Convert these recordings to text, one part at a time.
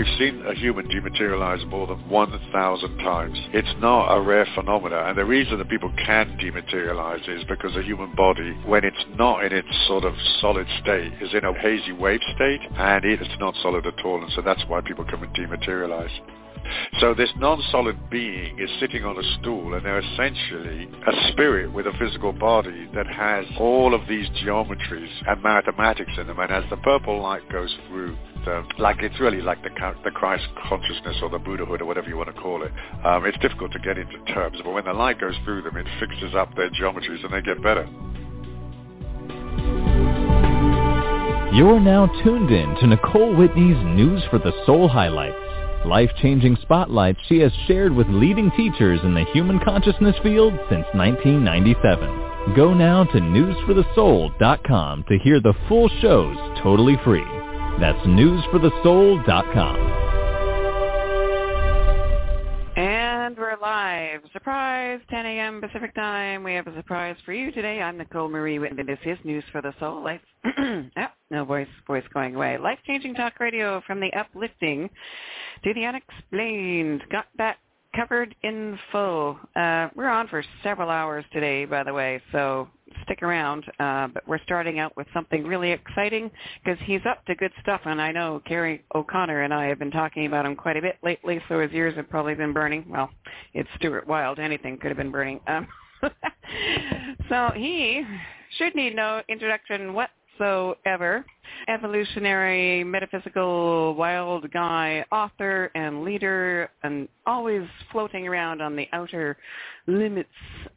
We've seen a human dematerialize more than 1,000 times. It's not a rare phenomenon, and the reason that people can dematerialize is because the human body, when it's not in its sort of solid state, is in a hazy wave state, and it's not solid at all, and so that's why people can dematerialize. So this non-solid being is sitting on a stool and they're essentially a spirit with a physical body that has all of these geometries and mathematics in them. And as the purple light goes through, the, like it's really like the, the Christ consciousness or the Buddhahood or whatever you want to call it. Um, it's difficult to get into terms, but when the light goes through them, it fixes up their geometries and they get better. You're now tuned in to Nicole Whitney's News for the Soul highlights life-changing spotlights she has shared with leading teachers in the human consciousness field since 1997. Go now to newsforthesoul.com to hear the full shows totally free. That's newsforthesoul.com. And we're live. Surprise, 10 a.m. Pacific time. We have a surprise for you today. I'm Nicole Marie Whitney. This is News for the Soul. Life. oh, no voice, voice going away. Life-changing talk radio from the uplifting to the unexplained. Got that covered in full. Uh, we're on for several hours today, by the way, so stick around. Uh, but we're starting out with something really exciting because he's up to good stuff, and I know Gary O'Connor and I have been talking about him quite a bit lately, so his ears have probably been burning. Well, it's Stuart Wilde. Anything could have been burning. Um, so he should need no introduction what whatsoever. Evolutionary, metaphysical, wild guy, author and leader, and always floating around on the outer limits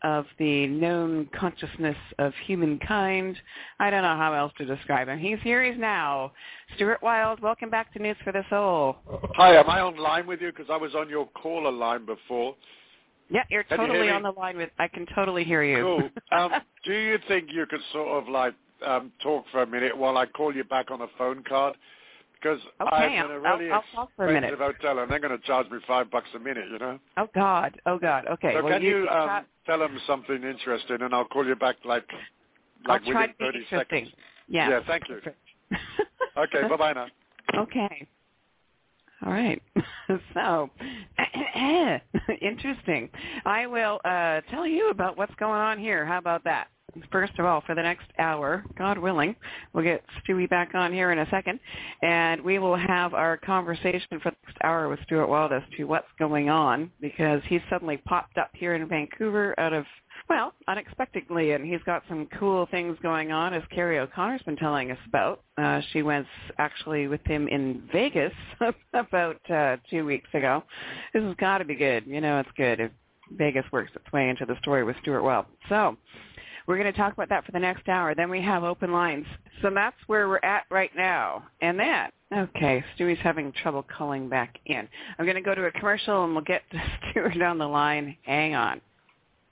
of the known consciousness of humankind. I don't know how else to describe him. He's here, he's now. Stuart Wilde, welcome back to News for the Soul. Hi, am I on line with you? Because I was on your caller line before. Yeah, you're Can you totally hear on the line with. I can totally hear you. Cool. Um, do you think you could sort of like um, talk for a minute while I call you back on a phone card? Because Okay, I'm in a I'll- really I'll talk for a minute. expensive hotel, and they're going to charge me five bucks a minute. You know. Oh God, oh God. Okay. so well, can you, um, try- tell them something interesting, and I'll call you back like I'll like within 30 seconds. Yeah. Yeah, thank you. Okay, bye bye now. Okay. All right. so, interesting. I will uh, tell you about what's going on here. How about that? First of all, for the next hour, God willing, we'll get Stewie back on here in a second, and we will have our conversation for the next hour with Stuart Wilde as to what's going on because he's suddenly popped up here in Vancouver out of well, unexpectedly, and he's got some cool things going on, as Carrie O'Connor's been telling us about. Uh, she was actually with him in Vegas about uh, two weeks ago. This has got to be good. You know, it's good if Vegas works its way into the story with Stuart Wilde. So we're going to talk about that for the next hour. Then we have open lines. So that's where we're at right now. And that, okay, Stewie's having trouble calling back in. I'm going to go to a commercial, and we'll get Stewie down the line. Hang on.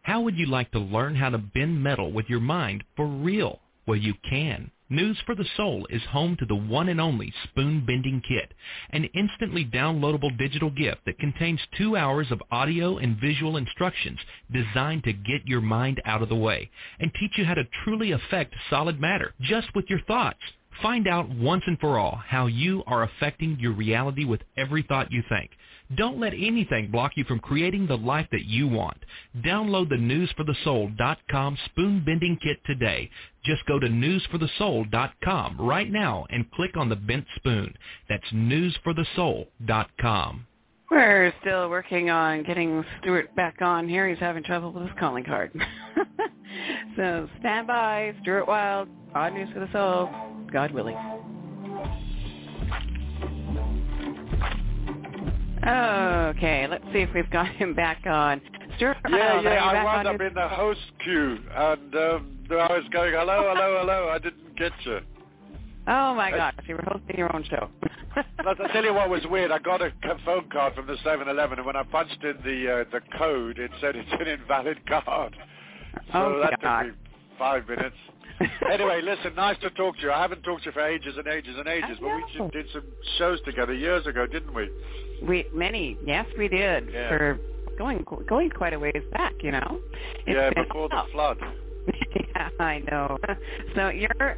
How would you like to learn how to bend metal with your mind for real? Well, you can. News for the Soul is home to the one and only Spoon Bending Kit, an instantly downloadable digital gift that contains two hours of audio and visual instructions designed to get your mind out of the way and teach you how to truly affect solid matter just with your thoughts. Find out once and for all how you are affecting your reality with every thought you think. Don't let anything block you from creating the life that you want. Download the newsforthesoul.com spoon bending kit today. Just go to newsforthesoul.com right now and click on the bent spoon. That's newsforthesoul.com. We're still working on getting Stuart back on here. He's having trouble with his calling card. so stand by. Stuart Wilde on News for the Soul. God willing. Okay, let's see if we've got him back on. Yeah, are yeah, I wound up in the host queue, and um, I was going, hello, hello, hello, I didn't get you. Oh my gosh, you were hosting your own show. But I tell you what was weird. I got a phone card from the 7-Eleven, and when I punched in the uh, the code, it said it's an invalid card. So Oh, that God. took me five minutes. anyway, listen, nice to talk to you. I haven't talked to you for ages and ages and ages, but we did some shows together years ago, didn't we? We many, yes, we did Yeah. for going going quite a ways back. You know. It's yeah, before the flood. yeah, I know. So you're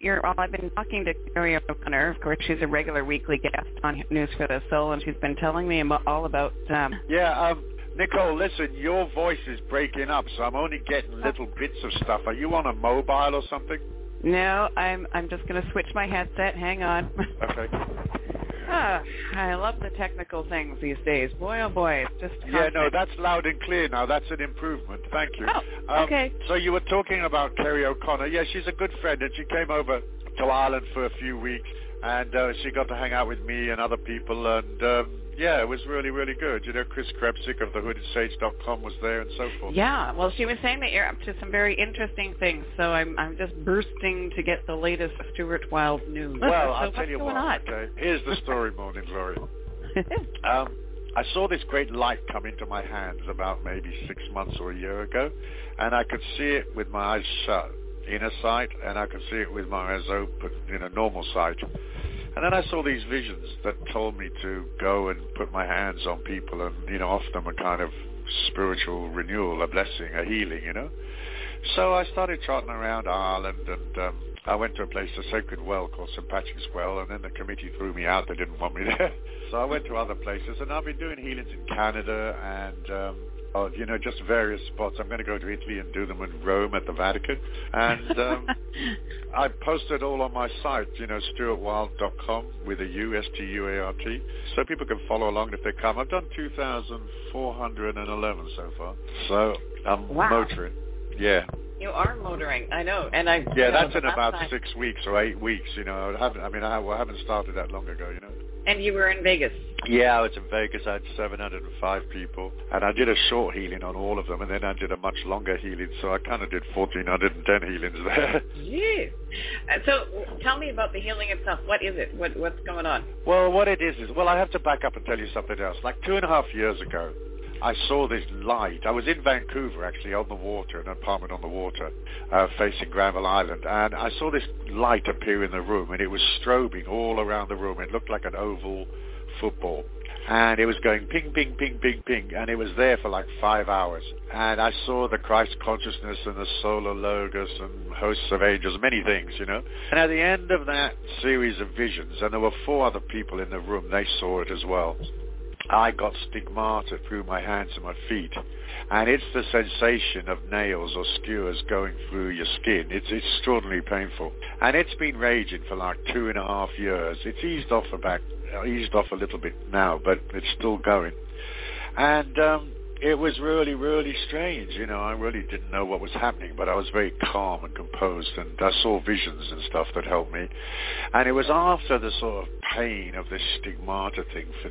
you're well, I've been talking to Carrie O'Connor. Of course, she's a regular weekly guest on News for the Soul, and she's been telling me about, all about. Um, yeah, um, Nicole, listen, your voice is breaking up, so I'm only getting little bits of stuff. Are you on a mobile or something? No, I'm I'm just going to switch my headset. Hang on. Okay. Ah, I love the technical things these days. Boy, oh boy, it's just yeah. No, that's loud and clear now. That's an improvement. Thank you. Oh, um, okay. So you were talking about Kerry O'Connor. Yeah, she's a good friend, and she came over to Ireland for a few weeks, and uh, she got to hang out with me and other people, and um, yeah, it was really, really good. You know, Chris Krebsick of thehoodedsage.com was there and so forth. Yeah, well, she was saying that you're up to some very interesting things, so I'm I'm just bursting to get the latest Stuart Wilde news. Well, so I'll tell you what. On? Okay, here's the story, Morning Glory. um, I saw this great light come into my hands about maybe six months or a year ago, and I could see it with my eyes shut, inner sight, and I could see it with my eyes open, in a normal sight. And then I saw these visions that told me to go and put my hands on people and, you know, offer them a kind of spiritual renewal, a blessing, a healing, you know. So I started trotting around Ireland and um, I went to a place, a sacred well called St. Patrick's Well, and then the committee threw me out. They didn't want me there. So I went to other places, and I've been doing healings in Canada and um, of, you know, just various spots. I'm going to go to Italy and do them in Rome at the Vatican. And um, I posted all on my site, you know, stuartwilde.com with a U, S-T-U-A-R-T, so people can follow along if they come. I've done 2,411 so far. So I'm wow. motoring. Yeah. You are motoring, I know, and I. Yeah, know, that's in about time. six weeks or eight weeks. You know, I haven't. I mean, I, I haven't started that long ago. You know. And you were in Vegas. Yeah, I was in Vegas. I had 705 people, and I did a short healing on all of them, and then I did a much longer healing. So I kind of did 1,410 healings there. Yeah. Uh, so tell me about the healing itself. What is it? What, what's going on? Well, what it is is, well, I have to back up and tell you something else. Like two and a half years ago, I saw this light. I was in Vancouver, actually, on the water, an apartment on the water, uh, facing Granville Island, and I saw this light appear in the room, and it was strobing all around the room. It looked like an oval football. And it was going ping, ping, ping, ping, ping, and it was there for like five hours. And I saw the Christ consciousness and the solar logos and hosts of angels, many things, you know. And at the end of that series of visions, and there were four other people in the room, they saw it as well. I got stigmata through my hands and my feet. And it's the sensation of nails or skewers going through your skin. It's extraordinarily painful. And it's been raging for like two and a half years. It's eased off about, eased off a little bit now, but it's still going. And um, it was really, really strange. You know, I really didn't know what was happening, but I was very calm and composed, and I saw visions and stuff that helped me. And it was after the sort of pain of this stigmata thing for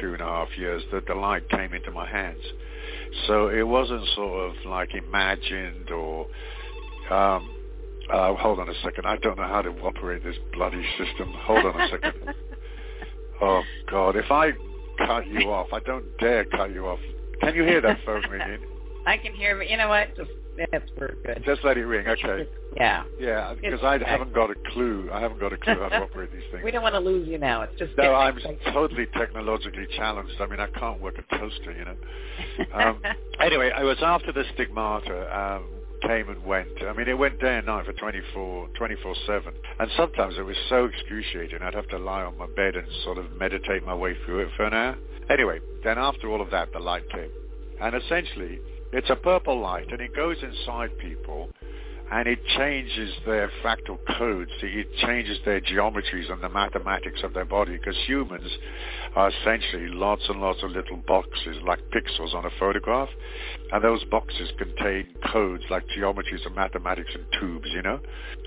two and a half years that the light came into my hands. So it wasn't sort of like imagined or, um, uh, hold on a second, I don't know how to operate this bloody system. Hold on a second. oh God, if I cut you off, I don't dare cut you off. Can you hear that phone ringing? I can hear, but you know what? Just that's very good. Just let it ring, okay. Yeah. Yeah, because I haven't got a clue. I haven't got a clue how to operate these things. We don't want to lose you now. It's just no. I'm totally technologically challenged. I mean, I can't work a toaster, you know. Um, anyway, I was after the stigmata. Um, came and went. I mean, it went day and night for 24, 24-7. And sometimes it was so excruciating, I'd have to lie on my bed and sort of meditate my way through it for an hour. Anyway, then after all of that, the light came. And essentially, it's a purple light and it goes inside people and it changes their fractal codes. It changes their geometries and the mathematics of their body because humans are essentially lots and lots of little boxes like pixels on a photograph. And those boxes contain codes like geometries and mathematics and tubes, you know.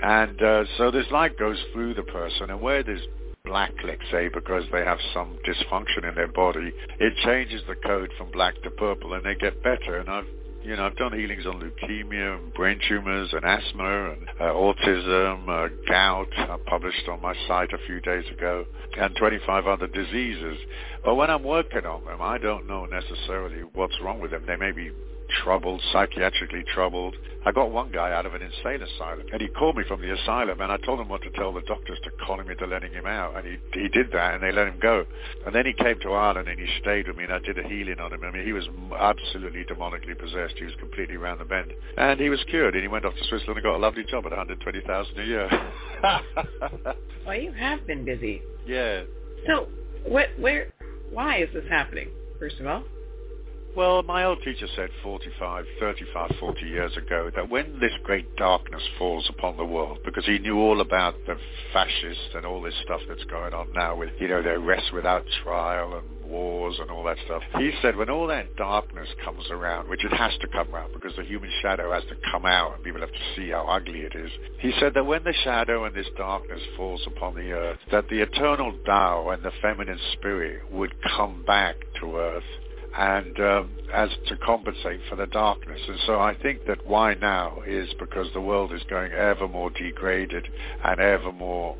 And uh, so this light goes through the person and where there's black, let's say, because they have some dysfunction in their body, it changes the code from black to purple and they get better. And I've you know, I've done healings on leukemia and brain tumors and asthma and uh, autism, uh, gout. I published on my site a few days ago, and 25 other diseases. But when I'm working on them, I don't know necessarily what's wrong with them. They may be troubled, psychiatrically troubled. I got one guy out of an insane asylum, and he called me from the asylum, and I told him what to tell the doctors to call him into letting him out, and he he did that, and they let him go. And then he came to Ireland, and he stayed with me, and I did a healing on him. I mean, he was absolutely demonically possessed. He was completely round the bend, and he was cured, and he went off to Switzerland and got a lovely job at 120,000 a year. well, you have been busy. Yeah. So, what, where, why is this happening? First of all. Well, my old teacher said 45, 35, 40 years ago that when this great darkness falls upon the world, because he knew all about the fascists and all this stuff that's going on now with, you know, their arrests without trial and wars and all that stuff. He said when all that darkness comes around, which it has to come around because the human shadow has to come out and people have to see how ugly it is. He said that when the shadow and this darkness falls upon the earth, that the eternal Tao and the feminine spirit would come back to earth and um, as to compensate for the darkness. And so I think that why now is because the world is going ever more degraded and ever more,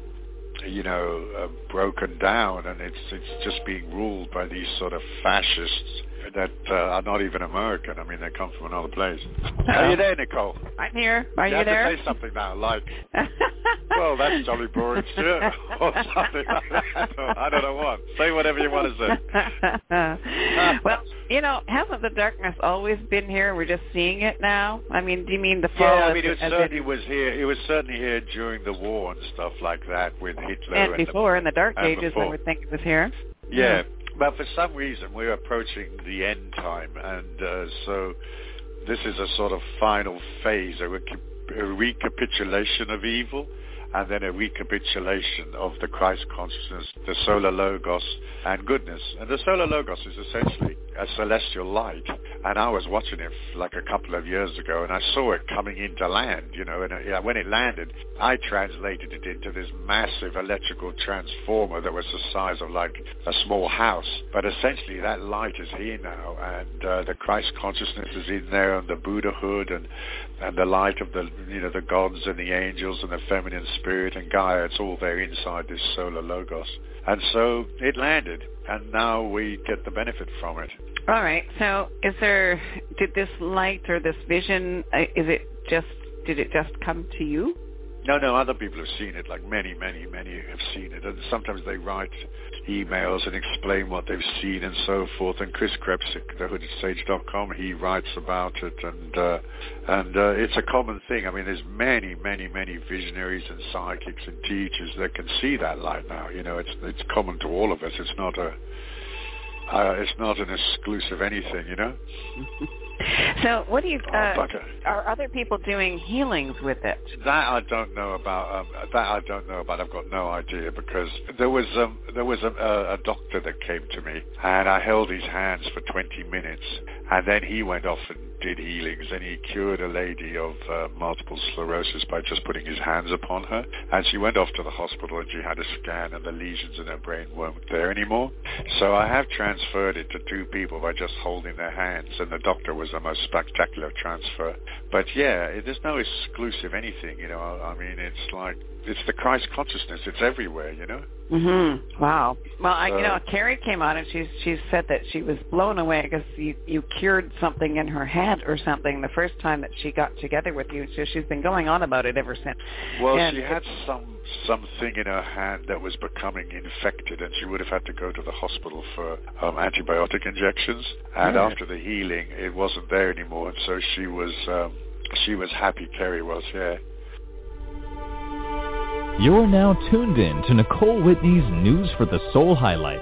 you know, uh, broken down, and it's it's just being ruled by these sort of fascists that uh, are not even American. I mean, they come from another place. Are you there, Nicole? I'm here. Are you, you there? To say something now, like, well, that's jolly boring shit, or something like that. I don't know what. Say whatever you want to say. well, you know, hasn't the darkness always been here? We're just seeing it now. I mean, do you mean the fall? Yeah, I mean, it, certainly it, was here. It was certainly here during the war and stuff like that with Hitler and, and before the, in the Dark Ages, before. I would think it was here. Yeah, but for some reason we're approaching the end time, and uh, so this is a sort of final phase, a, rec- a recapitulation of evil and then a recapitulation of the Christ consciousness, the solar logos, and goodness. And the solar logos is essentially a celestial light. And I was watching it like a couple of years ago, and I saw it coming into land, you know, and when it landed, I translated it into this massive electrical transformer that was the size of like a small house. But essentially that light is here now, and uh, the Christ consciousness is in there, and the Buddhahood, and and the light of the you know the gods and the angels and the feminine spirit and Gaia. It's all there inside this solar logos. And so it landed, and now we get the benefit from it. All right. So, is there did this light or this vision? Uh, is it just did it just come to you? No, no, other people have seen it, like many, many, many have seen it. And sometimes they write emails and explain what they've seen and so forth. And Chris Krebsick, thehoodedsage.com, he writes about it. And uh, and uh, it's a common thing. I mean, there's many, many, many visionaries and psychics and teachers that can see that light now. You know, it's it's common to all of us. It's not a uh, it's not an exclusive anything, you know. So, what do you? Oh, Uh, are other people doing healings with it? That I don't know about. Um, that I don't know about. I've got no idea because there was um, there was a, a doctor that came to me and I held his hands for 20 minutes and then he went off and did healings and he cured a lady of uh, multiple sclerosis by just putting his hands upon her and she went off to the hospital and she had a scan and the lesions in her brain weren't there anymore. So I have transferred it to two people by just holding their hands and the doctor was the most spectacular transfer. But yeah, it, there's no exclusive anything, you know. I mean, it's like it's the Christ consciousness. It's everywhere, you know. Mhm. Wow. Well, I, you know, Carrie came on and she's she said that she was blown away because you you cured something in her head or something the first time that she got together with you. So she's been going on about it ever since. Well, and she had some something in her hand that was becoming infected, and she would have had to go to the hospital for um, antibiotic injections. And yeah. after the healing, it wasn't there anymore, and so she was um, she was happy. Carrie was, yeah. You're now tuned in to Nicole Whitney's News for the Soul highlights.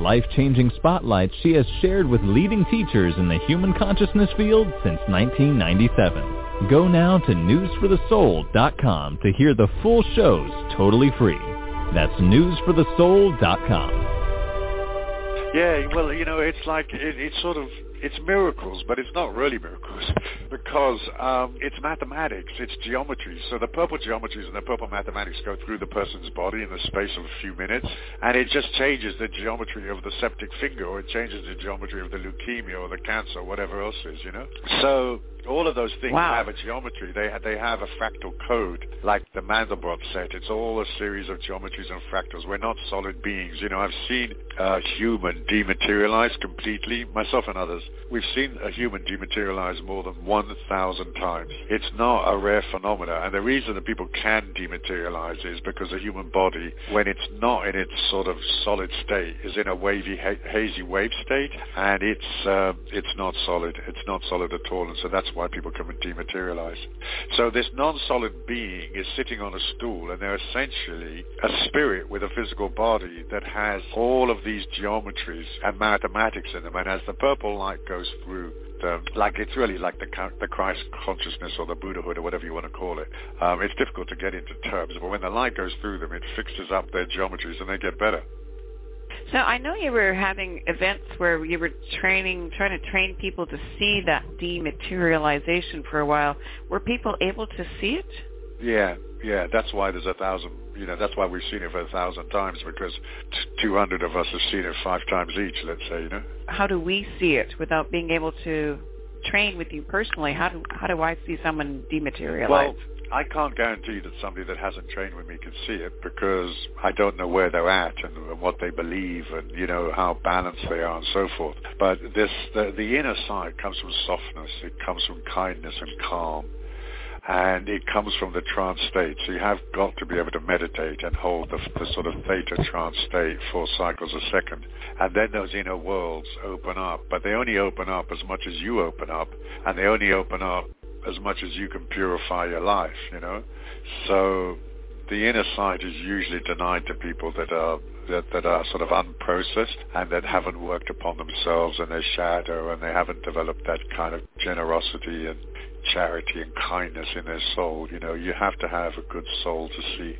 Life-changing spotlights she has shared with leading teachers in the human consciousness field since 1997. Go now to newsforthesoul.com to hear the full shows totally free. That's newsforthesoul.com. Yeah, well, you know, it's like it, it's sort of it's miracles, but it's not really miracles because um, it's mathematics, it's geometry. So the purple geometries and the purple mathematics go through the person's body in the space of a few minutes, and it just changes the geometry of the septic finger, or it changes the geometry of the leukemia or the cancer, or whatever else is, you know. So all of those things wow. have a geometry. They have, they have a fractal code, like the Mandelbrot set. It's all a series of geometries and fractals. We're not solid beings. You know, I've seen a human dematerialize completely, myself and others. We've seen a human dematerialize more than 1,000 times. It's not a rare phenomena. And the reason that people can dematerialize is because the human body, when it's not in its sort of solid state, is in a wavy, ha- hazy wave state. And it's, uh, it's not solid. It's not solid at all. And so that's why people come and dematerialize. So this non-solid being is sitting on a stool and they're essentially a spirit with a physical body that has all of these geometries and mathematics in them. And as the purple light goes through the, like it's really like the the Christ consciousness or the Buddhahood or whatever you want to call it. Um, it's difficult to get into terms, but when the light goes through them, it fixes up their geometries and they get better. So I know you were having events where you were training, trying to train people to see that dematerialization for a while. Were people able to see it? Yeah, yeah. That's why there's a thousand. You know, that's why we've seen it for a thousand times because t- 200 of us have seen it five times each. Let's say, you know. How do we see it without being able to train with you personally? How do how do I see someone dematerialize? Well, I can't guarantee that somebody that hasn't trained with me can see it because I don't know where they're at and, and what they believe and you know how balanced they are and so forth. But this the, the inner side comes from softness. It comes from kindness and calm and it comes from the trance state. So you have got to be able to meditate and hold the, the sort of theta trance state four cycles a second. And then those inner worlds open up, but they only open up as much as you open up, and they only open up as much as you can purify your life, you know? So the inner side is usually denied to people that are that, that are sort of unprocessed and that haven't worked upon themselves and their shadow and they haven't developed that kind of generosity and charity and kindness in their soul. You know, you have to have a good soul to see.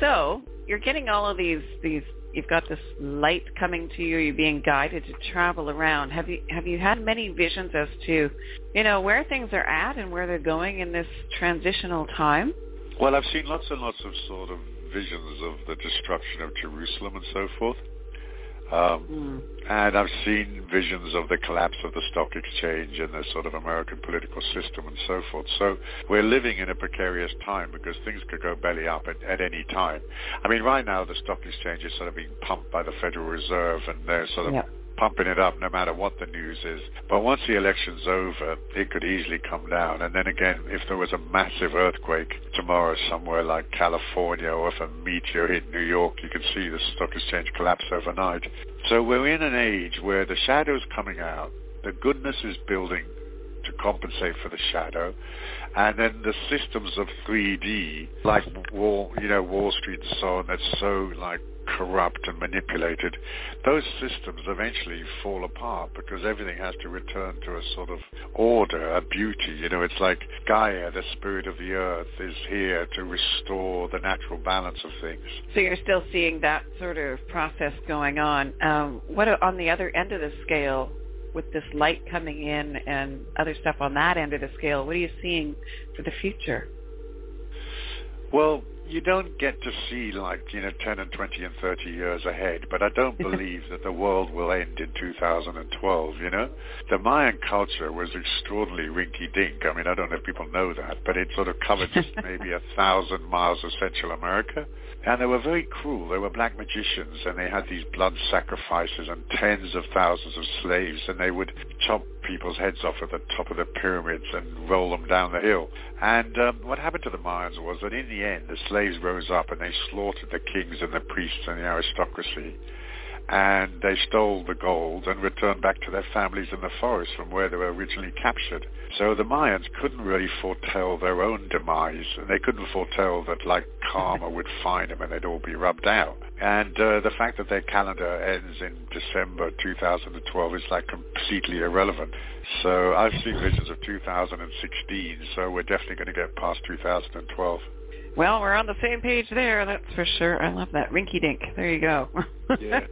So you're getting all of these these. You've got this light coming to you. You're being guided to travel around. Have you have you had many visions as to, you know, where things are at and where they're going in this transitional time? Well, I've seen lots and lots of sort of visions of the destruction of Jerusalem and so forth. Um, mm. And I've seen visions of the collapse of the stock exchange and the sort of American political system and so forth. So we're living in a precarious time because things could go belly up at, at any time. I mean, right now the stock exchange is sort of being pumped by the Federal Reserve and they're sort of yeah pumping it up no matter what the news is. But once the election's over, it could easily come down. And then again, if there was a massive earthquake tomorrow somewhere like California or if a meteor hit New York, you could see the stock exchange collapse overnight. So we're in an age where the shadow's coming out, the goodness is building to compensate for the shadow, and then the systems of 3D, like Wall, you know, Wall Street and so on, that's so like corrupt and manipulated, those systems eventually fall apart because everything has to return to a sort of order, a beauty. You know, it's like Gaia, the spirit of the earth, is here to restore the natural balance of things. So you're still seeing that sort of process going on. Um, what on the other end of the scale? With this light coming in and other stuff on that end of the scale, what are you seeing for the future? Well, you don't get to see like, you know, 10 and 20 and 30 years ahead, but I don't believe that the world will end in 2012, you know? The Mayan culture was extraordinarily rinky-dink. I mean, I don't know if people know that, but it sort of covered just maybe a thousand miles of Central America. And they were very cruel. They were black magicians, and they had these blood sacrifices and tens of thousands of slaves, and they would chop people's heads off at the top of the pyramids and roll them down the hill. And um, what happened to the Mayans was that in the end, the slaves rose up and they slaughtered the kings and the priests and the aristocracy and they stole the gold and returned back to their families in the forest from where they were originally captured. So the Mayans couldn't really foretell their own demise, and they couldn't foretell that like karma would find them and they'd all be rubbed out. And uh, the fact that their calendar ends in December 2012 is like completely irrelevant. So I've seen visions of 2016, so we're definitely going to get past 2012. Well, we're on the same page there, that's for sure. I love that. Rinky dink. There you go. Yeah.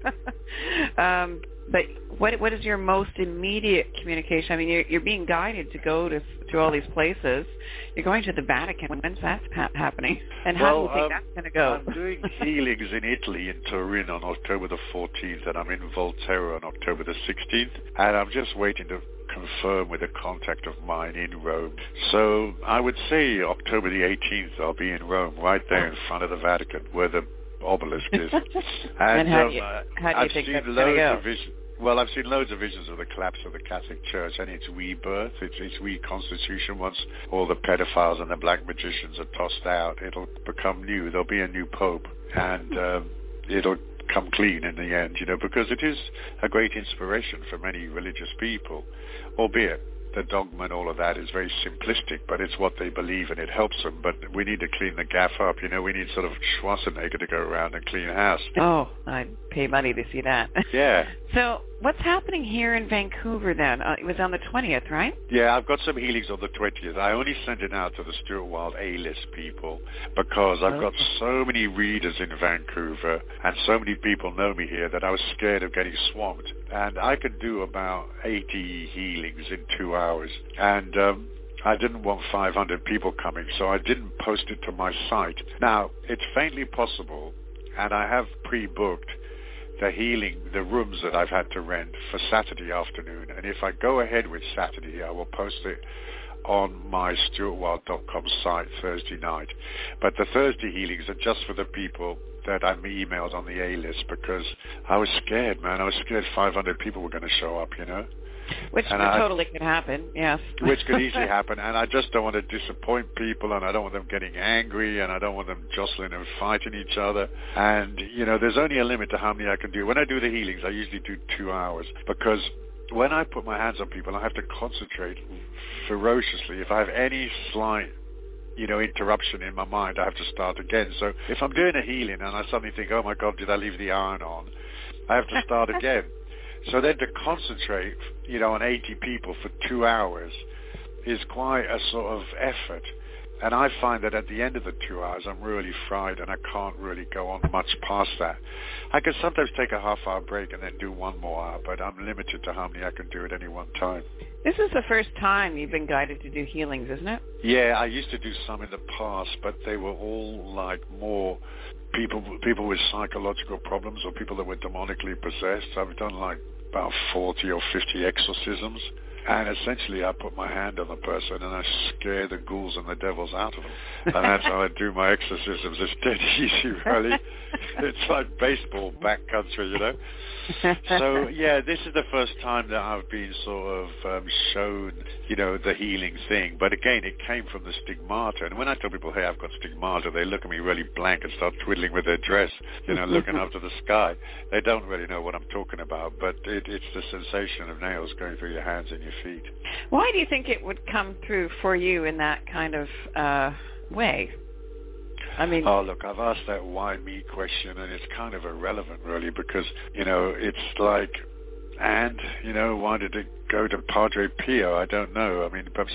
um, but what what is your most immediate communication? I mean, you're, you're being guided to go to to all these places. You're going to the Vatican. When's that ha- happening? And how well, do you think um, that's going to go? I'm doing healings in Italy, in Turin, on October the 14th, and I'm in Volterra on October the 16th, and I'm just waiting to confirm with a contact of mine in Rome. So I would say October the 18th, I'll be in Rome, right there in front of the Vatican, where the obelisk is. And, and how um, do you, how do you I've think seen that's loads go? of visions. Well, I've seen loads of visions of the collapse of the Catholic Church and its rebirth, its, its reconstitution. Once all the pedophiles and the black magicians are tossed out, it'll become new. There'll be a new pope, and um, it'll come clean in the end, you know, because it is a great inspiration for many religious people, albeit the dogma and all of that is very simplistic, but it's what they believe and it helps them. But we need to clean the gaff up. You know, we need sort of Schwarzenegger to go around and clean house. Oh, I'd pay money to see that. Yeah. so what's happening here in Vancouver then? Uh, it was on the 20th, right? Yeah, I've got some healings on the 20th. I only sent it out to the Stuart Wilde A-list people because I've got so many readers in Vancouver and so many people know me here that I was scared of getting swamped. And I could do about 80 healings in two hours. And um, I didn't want 500 people coming, so I didn't post it to my site. Now, it's faintly possible, and I have pre-booked the healing, the rooms that I've had to rent for Saturday afternoon. And if I go ahead with Saturday, I will post it on my stuartwilde.com site Thursday night. But the Thursday healings are just for the people that I emailed on the A-list because I was scared, man. I was scared 500 people were going to show up, you know. Which And I- totally could happen, yes. Which could easily happen, and I just don't want to disappoint people, and I don't want them getting angry, and I don't want them jostling and fighting each other. And you know, there's only a limit to how many I can do. When I do the healings, I usually do two hours because when I put my hands on people, I have to concentrate ferociously. If I have any slight you know, interruption in my mind, I have to start again. So if I'm doing a healing and I suddenly think, oh my God, did I leave the iron on? I have to start again. So then to concentrate, you know, on 80 people for two hours is quite a sort of effort. And I find that at the end of the two hours, I'm really fried and I can't really go on much past that. I can sometimes take a half hour break and then do one more hour, but I'm limited to how many I can do at any one time. This is the first time you've been guided to do healings, isn't it? Yeah, I used to do some in the past, but they were all like more people people with psychological problems or people that were demonically possessed. I've done like about 40 or 50 exorcisms. And essentially I put my hand on the person and I scare the ghouls and the devils out of them. And that's how I do my exorcisms. It's dead easy, really. It's like baseball backcountry, you know. So yeah, this is the first time that I've been sort of um, shown, you know, the healing thing. But again, it came from the stigmata. And when I tell people, hey, I've got stigmata, they look at me really blank and start twiddling with their dress, you know, looking up to the sky. They don't really know what I'm talking about, but it, it's the sensation of nails going through your hands and your feet. Why do you think it would come through for you in that kind of uh, way? I mean, Oh, look, I've asked that why me question, and it's kind of irrelevant, really, because, you know, it's like, and, you know, why did it go to Padre Pio? I don't know. I mean, perhaps,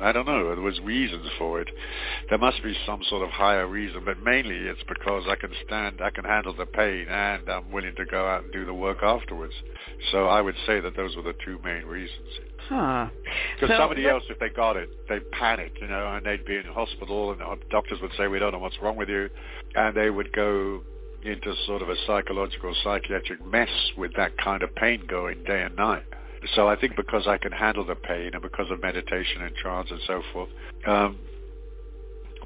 I don't know. There was reasons for it. There must be some sort of higher reason, but mainly it's because I can stand, I can handle the pain, and I'm willing to go out and do the work afterwards. So I would say that those were the two main reasons. Huh. Because So somebody else, if they got it, they'd panic, you know, and they'd be in hospital, and doctors would say, "We don't know what's wrong with you," and they would go into sort of a psychological, psychiatric mess with that kind of pain going day and night. So I think because I can handle the pain, and because of meditation and trance and so forth, um,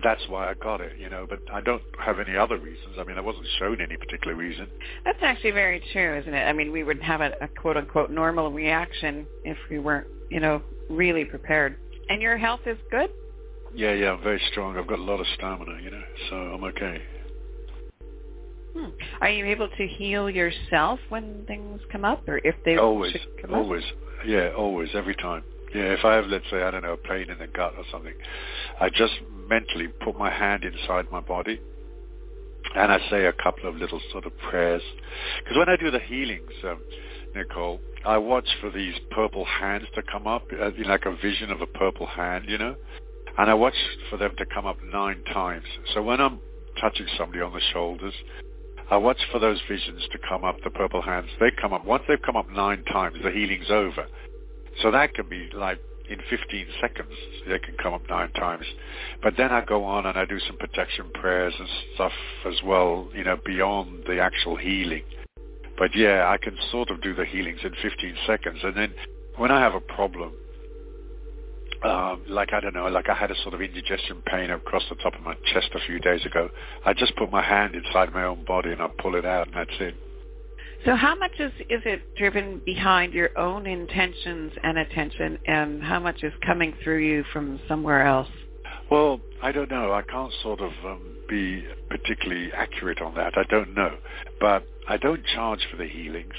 that's why I got it, you know. But I don't have any other reasons. I mean, I wasn't shown any particular reason. That's actually very true, isn't it? I mean, we would have a, a quote unquote normal reaction if we weren't, you know, really prepared. And your health is good? Yeah, yeah, I'm very strong. I've got a lot of stamina, you know, so I'm okay. Hmm. Are you able to heal yourself when things come up, or if they always, come up? always, yeah, always, every time. Yeah, if I have, let's say, I don't know, a pain in the gut or something, I just mentally put my hand inside my body, and I say a couple of little sort of prayers. Because when I do the healings, um, Nicole, I watch for these purple hands to come up, uh, like a vision of a purple hand, you know, and I watch for them to come up nine times. So when I'm touching somebody on the shoulders, I watch for those visions to come up, the purple hands. They come up. Once they've come up nine times, the healing's over. So that can be like in 15 seconds, they can come up nine times. But then I go on and I do some protection prayers and stuff as well, you know, beyond the actual healing. But yeah, I can sort of do the healings in 15 seconds. And then when I have a problem, um, like I don't know, like I had a sort of indigestion pain across the top of my chest a few days ago. I just put my hand inside my own body and I pull it out, and that's it. So how much is, is it driven behind your own intentions and attention and how much is coming through you from somewhere else? Well, I don't know. I can't sort of um, be particularly accurate on that. I don't know. But I don't charge for the healings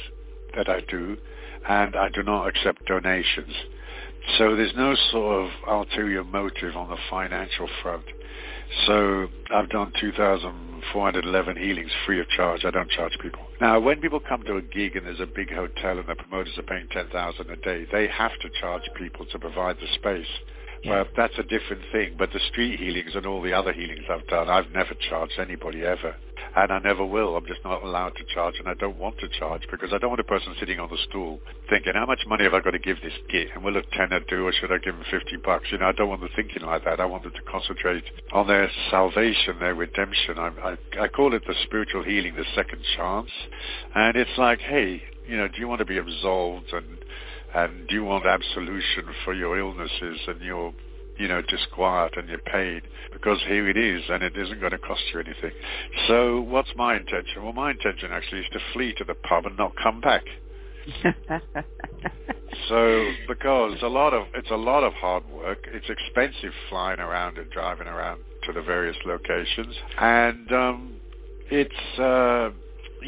that I do, and I do not accept donations. So there's no sort of ulterior motive on the financial front. So I've done 2,411 healings free of charge. I don't charge people. Now, when people come to a gig and there's a big hotel and the promoters are paying 10,000 a day, they have to charge people to provide the space. Well, that's a different thing. But the street healings and all the other healings I've done, I've never charged anybody ever and I never will. I'm just not allowed to charge, and I don't want to charge because I don't want a person sitting on the stool thinking, how much money have I got to give this git? And will a tenner do, or should I give them 50 bucks? You know, I don't want them thinking like that. I want them to concentrate on their salvation, their redemption. I, I, I call it the spiritual healing, the second chance. And it's like, hey, you know, do you want to be absolved and and you want absolution for your illnesses and your you know, disquiet and you're paid because here it is and it isn't going to cost you anything. So what's my intention? Well, my intention actually is to flee to the pub and not come back. so because a lot of it's a lot of hard work it's expensive flying around and driving around to the various locations and um it's uh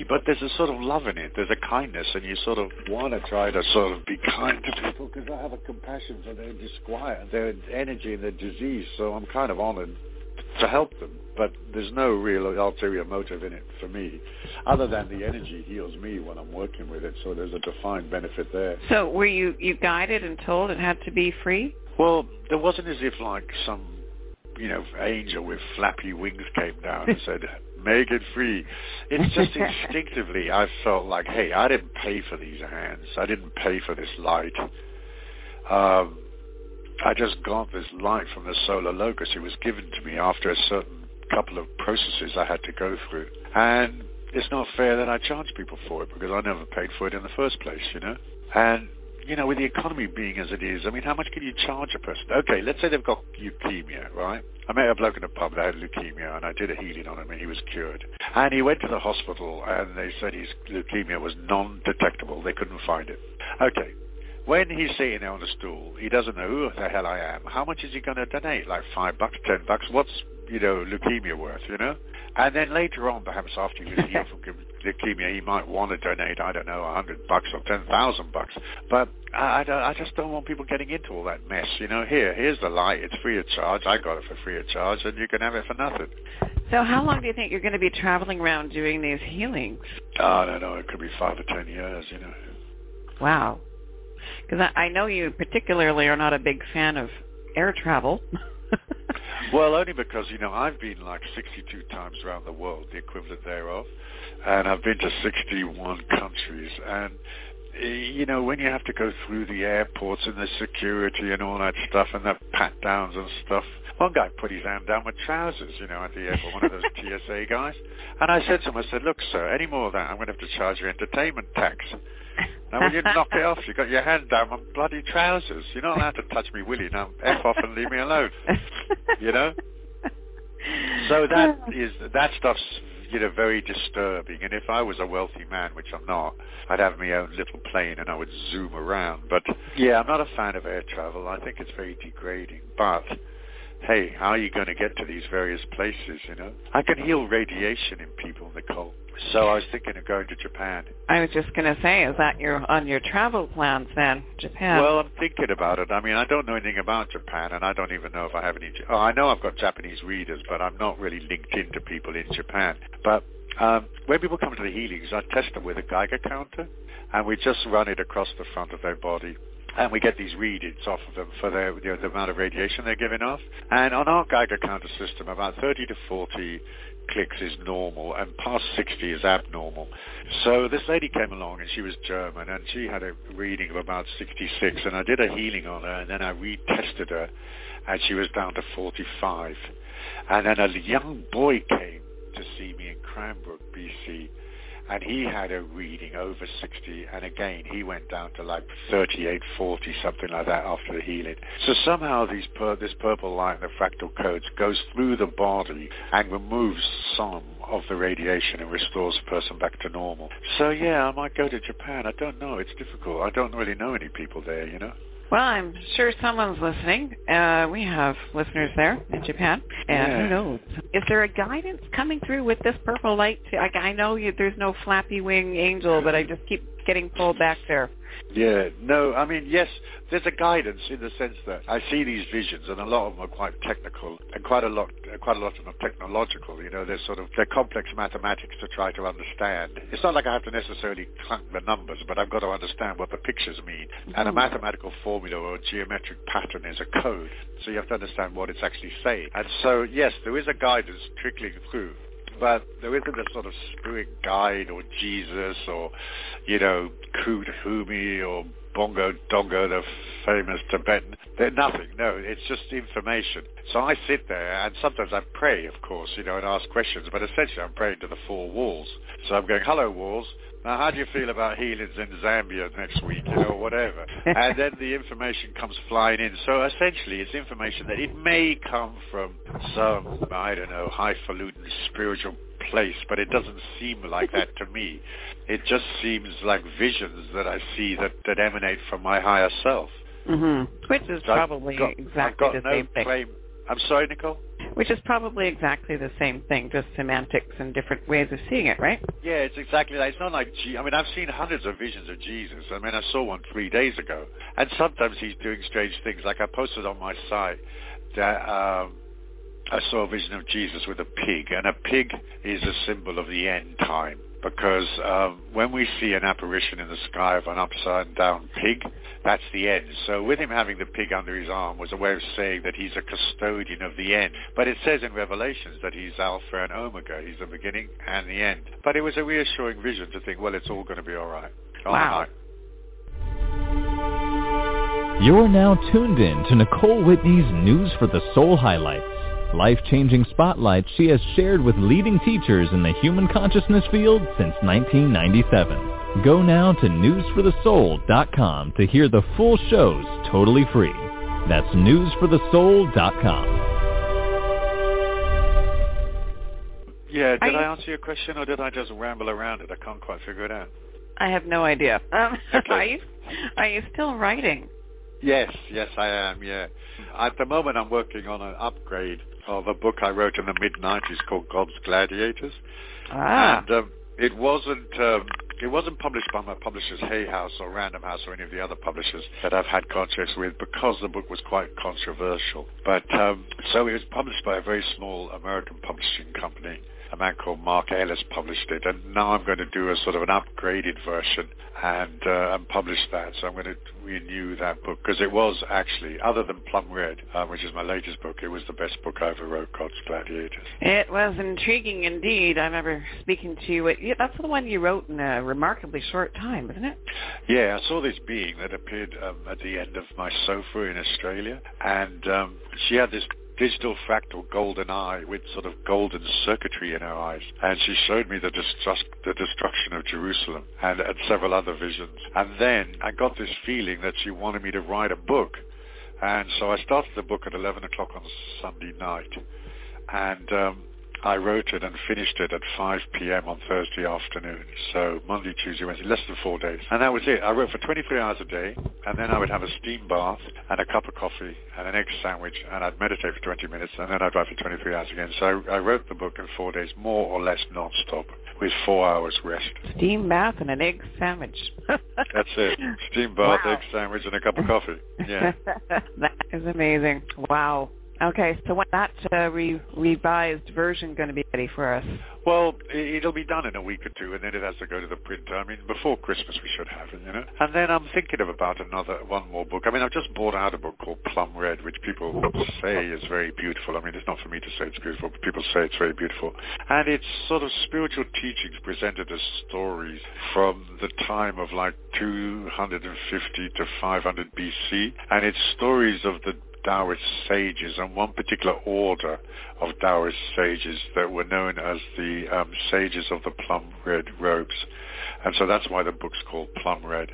but there's a sort of love in it. There's a kindness, and you sort of want to try to sort of be kind to people because I have a compassion for their disquiet, their energy, and their disease. So I'm kind of honored to help them. But there's no real ulterior motive in it for me, other than the energy heals me when I'm working with it. So there's a defined benefit there. So were you you guided and told it had to be free? Well, there wasn't as if like some you know, angel with flappy wings came down and said, make it free. It's just instinctively I felt like, hey, I didn't pay for these hands. I didn't pay for this light. Um, I just got this light from the solar logos. It was given to me after a certain couple of processes I had to go through. And it's not fair that I charge people for it because I never paid for it in the first place, you know? And you know, with the economy being as it is, I mean, how much can you charge a person? Okay, let's say they've got leukemia, right? I met a bloke in a pub that had leukemia, and I did a healing on him, and he was cured. And he went to the hospital, and they said his leukemia was non-detectable. They couldn't find it. Okay, when he's sitting there on the stool, he doesn't know who the hell I am. How much is he going to donate? Like five bucks, ten bucks? What's you know leukemia worth? You know? And then later on, perhaps after you healed from leukemia, he might want to donate, I don't know, a hundred bucks or ten thousand bucks. But I, I, I just don't want people getting into all that mess. You know, here, here's the light. It's free of charge. I got it for free of charge, and you can have it for nothing. So how long do you think you're going to be traveling around doing these healings? Oh, I don't know. It could be five or ten years. You know. Wow. Because I, I know you particularly are not a big fan of air travel. well, only because, you know, I've been like 62 times around the world, the equivalent thereof, and I've been to 61 countries. And, eh, you know, when you have to go through the airports and the security and all that stuff and the pat-downs and stuff, one guy put his hand down with trousers, you know, at the airport, one of those TSA guys. And I said to him, I said, look, sir, any more of that, I'm going to have to charge you entertainment tax. Now, when you knock it off? You've got your hand down my bloody trousers. You're not allowed to touch me, willy. Now, F off and leave me alone. You know? So that is, that stuff's, you know, very disturbing. And if I was a wealthy man, which I'm not, I'd have my own little plane and I would zoom around. But, yeah, I'm not a fan of air travel. I think it's very degrading. But hey, how are you going to get to these various places, you know? I can heal radiation in people, Nicole. So I was thinking of going to Japan. I was just going to say, is that your on your travel plans then, Japan? Well, I'm thinking about it. I mean, I don't know anything about Japan, and I don't even know if I have any. Oh, I know I've got Japanese readers, but I'm not really linked into people in Japan. But um, when people come to the healings, I test them with a Geiger counter, and we just run it across the front of their body and we get these readings off of them for their, you know, the amount of radiation they're giving off. And on our Geiger counter system, about 30 to 40 clicks is normal and past 60 is abnormal. So this lady came along and she was German and she had a reading of about 66 and I did a healing on her and then I retested her and she was down to 45. And then a young boy came to see me in Cranbrook, BC and he had a reading over 60 and again he went down to like 38 40 something like that after the healing so somehow these pur- this purple light the fractal codes goes through the body and removes some of the radiation and restores the person back to normal. So yeah, I might go to Japan. I don't know. It's difficult. I don't really know any people there, you know. Well, I'm sure someone's listening. Uh, we have listeners there in Japan, and Yeah. who knows? Is there a guidance coming through with this purple light? Like, I know you, there's no flappy wing angel, but I just keep getting pulled back there. Yeah, no, I mean, yes, there's a guidance in the sense that I see these visions, and a lot of them are quite technical, and quite a lot, quite a lot of them are technological. You know, they're sort of they're complex mathematics to try to understand. It's not like I have to necessarily clunk the numbers, but I've got to understand what the pictures mean. And a mm-hmm. mathematical formula or a geometric pattern is a code, so you have to understand what it's actually saying. And so, yes, there is a guidance trickling through but there isn't a sort of spirit guide or Jesus or, you know, Koot Hoomi or Bongo Dongo, the famous Tibetan. They're nothing. No, it's just information. So I sit there and sometimes I pray, of course, you know, and ask questions, but essentially I'm praying to the four walls. So I'm going, hello walls. Now, how do you feel about healings in Zambia next week, you know, whatever? and then the information comes flying in. So essentially, it's information that it may come from some, I don't know, highfalutin spiritual place, but it doesn't seem like that to me. It just seems like visions that I see that, that emanate from my higher self. hmm Which is So probably got- I've exactly got the no same thing. claim. I'm sorry, Nicole? Which is probably exactly the same thing, just semantics and different ways of seeing it, right? Yeah, it's exactly that. It's not like, I mean, I've seen hundreds of visions of Jesus. I mean, I saw one three days ago. And sometimes he's doing strange things. Like I posted on my site that um, I saw a vision of Jesus with a pig. And a pig is a symbol of the end time. Because um, when we see an apparition in the sky of an upside down pig, that's the end. So with him having the pig under his arm was a way of saying that he's a custodian of the end. But it says in Revelations that he's Alpha and Omega. He's the beginning and the end. But it was a reassuring vision to think, well, it's all going to be all right. All Wow. right. You're now tuned in to Nicole Whitney's News for the Soul highlights. Life-changing spotlight she has shared with leading teachers in the human consciousness field since 1997. Go now to newsforthesoul.com to hear the full shows totally free. That's newsforthesoul.com. Yeah, did I you- answer your question or did I just ramble around it? I can't quite figure it out. I have no idea. Um, Okay. are you are you still writing? Yes, yes, I am. Yeah, at the moment I'm working on an upgrade of a book I wrote in the mid '90s called God's Gladiators, Ah, and um, it wasn't um, it wasn't published by my publishers Hay House or Random House or any of the other publishers that I've had contracts with because the book was quite controversial. But um, so it was published by a very small American publishing company. A man called Mark Ellis published it, and now I'm going to do a sort of an upgraded version and uh, and publish that. So I'm going to renew that book because it was actually, other than Plum Red, uh, which is my latest book, it was the best book I ever wrote, God's Gladiators. it was intriguing indeed. I remember speaking to you. Yeah, That's the one you wrote in a remarkably short time, isn't it? Yeah, I saw this being that appeared um, at the end of my sofa in Australia, and um, she had this digital fractal golden eye with sort of golden circuitry in her eyes, and she showed me the, destruct- the destruction of Jerusalem and, and several other visions. And then I got this feeling that she wanted me to write a book, and so I started the book at 11 o'clock on Sunday night, and um, I wrote it and finished it at 5 p.m. on Thursday afternoon. So Monday, Tuesday, Wednesday, less than four days. And that was it. I wrote for 23 hours a day, and then I would have a steam bath and a cup of coffee and an egg sandwich, and I'd meditate for 20 minutes, and then I'd write for 23 hours again. So I, I wrote the book in four days, more or less non-stop, with four hours rest. Steam bath and an egg sandwich. That's it. Steam bath, Wow. egg sandwich, and a cup of coffee. Yeah. that is amazing. Wow. Okay, so when that uh, re- revised version going to be ready for us? Well, it'll be done in a week or two, and then it has to go to the printer. I mean, before Christmas we should have it, you know. And then I'm thinking of about another one more book. I mean, I've just bought out a book called Plum Red, which people say is very beautiful. I mean, it's not for me to say it's beautiful, but people say it's very beautiful. And it's sort of spiritual teachings presented as stories from the time of like 250 to 500 BC, and it's stories of the Taoist sages and one particular order of Taoist sages that were known as the um, sages of the plum red robes. And so that's why the book's called Plum Red.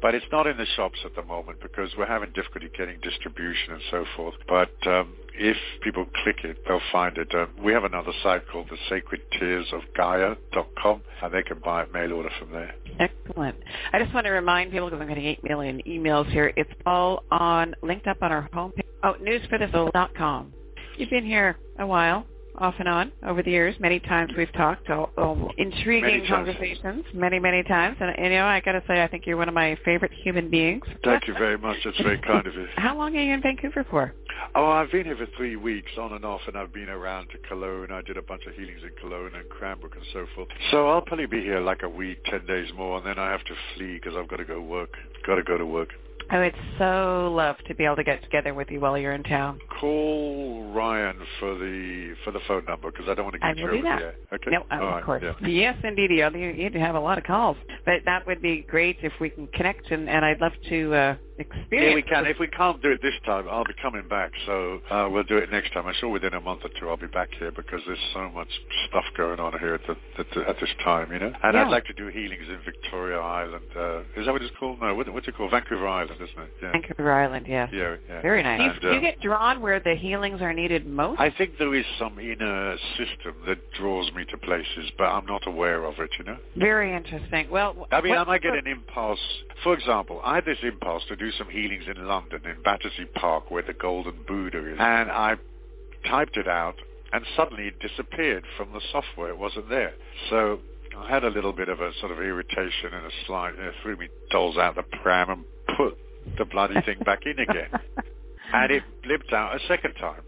But it's not in the shops at the moment because we're having difficulty getting distribution and so forth. But um, if people click it, they'll find it. Uh, we have another site called the Sacred Tears of Gaia.com, and they can buy it mail order from there. Excellent. I just want to remind people, because I'm getting 8 million emails here, it's all on linked up on our homepage. Oh, newsforthesoul.com. You've been here a while off and on over the years. Many times we've talked, all, all intriguing Many conversations, many, many times. And, and, you know, I got to say, I think you're one of my favorite human beings. Thank you very much. That's very kind of you. How long are you in Vancouver for? Oh, I've been here for three weeks on and off, and I've been around to Kelowna. I did a bunch of healings in Kelowna and Cranbrook and so forth. So I'll probably be here like a week, ten days more, and then I have to flee because I've got to go work. Got to go to work. I would so love to be able to get together with you while you're in town. Call Ryan for the for the phone number because I don't want to get you do that. Okay. No, All of course. yeah. Yes, indeed. You you do have a lot of calls, but that would be great if we can connect, and, and I'd love to uh, experience. Yeah, we can. If we can't do it this time, I'll be coming back. So uh, we'll do it next time. I'm sure within a month or two I'll be back here because there's so much stuff going on here at, the, at, the, at this time, you know. And Yeah. I'd like to do healings in Victoria Island. Uh, is that what it's called? No, what, what's it called? Vancouver Island, isn't it? Yeah. Vancouver Island, yes. Yeah, yeah. Very nice. Do you, And, do you uh, get drawn where the healings are needed most? I think there is some inner system that draws me to places, but I'm not aware of it, you know. Very interesting. Well, I mean, what- I might get an impulse. For example, I had this impulse to do some healings in London, in Battersea Park, where the Golden Buddha is. And I typed it out, and suddenly it disappeared from the software. It wasn't there. So I had a little bit of a sort of irritation and a slight, uh, threw me dolls out the pram and put the bloody thing back in again. And it blipped out a second time.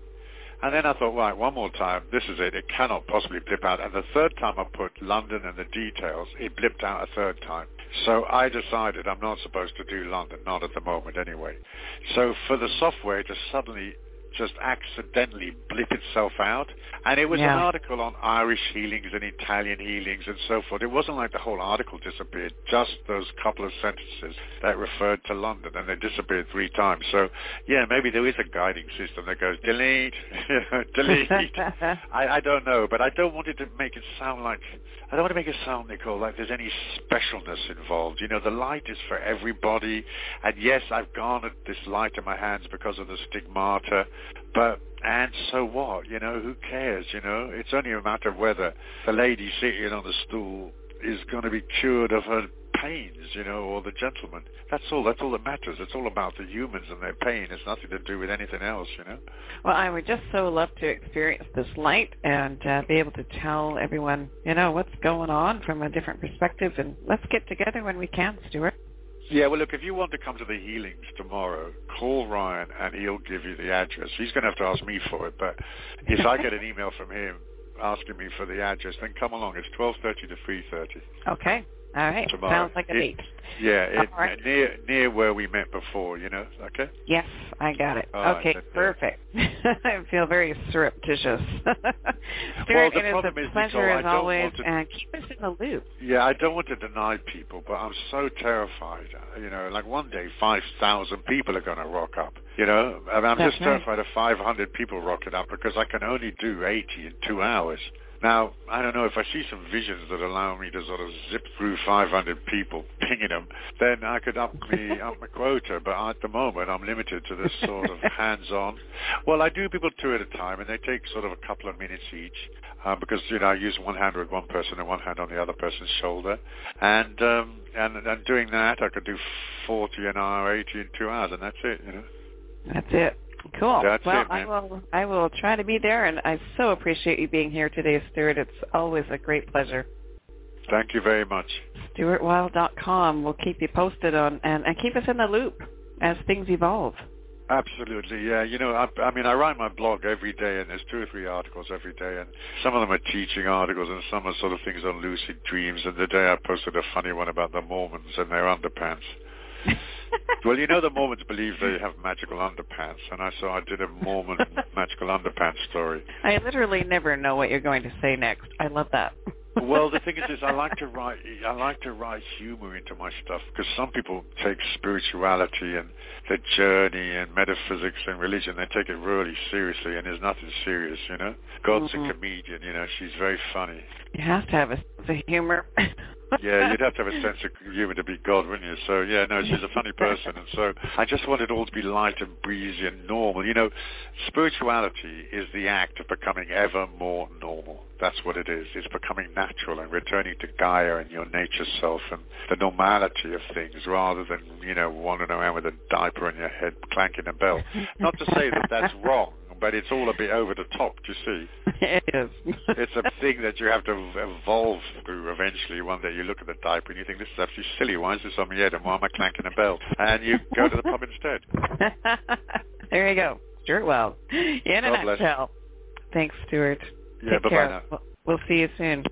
And then I thought, right, one more time, this is it. It cannot possibly blip out. And the third time I put London and the details, it blipped out a third time. So I decided I'm not supposed to do London, not at the moment anyway. So for the software to suddenly just accidentally blip itself out. And it was Yeah. an article on Irish healings and Italian healings and so forth. It wasn't like the whole article disappeared, just those couple of sentences that referred to London, and they disappeared three times. So, yeah, maybe there is a guiding system that goes delete, delete. I, I don't know, but I don't want it to make it sound like, I don't want to make it sound, Nicole, like there's any specialness involved. You know, the light is for everybody, and yes, I've garnered this light in my hands because of the stigmata, but and so what? You know, who cares? You know, it's only a matter of whether the lady sitting on the stool is going to be cured of her pains, you know, or the gentleman. That's all. That's all that matters. It's all about the humans and their pain. It's nothing to do with anything else, you know. Well, I would just so love to experience this light and uh, be able to tell everyone, you know, what's going on from a different perspective. And let's get together when we can, Stuart. Yeah, well, look, if you want to come to the healings tomorrow, call Ryan and he'll give you the address. He's going to have to ask me for it, but if I get an email from him asking me for the address, then come along. It's 12.30 to 3.30 Okay. All right. tomorrow. Sounds like a date. Yeah, it, right. near near where we met before, you know, okay? Yes, I got it. All right, okay, yeah. perfect. I feel very surreptitious. Well, Stuart, the it is problem a is, pleasure Nicole, I as always, to- and keep us in the loop. Yeah, I don't want to deny people, but I'm so terrified. Uh, you know, like one day 5,000 people are going to rock up. You know, and I'm That's just right. terrified of 500 people rocking up because I can only do 80 in two hours. Now, I don't know, if I see some visions that allow me to sort of zip through 500 people, pinging them, then I could up me up my quota. But at the moment, I'm limited to this sort of hands-on. Well, I do people two at a time, and they take sort of a couple of minutes each. Uh, because you know I use one hand with one person and one hand on the other person's shoulder, and um, and and doing that I could do forty an hour, eighty in two hours, and that's it. You know. That's it. Cool. That's well, it, I will. I will try to be there, and I so appreciate you being here today, Stuart. It's always a great pleasure. Thank you very much. StuartWilde.com. We'll keep you posted on and, and keep us in the loop as things evolve. Absolutely, yeah. You know, I, I mean, I write my blog every day, and there's two or three articles every day, and some of them are teaching articles, and some are sort of things on lucid dreams. And the day I posted a funny one about the Mormons and their underpants. Well, you know, the Mormons believe they have magical underpants, and I so I did a Mormon magical underpants story. I literally never know what you're going to say next. I love that. well, the thing is, is I like to write. I like to write humor into my stuff because some people take spirituality and the journey and metaphysics and religion. They take it really seriously, and there's nothing serious, you know. God's Mhm. a comedian, you know. She's very funny. You have to have a sense of humor. Yeah, you'd have to have a sense of humor to be God, wouldn't you? So yeah, no, she's a funny person, and so I just want it all to be light and breezy and normal. You know, spirituality is the act of becoming ever more normal. That's what it is. It's becoming natural and returning to Gaia and your nature self and the normality of things rather than, you know, wandering around with a diaper on your head clanking a bell. Not to say that that's wrong, but it's all a bit over the top, do you see? it is. it's a thing that you have to evolve through eventually. One day you look at the diaper and you think, this is absolutely silly. Why is this on my head and why am I clanking a bell? And you go to the pub instead. there you go. Stuart Well. In a God bless. nutshell. Thanks, Stuart. Yeah, Take bye-bye care. now. We'll see you soon.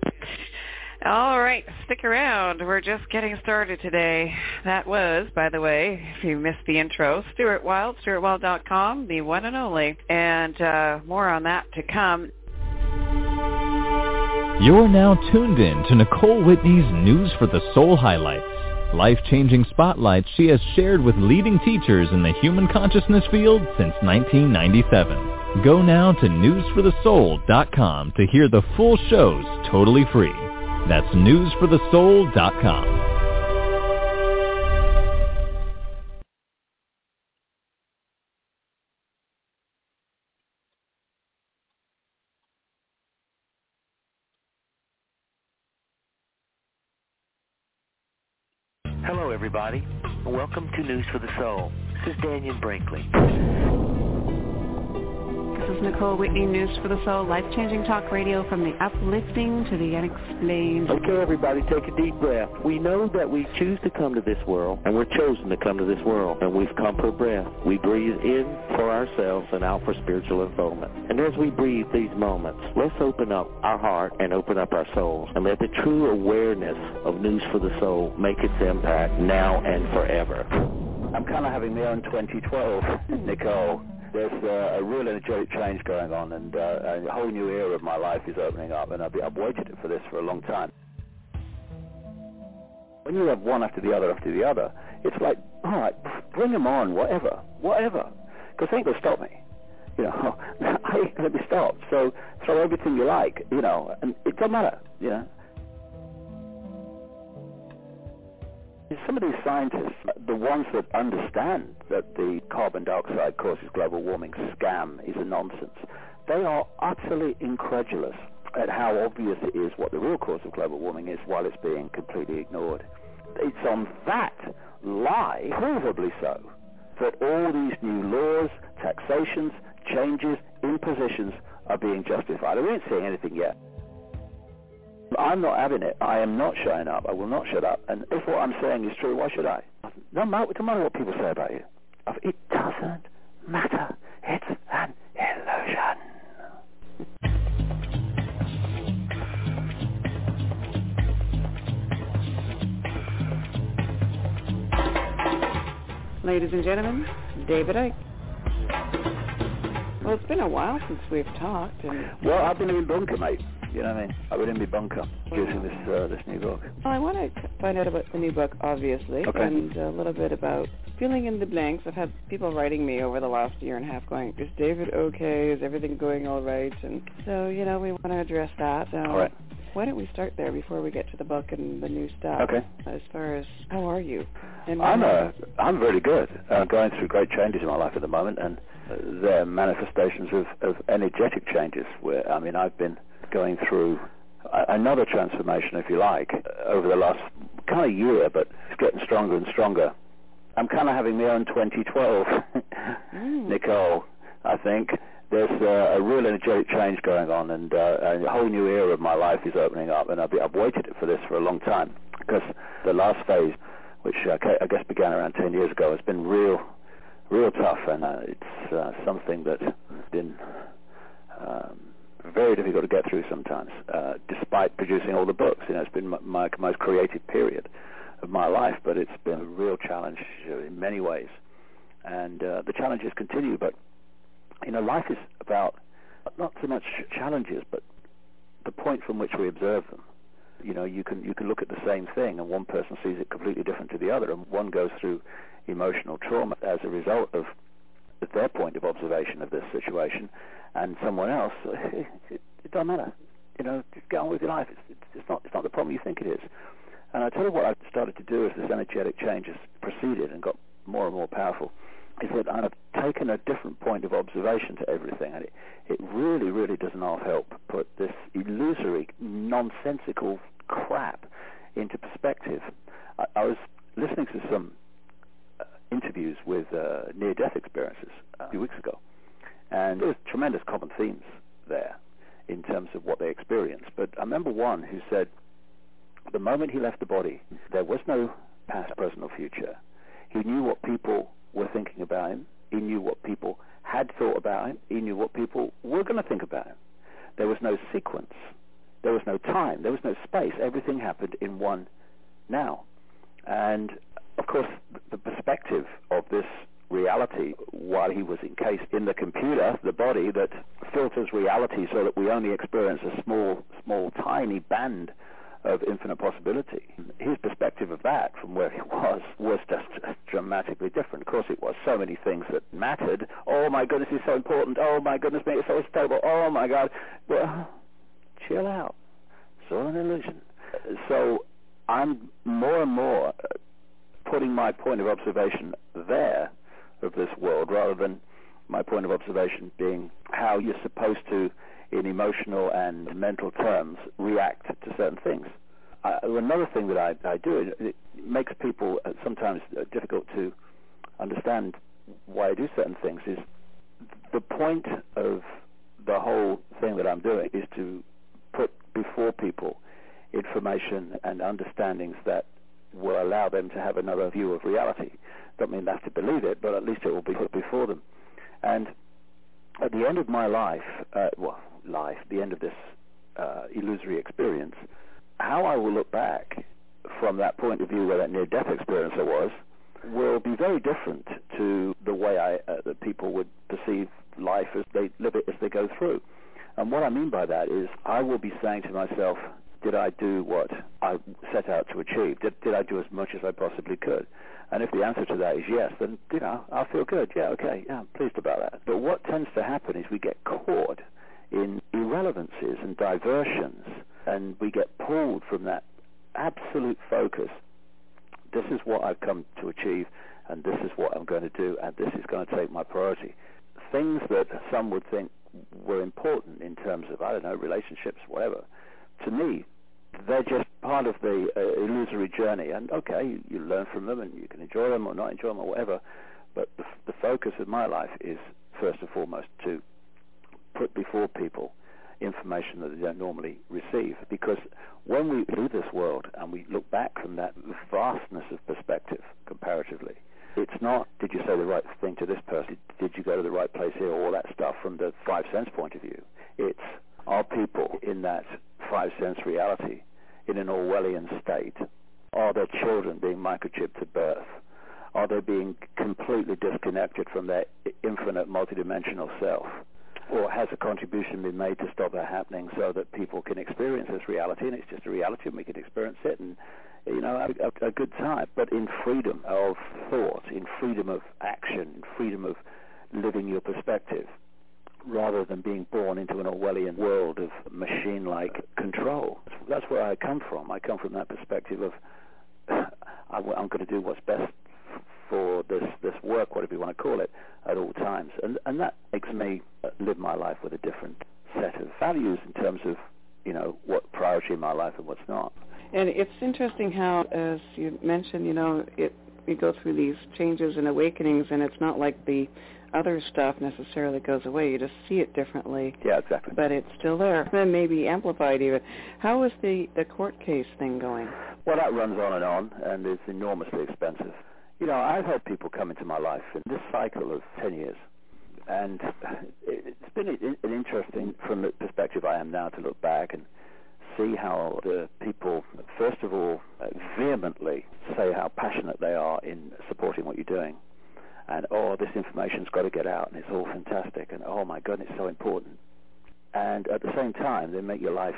All right, stick around. We're just getting started today. That was, by the way, if you missed the intro, Stuart Wilde, stuartwilde.com, the one and only, and uh, more on that to come. You're now tuned in to Nicole Whitney's News for the Soul highlights. Life-changing spotlights she has shared with leading teachers in the human consciousness field since 1997. Go now to newsforthesoul.com to hear the full shows totally free. That's newsforthesoul.com. Hello, everybody. Welcome to News for the Soul. This is Dannion Brinkley. This is Nicole Whitney, News for the Soul, life-changing talk radio from the uplifting to the unexplained. Okay, everybody, take a deep breath. We know that we choose to come to this world, and we're chosen to come to this world, and we've come for breath. We breathe in for ourselves and out for spiritual unfoldment. And as we breathe these moments, let's open up our heart and open up our souls, and let the true awareness of News for the Soul make its impact now and forever. I'm kind of having my own 2012, Nicole. There's uh, a real energetic change going on, and uh, a whole new era of my life is opening up, and I've, I've waited for this for a long time. When you have one after the other after the other, it's like, all right, bring them on, whatever, whatever, because they ain't gonna stop me. You know, I ain't gonna be stopped. So throw everything you like, you know, and it doesn't matter, you know. Some of these scientists, the ones that understand that the carbon dioxide causes global warming scam is a nonsense, they are utterly incredulous at how obvious it is what the real cause of global warming is while it's being completely ignored. It's on that lie, provably so, that all these new laws, taxations, changes, impositions are being justified. We ain't seeing anything yet. I'm not having it. I am not shutting up. I will not shut up. And if what I'm saying is true, why should I? No matter, no matter what people say about you. It doesn't matter. It's an illusion. Ladies and gentlemen, David Icke. Well, it's been a while since we've talked, and Well, I've been in bunker, mate. You know what I mean? I've been in my bunker producing this uh, this new book. well, I want to find out about the new book, obviously, Okay. and a little bit about filling in the blanks. I've had people writing me over the last year and a half going, is David okay? Is everything going all right? And so, you know, we want to address that. So All right. why don't we start there before we get to the book and the new stuff? Okay. As far as, how are you? And I'm uh, I'm very good. I'm going through great changes in my life at the moment, and uh, they're manifestations of, of energetic changes. Where I mean, I've been going through another transformation, if you like, over the last kind of year, but it's getting stronger and stronger. I'm kind of having my own 2012, Mm. Nicole. I think there's uh, a real energetic change going on, and uh, a whole new era of my life is opening up, and I've, been, I've waited for this for a long time because the last phase which uh, I guess began around 10 years ago, has been real, real tough, and uh, it's uh, something that's been um, very difficult to get through sometimes, uh, despite producing all the books. You know, it's been my, my most creative period of my life, but it's been a real challenge in many ways, and uh, the challenges continue. But you know, life is about not so much challenges, but the point from which we observe them you know you can you can look at the same thing and one person sees it completely different to the other and one goes through emotional trauma as a result of their point of observation of this situation and someone else it, it, it doesn't matter. You know just get on with your life. It's, it's, not it's not the problem you think it is. And I tell you what I've started to do as this energetic change has proceeded and got more and more powerful is that I've taken a different point of observation to everything, and it, it really, really does not help put this illusory, nonsensical crap into perspective. I, I was listening to some uh, interviews with uh, near-death experiences a few weeks ago, and there was tremendous common themes there in terms of what they experienced. But I remember one who said, the moment he left the body, there was no past, present, or future. He knew what people were thinking about him. He knew what people had thought about him. He knew what people were going to think about him. There was no sequence. There was no time. There was no space. Everything happened in one now. And of course, the perspective of this reality while he was encased in the computer, the body that filters reality so that we only experience a small, small, tiny band of infinite possibility. His perspective of that from where he was was just dramatically different. Of course it was. So many things that mattered. Oh my goodness, it's so important. Oh my goodness me, it's so stable. Oh my God. Well, chill out. It's all an illusion. So I'm more and more putting my point of observation there of this world rather than my point of observation being how you're supposed to in emotional and mental terms react to certain things. Uh, another thing that I, I do, it, it makes people uh, sometimes uh, difficult to understand why I do certain things, is the point of the whole thing that I'm doing is to put before people information and understandings that will allow them to have another view of reality. Don't mean they have to believe it, but at least it will be put before them. And at the end of my life, uh, well, life, the end of this uh, illusory experience, how I will look back from that point of view where that near-death experience was will be very different to the way I, uh, that people would perceive life as they live it as they go through. And what I mean by that is I will be saying to myself, did I do what I set out to achieve? Did, did I do as much as I possibly could? And if the answer to that is yes, then, you know, I'll feel good. Yeah, okay, yeah, I'm pleased about that. But what tends to happen is we get caught in irrelevancies and diversions, and we get pulled from that absolute focus. This is what I've come to achieve, and this is what I'm going to do, and this is going to take my priority. Things that some would think were important in terms of, I don't know, relationships, whatever, to me, they're just part of the uh, illusory journey. And okay, you, learn from them, and you can enjoy them or not enjoy them or whatever. But the, the focus of my life is first and foremost to put before people information that they don't normally receive. Because when we leave this world and we look back from that vastness of perspective comparatively, it's not, did you say the right thing to this person? Did you go to the right place here? All that stuff from the five sense point of view. It's are people in that five sense reality in an Orwellian state? Are their children being microchipped at birth? Are they being completely disconnected from their infinite multidimensional self? or has a contribution been made to stop that happening so that people can experience this reality and it's just a reality and we can experience it and you know have a, a good time but in freedom of thought in freedom of action freedom of living your perspective rather than being born into an Orwellian world of machine-like control. That's where I come from. I come from that perspective of I'm going to do what's best for this this work, whatever you want to call it, at all times, and and that makes me live my life with a different set of values in terms of you know what priority in my life and what's not. And it's interesting how, as you mentioned, you know, it we go through these changes and awakenings, and it's not like the other stuff necessarily goes away. You just see it differently. Yeah, exactly. But it's still there. Then maybe amplified even. How is the the court case thing going? Well, that runs on and on, and it's enormously expensive. You know, I've had people come into my life in this cycle of 10 years, and it's been an interesting, from the perspective I am now, to look back and see how the people, first of all, uh, vehemently say how passionate they are in supporting what you're doing. And, oh, this information's got to get out, and it's all fantastic, and oh my God, it's so important. And at the same time, they make your life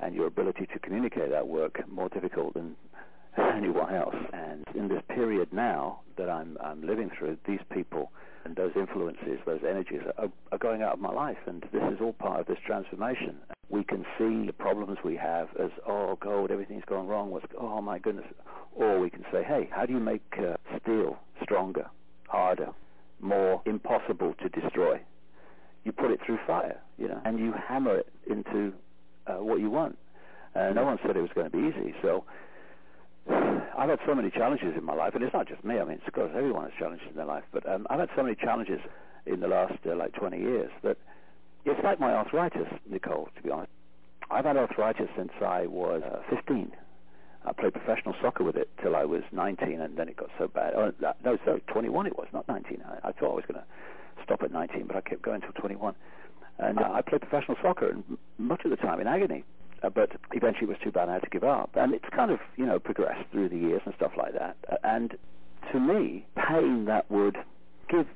and your ability to communicate that work more difficult than anyone else. And in this period now that I'm, I'm living through, these people and those influences, those energies are, are going out of my life. And this is all part of this transformation. we can see the problems we have as, oh, God, everything's gone wrong. What's, oh, my goodness. Or we can say, hey, how do you make uh, steel stronger, harder, more impossible to destroy? You put it through fire, you know, and you hammer it into uh, what you want. Uh, no one said it was going to be easy. So I've had so many challenges in my life, and it's not just me. I mean, of course, everyone has challenges in their life. But um, I've had so many challenges in the last uh, like 20 years that it's like my arthritis, Nicole. To be honest, I've had arthritis since I was uh, 15. I played professional soccer with it till I was 19, and then it got so bad. Oh, no, sorry, 21 it was, not 19. I, I thought I was going to stop at 19, but I kept going till 21. And uh, I played professional soccer, and much of the time in agony. Uh, but eventually it was too bad I had to give up. And it's kind of, you know, progressed through the years and stuff like that. Uh, and to me, pain that would give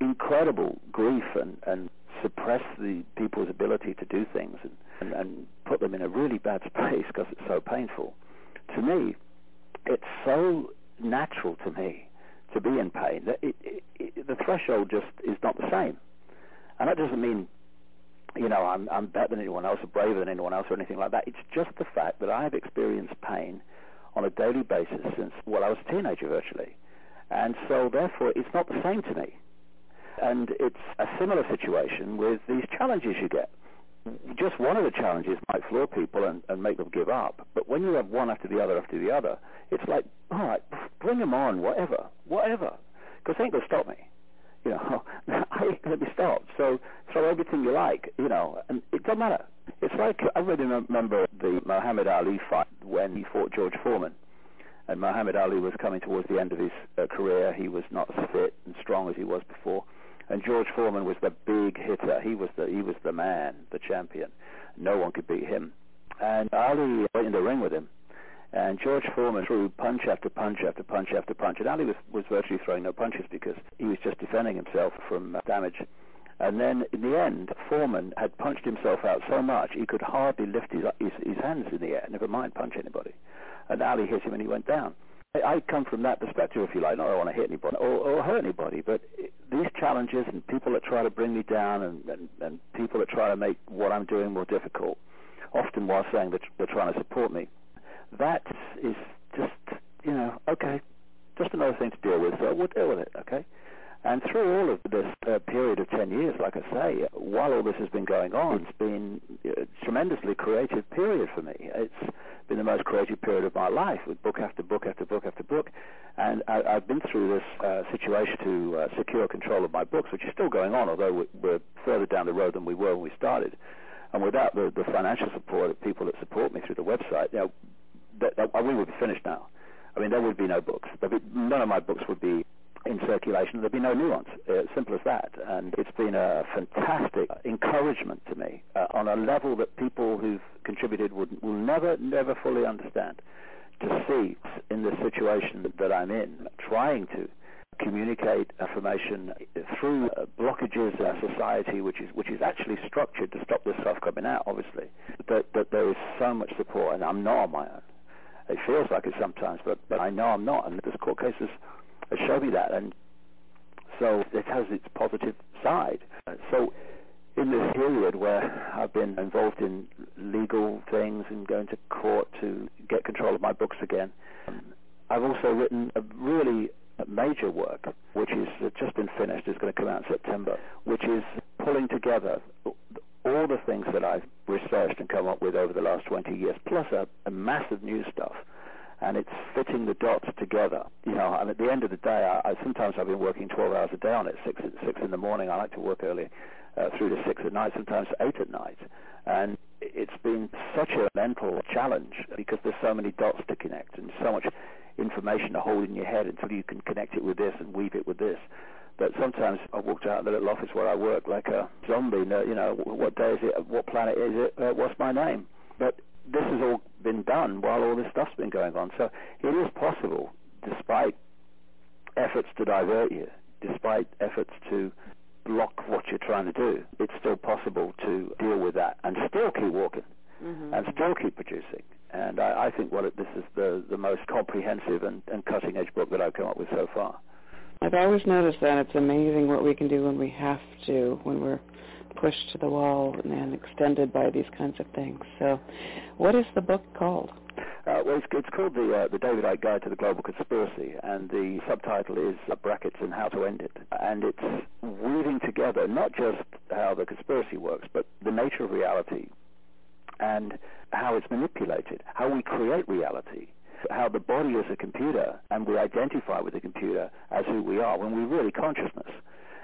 incredible grief and, and suppress the people's ability to do things and, and, and put them in a really bad space because it's so painful. To me, it's so natural to me to be in pain that it, it, it, the threshold just is not the same. And that doesn't mean, you know, I'm, I'm better than anyone else or braver than anyone else or anything like that. It's just the fact that I have experienced pain on a daily basis since, well, I was a teenager virtually. And so, therefore, it's not the same to me. And it's a similar situation with these challenges you get. Just one of the challenges might floor people and, and make them give up. But when you have one after the other after the other, it's like, all right, bring them on, whatever, whatever. Because they ain't going to stop me. You know, I ain't going to be stopped. So throw everything you like, you know, and it doesn't matter. It's like, I really remember the Muhammad Ali fight when he fought George Foreman and Muhammad Ali was coming towards the end of his uh, career. He was not as fit and strong as he was before, and George Foreman was the big hitter. He was the he was the man, the champion. No one could beat him. And Ali went in the ring with him, and George Foreman threw punch after punch after punch after punch. And Ali was, was virtually throwing no punches because he was just defending himself from uh, damage. And then in the end, Foreman had punched himself out so much he could hardly lift his, his, his hands in the air, never mind punch anybody. And Ali hit him and he went down. I come from that perspective, if you like. Not I want to hit anybody or, or hurt anybody, but these challenges and people that try to bring me down and, and, and people that try to make what I'm doing more difficult, often while saying that they're trying to support me, that is just, you know, okay, just another thing to deal with, so we'll deal with it, okay? And through all of this uh, period of 10 years, like I say, while all this has been going on, it's been a tremendously creative period for me. It's been the most creative period of my life with book after book after book after book. And I, have been through this uh, situation to uh, secure control of my books, which is still going on, although we're further down the road than we were when we started. And without the, the financial support of people that support me through the website, you know, that, that, we would be finished now. I mean, there would be no books. Be, none of my books would be in circulation, there'd be no nuance. Uh, simple as that. And it's been a fantastic encouragement to me uh, on a level that people who've contributed would, will never, never fully understand. To see in the situation that I'm in, trying to communicate information through uh, blockages in our society, which is which is actually structured to stop this stuff coming out. Obviously, that that there is so much support, and I'm not on my own. It feels like it sometimes, but but I know I'm not. And this court case is show me that. And so it has its positive side. So in this period where I've been involved in legal things and going to court to get control of my books again, I've also written a really major work, which is just been finished, is going to come out in September, which is pulling together all the things that I've researched and come up with over the last 20 years, plus a, a massive new stuff and it's fitting the dots together. You know, and at the end of the day, I, I sometimes I've been working 12 hours a day on it, six six in the morning. I like to work early uh, through to six at night, sometimes eight at night, and it's been such a mental challenge because there's so many dots to connect and so much information to hold in your head until you can connect it with this and weave it with this. But sometimes I walked out of the little office where I work like a zombie. You know, what day is it? What planet is it? Uh, what's my name? But this has all been done while all this stuff's been going on. So it is possible, despite efforts to divert you, despite efforts to block what you're trying to do, it's still possible to deal with that and still keep walking mm-hmm. and still keep producing. And I, I think what it, this is the, the most comprehensive and, and cutting edge book that I've come up with so far. I've always noticed that it's amazing what we can do when we have to, when we're pushed to the wall and extended by these kinds of things. So, what is the book called? Uh, well, it's, it's called the uh, the David Icke Guide to the Global Conspiracy, and the subtitle is uh, Brackets and How to End It. And it's weaving together not just how the conspiracy works, but the nature of reality and how it's manipulated, how we create reality, how the body is a computer, and we identify with the computer as who we are when we're really consciousness.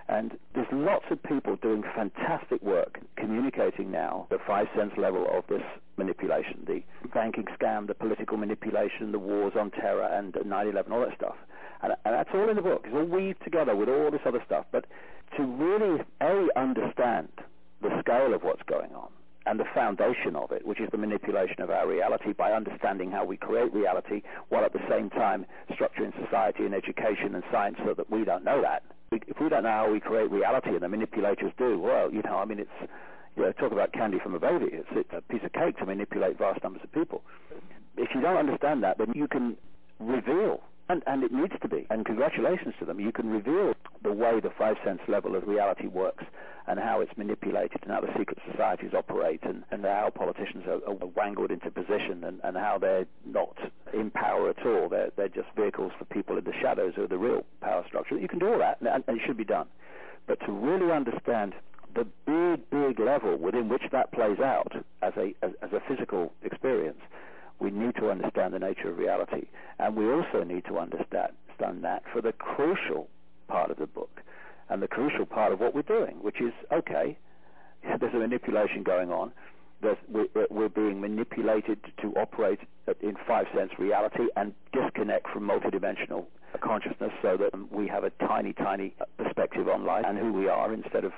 And there's lots of people doing fantastic work communicating now the five sense level of this manipulation, the banking scam, the political manipulation, the wars on terror and 9-11, all that stuff. And, and that's all in the book. It's all weaved together with all this other stuff. But to really, A, understand the scale of what's going on, and the foundation of it, which is the manipulation of our reality by understanding how we create reality while at the same time structuring society and education and science so that we don't know that if we don't know how we create reality and the manipulators do, well, you know, I mean, it's, you know, talk about candy from a baby. It's, it's a piece of cake to manipulate vast numbers of people. If you don't understand that, then you can reveal and, and it needs to be. And congratulations to them. You can reveal the way the five sense level of reality works and how it's manipulated and how the secret societies operate and, and how politicians are, are wangled into position and, and how they're not in power at all. They're, they're just vehicles for people in the shadows who are the real power structure. You can do all that, and, and it should be done. But to really understand the big, big level within which that plays out as a, as, as a physical experience we need to understand the nature of reality. And we also need to understand that for the crucial part of the book and the crucial part of what we're doing, which is, okay, there's a manipulation going on. That we're being manipulated to operate in five-sense reality and disconnect from multidimensional consciousness so that we have a tiny, tiny perspective on life and who we are instead of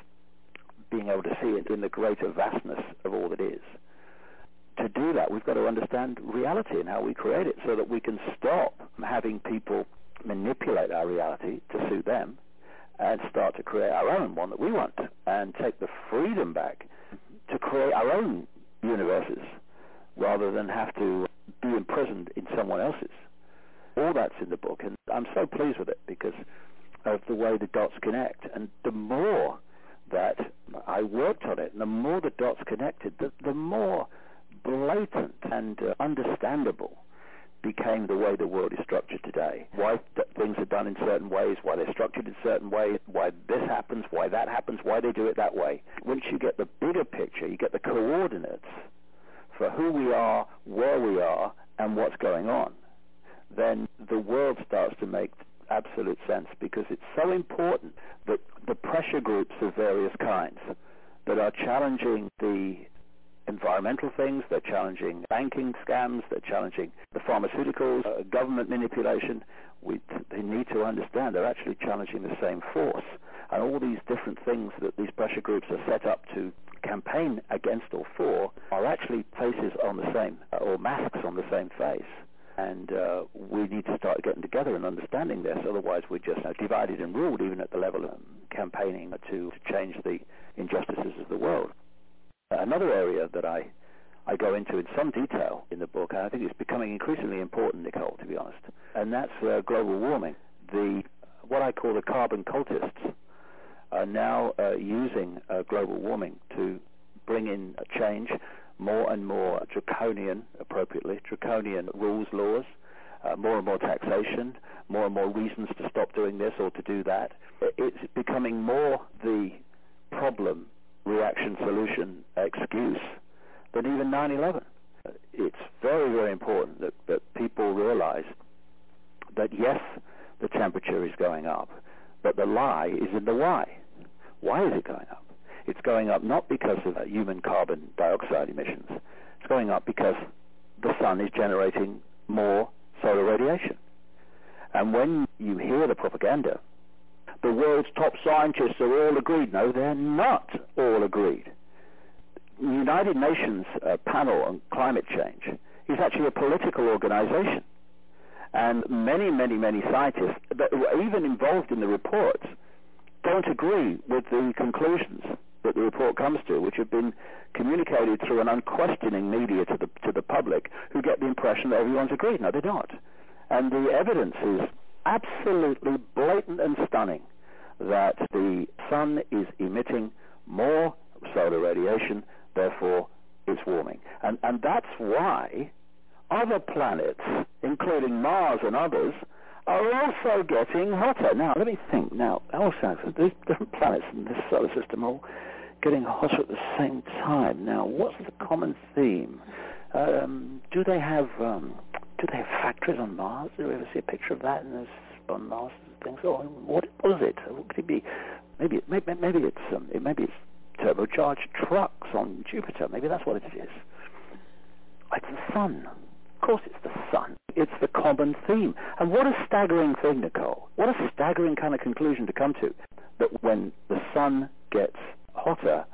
being able to see it in the greater vastness of all that is to do that, we've got to understand reality and how we create it so that we can stop having people manipulate our reality to suit them and start to create our own one that we want and take the freedom back to create our own universes rather than have to be imprisoned in someone else's. All that's in the book, and I'm so pleased with it because of the way the dots connect. And the more that I worked on it, and the more the dots connected, the, the more blatant and uh, understandable became the way the world is structured today. Why th- things are done in certain ways, why they're structured in certain ways, why this happens, why that happens, why they do it that way. Once you get the bigger picture, you get the coordinates for who we are, where we are, and what's going on, then the world starts to make absolute sense because it's so important that the pressure groups of various kinds that are challenging the environmental things, they're challenging banking scams, they're challenging the pharmaceuticals, uh, government manipulation. We, they need to understand they're actually challenging the same force. And all these different things that these pressure groups are set up to campaign against or for are actually faces on the same, uh, or masks on the same face. And uh, we need to start getting together and understanding this. Otherwise, we're just uh, divided and ruled, even at the level of campaigning to, to change the injustices of the world. Another area that I, I go into in some detail in the book, and I think it's becoming increasingly important, Nicole, to be honest, and that's uh, global warming. The what I call the carbon cultists are now uh, using uh, global warming to bring in a change, more and more draconian, appropriately, draconian rules, laws, uh, more and more taxation, more and more reasons to stop doing this or to do that. It's becoming more the problem reaction solution excuse than even 9-11. It's very, very important that, that people realize that yes, the temperature is going up, but the lie is in the why. Why is it going up? It's going up not because of human carbon dioxide emissions. It's going up because the sun is generating more solar radiation. And when you hear the propaganda the world's top scientists are all agreed. No, they're not all agreed. The United Nations uh, panel on climate change is actually a political organization. And many, many, many scientists that were even involved in the reports don't agree with the conclusions that the report comes to, which have been communicated through an unquestioning media to the to the public, who get the impression that everyone's agreed. No, they're not. And the evidence is absolutely blatant and stunning that the sun is emitting more solar radiation, therefore it's warming. And, and that's why other planets, including Mars and others, are also getting hotter. Now, let me think. Now, also, these different planets in this solar system are all getting hotter at the same time. Now, what's the common theme? Um, do they have um, do they have factories on Mars? Do we ever see a picture of that And there's on Mars? And things. Oh, what was it? What could it be? Maybe maybe maybe it's um, it, maybe it's turbocharged trucks on Jupiter. Maybe that's what it is. It's the sun. Of course, it's the sun. It's the common theme. And what a staggering thing, Nicole. What a staggering kind of conclusion to come to. That when the sun gets hotter,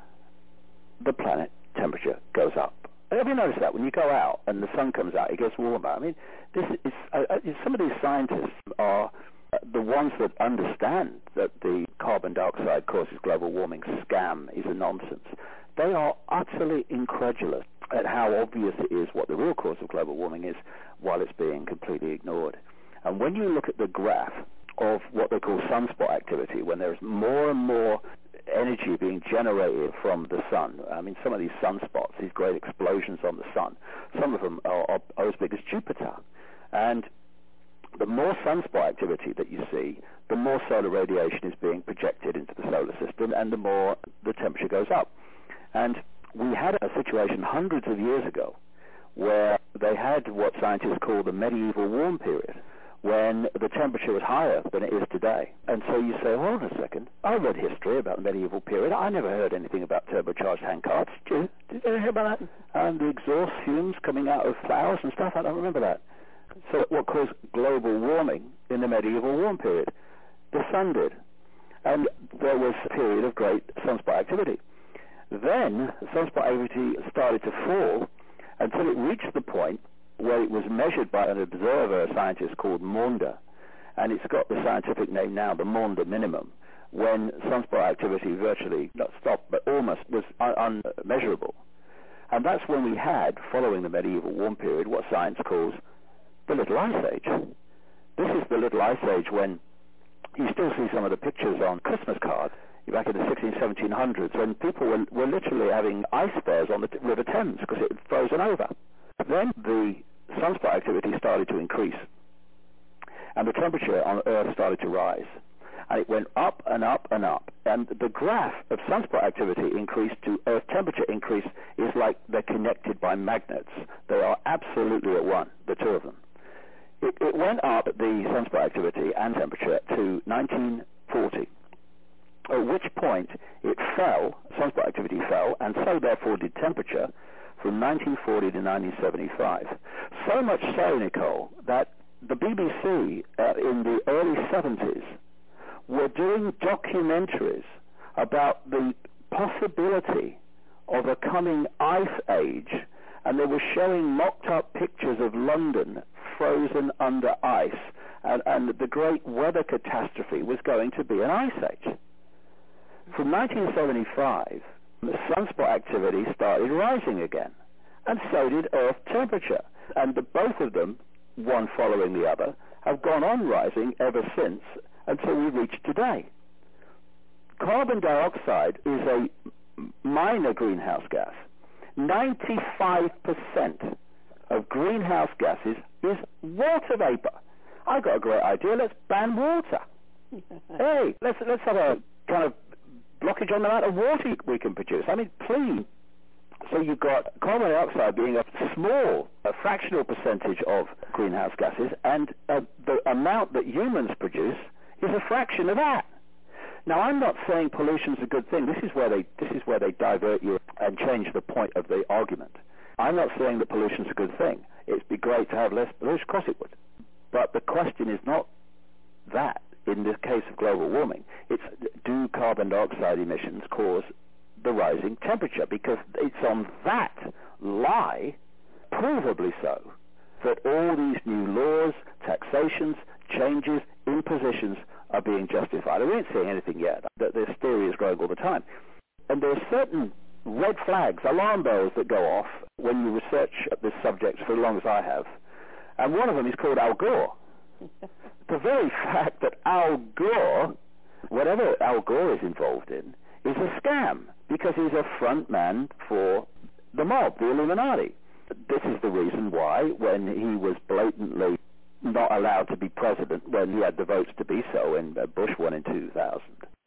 the planet temperature goes up. Have you noticed that when you go out and the sun comes out, it gets warmer? I mean, this is uh, uh some of these scientists are uh, the ones that understand that the carbon dioxide causes global warming scam is a nonsense. They are utterly incredulous at how obvious it is what the real cause of global warming is while it's being completely ignored. And when you look at the graph of what they call sunspot activity, when there's more and more energy being generated from the sun. I mean, some of these sunspots, these great explosions on the sun, some of them are, are, are as big as Jupiter. And the more sunspot activity that you see, the more solar radiation is being projected into the solar system, and the more the temperature goes up. And we had a situation hundreds of years ago where they had what scientists call the medieval warm period, when the temperature was higher than it is today. And so you say, hold on a second, I read history about the medieval period. I never heard anything about turbocharged handcarts. Did you? Did you hear about that? And the exhaust fumes coming out of flowers and stuff, I don't remember that. So what caused global warming in the medieval warm period? The sun did. And there was a period of great sunspot activity. Then sunspot activity started to fall until it reached the point where it was measured by an observer, a scientist called Maunder, and it's got the scientific name now, the Maunder minimum, when sunspot activity virtually not stopped, but almost was un- unmeasurable. And that's when we had, following the medieval warm period, what science calls the Little Ice Age. This is the Little Ice Age when you still see some of the pictures on Christmas cards back in the 16, 1700s when people were, were literally having ice fairs on the t- River Thames because it had frozen over. Then the sunspot activity started to increase, and the temperature on Earth started to rise. And it went up and up and up. And the graph of sunspot activity increase to Earth temperature increase is like they're connected by magnets. They are absolutely at one, the two of them. It, it went up, the sunspot activity and temperature, to 1940 at which point it fell, sunspot activity fell, and so therefore did temperature, from 1940 to 1975. So much so, Nicole, that the BBC uh, in the early 70s were doing documentaries about the possibility of a coming ice age, and they were showing mocked-up pictures of London frozen under ice, and, and the great weather catastrophe was going to be an ice age. From 1975, sunspot activity started rising again, and so did Earth temperature. And the, both of them, one following the other, have gone on rising ever since until we reach today. Carbon dioxide is a minor greenhouse gas. 95% of greenhouse gases is water vapor. I got a great idea. Let's ban water. hey, let's let's have a kind of blockage on the amount of water we can produce. I mean, please. So you've got carbon dioxide being a small, a fractional percentage of greenhouse gases, and uh, the amount that humans produce is a fraction of that. Now, I'm not saying pollution's a good thing. This is where they this is where they divert you and change the point of the argument. I'm not saying that pollution's a good thing. It'd be great to have less pollution. Of course it would. But the question is not that in the case of global warming, it's do carbon dioxide emissions cause the rising temperature? Because it's on that lie, provably so, that all these new laws, taxations, changes, impositions are being justified. We ain't seeing anything yet. That this theory is growing all the time. And there are certain red flags, alarm bells that go off when you research this subject for as long as I have. And one of them is called Al Gore. The very fact that Al Gore, whatever Al Gore is involved in, is a scam. because he's a front man for the mob, the Illuminati. This is the reason why, when he was blatantly not allowed to be president, when he had the votes to be so, and uh, Bush won in 2000,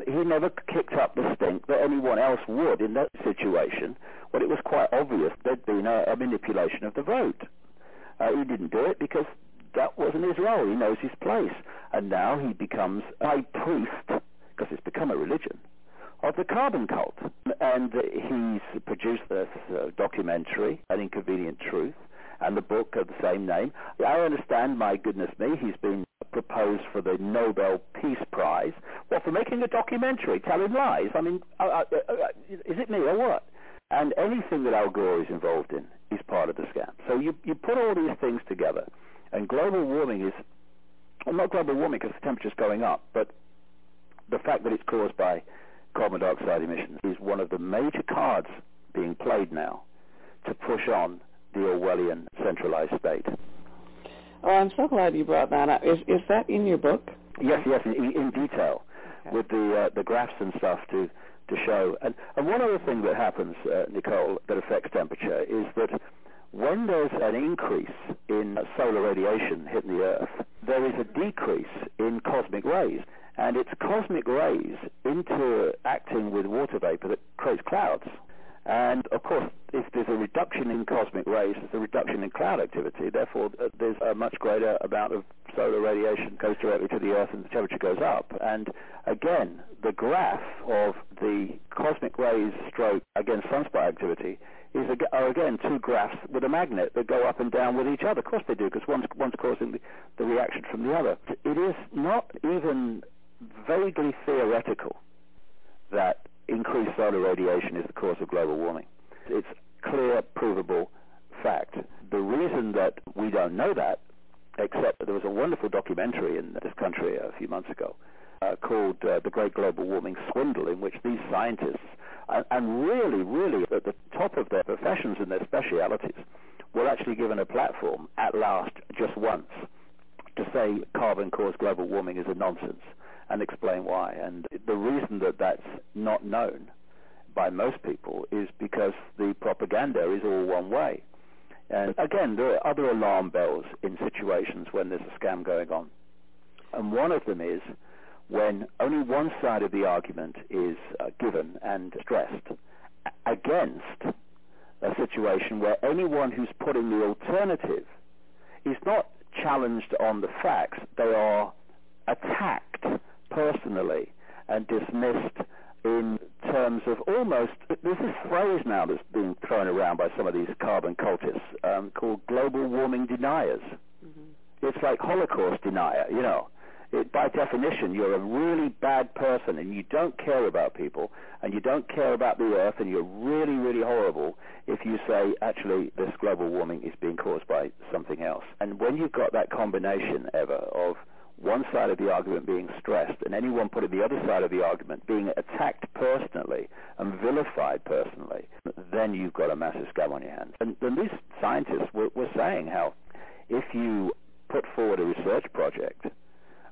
he never kicked up the stink that anyone else would in that situation when it was quite obvious there'd been a, a manipulation of the vote. Uh, he didn't do it because that wasn't his role. He knows his place. And now he becomes a priest, because it's become a religion, of the carbon cult. And he's produced this uh, documentary, An Inconvenient Truth, and the book of the same name. I understand, my goodness me, he's been proposed for the Nobel Peace Prize. Well, for making a documentary telling lies. I mean, uh, uh is it me or what? And anything that Al Gore is involved in is part of the scam. So you, you put all these things together, and global warming is, well, not global warming because the temperature's going up, but the fact that it's caused by carbon dioxide emissions is one of the major cards being played now to push on the Orwellian centralized state. Oh, I'm so glad you brought that up. Is is that in your book? Yes, yes, in, in detail, okay. with the uh, the graphs and stuff to to show. And and one other thing that happens, uh, Nicole, that affects temperature is that when there's an increase in solar radiation hitting the Earth, there is a decrease in cosmic rays. And it's cosmic rays interacting with water vapor that creates clouds. And of course, if there's a reduction in cosmic rays, there's a reduction in cloud activity. Therefore, there's a much greater amount of solar radiation goes directly to the Earth and the temperature goes up. And again, the graph of the cosmic rays stroke against sunspot activity is are again two graphs with a magnet that go up and down with each other. Of course they do, because one's, one's causing the, the reaction from the other. It is not even vaguely theoretical that increased solar radiation is the cause of global warming. It's clear, provable fact. The reason that we don't know that, except that there was a wonderful documentary in this country a few months ago uh, called uh, The Great Global Warming Swindle, in which these scientists, and, and really, really at the top of their professions and their specialities, were actually given a platform at last, just once, to say carbon caused global warming is a nonsense and explain why. And the reason that that's not known by most people is because the propaganda is all one way. And again, there are other alarm bells in situations when there's a scam going on. And one of them is when only one side of the argument is uh, given and stressed against a situation where anyone who's putting the alternative is not challenged on the facts, they are attacked personally and dismissed in terms of almost there's this phrase now that's being thrown around by some of these carbon cultists um, called global warming deniers. Mm-hmm. It's like Holocaust denier, you know. It, by definition, you're a really bad person and you don't care about people and you don't care about the earth and you're really, really horrible if you say, actually, this global warming is being caused by something else. And when you've got that combination ever of one side of the argument being stressed and anyone put putting the other side of the argument being attacked personally and vilified personally, then you've got a massive scam on your hands. And, and these scientists were, were saying how if you put forward a research project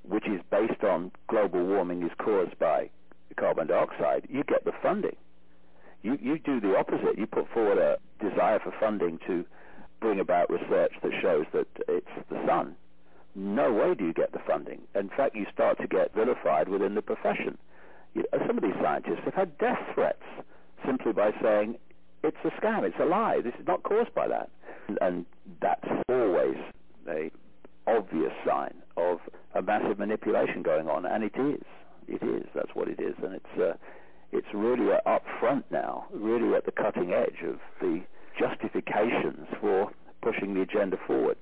which is based on global warming is caused by carbon dioxide, you get the funding. You, you do the opposite. You put forward a desire for funding to bring about research that shows that it's the sun no way do you get the funding. In fact, you start to get vilified within the profession. You, some of these scientists have had death threats simply by saying, it's a scam, it's a lie, this is not caused by that. And, and that's always a obvious sign of a massive manipulation going on, and it is. It is. That's what it is, and it's uh, it's really uh, up front now, really at the cutting edge of the justifications for pushing the agenda forward.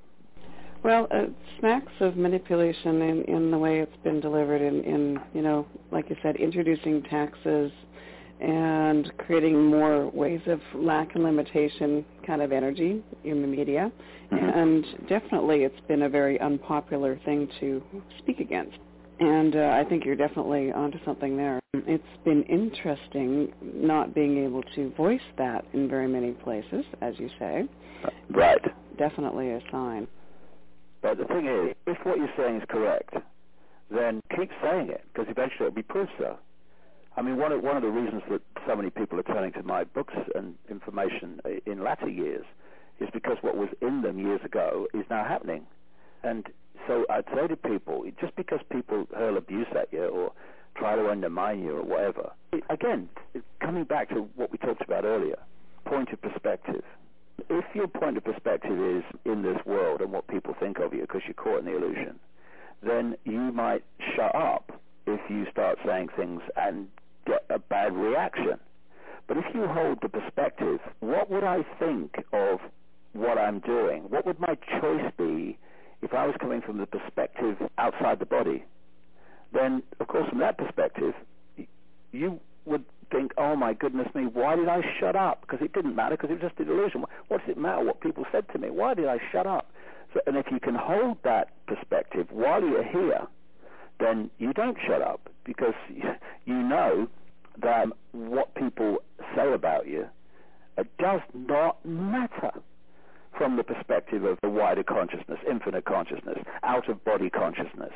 Well, it smacks of manipulation in, in the way it's been delivered in, in, you know, like you said, introducing taxes and creating more ways of lack and limitation kind of energy in the media. Mm-hmm. And definitely it's been a very unpopular thing to speak against. And uh, I think you're definitely onto something there. It's been interesting not being able to voice that in very many places, as you say. Right. Definitely a sign. But the thing is, if what you're saying is correct, then keep saying it, because eventually it'll be proved so. I mean, one of, one of the reasons that so many people are turning to my books and information uh, in latter years is because what was in them years ago is now happening. And so I'd say to people, just because people hurl abuse at you or try to undermine you or whatever, it, again, coming back to what we talked about earlier, point of perspective. If your point of perspective is in this world and what people think of you because you're caught in the illusion, then you might shut up if you start saying things and get a bad reaction. But if you hold the perspective, what would I think of what I'm doing? What would my choice be if I was coming from the perspective outside the body? Then, of course, from that perspective, you would think, oh my goodness me, why did I shut up? Because it didn't matter, because it was just a delusion. What does it matter what people said to me? Why did I shut up? So, and if you can hold that perspective while you're here, then you don't shut up because you know that what people say about you it does not matter from the perspective of the wider consciousness, infinite consciousness, out of body consciousness.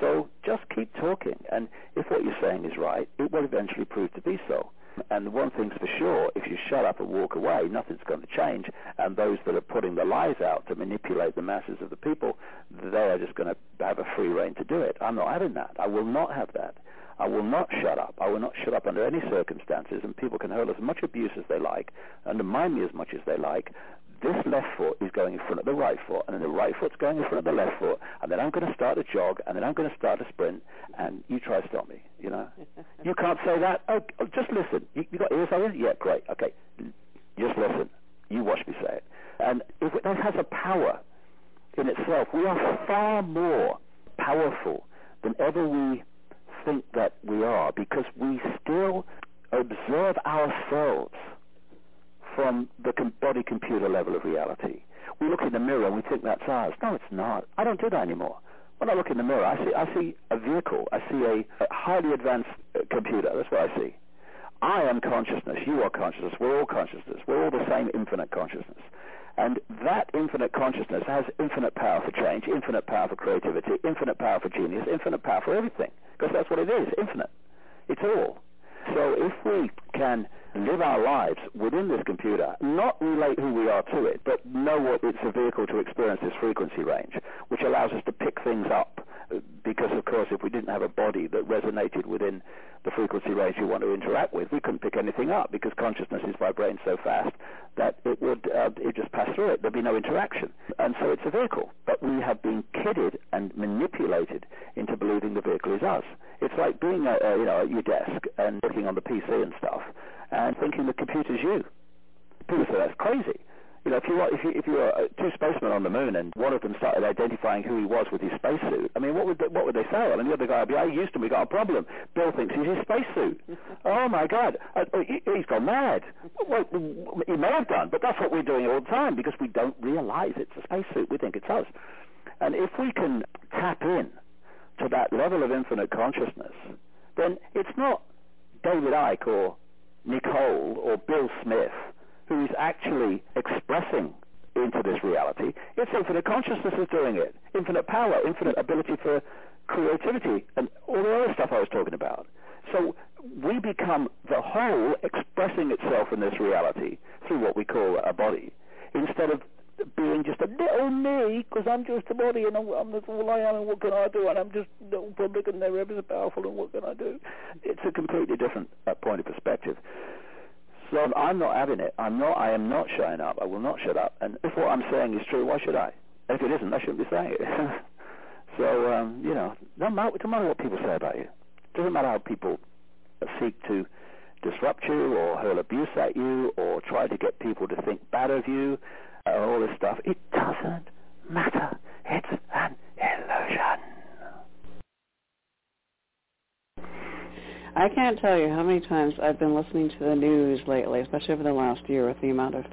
So just keep talking, and if what you're saying is right, it will eventually prove to be so. And one thing's for sure, if you shut up and walk away, nothing's going to change. And those that are putting the lies out to manipulate the masses of the people, they are just going to have a free reign to do it. I'm not having that. I will not have that. I will not shut up. I will not shut up under any circumstances, and people can hurl as much abuse as they like, undermine me as much as they like. This left foot is going in front of the right foot, and then the right foot's going in front of the left foot, and then I'm going to start a jog, and then I'm going to start a sprint, and you try to stop me, you know? you can't say that. Oh, oh just listen. You, you got you? Yeah, great. Okay. Just listen. You watch me say it. And if it, that has a power in itself, we are far more powerful than ever we think that we are because we still observe ourselves from the body computer level of reality. We look in the mirror and we think that's ours. No, it's not. I don't do that anymore. When I look in the mirror, I see I see a vehicle. I see a, a highly advanced uh, computer. That's what I see. I am consciousness. You are consciousness. We're all consciousness. We're all the same infinite consciousness. And that infinite consciousness has infinite power for change, infinite power for creativity, infinite power for genius, infinite power for everything. Because that's what it is, infinite. It's all. So if we can live our lives within this computer, not relate who we are to it, but know what it's a vehicle to experience this frequency range, which allows us to pick things up. Because, of course, if we didn't have a body that resonated within the frequency range you want to interact with, we couldn't pick anything up because consciousness is vibrating so fast that it would uh, it just pass through it. There'd be no interaction, and so it's a vehicle. But we have been kidded and manipulated into believing the vehicle is us. It's like being a, a, you know at your desk and working on the PC and stuff, and thinking the computer's you. People say that's crazy. You know, if you if you if you were uh, two spacemen on the moon and one of them started identifying who he was with his spacesuit, I mean, what would they, what would they say? I mean, the other guy would be, "I Houston, we got a problem. Bill thinks he's his spacesuit. oh my God, uh, uh, he, has gone mad. Well, he may have done, but that's what we're doing all the time because we don't realize it's a spacesuit. We think it's us. And if we can tap in to that level of infinite consciousness, then it's not David Icke or Nicole or Bill Smith who is actually expressing into this reality. It's infinite consciousness is doing it. Infinite power, infinite ability for creativity, and all the other stuff I was talking about. So we become the whole expressing itself in this reality through what we call a body, instead of being just a little me, because I'm just a body and I'm, I'm, all I am, and what can I do? And I'm just little public and they're ever so powerful, and what can I do? It's a completely different uh, point of perspective. So I'm not having it. I'm not. I am not shutting up. I will not shut up. And if what I'm saying is true, why should I? If it isn't, I shouldn't be saying it. so um, you know, no matter, no matter what people say about you. It doesn't matter how people seek to disrupt you or hurl abuse at you or try to get people to think bad of you and all this stuff. It doesn't matter. It's an illusion. I can't tell you how many times I've been listening to the news lately, especially over the last year with the amount of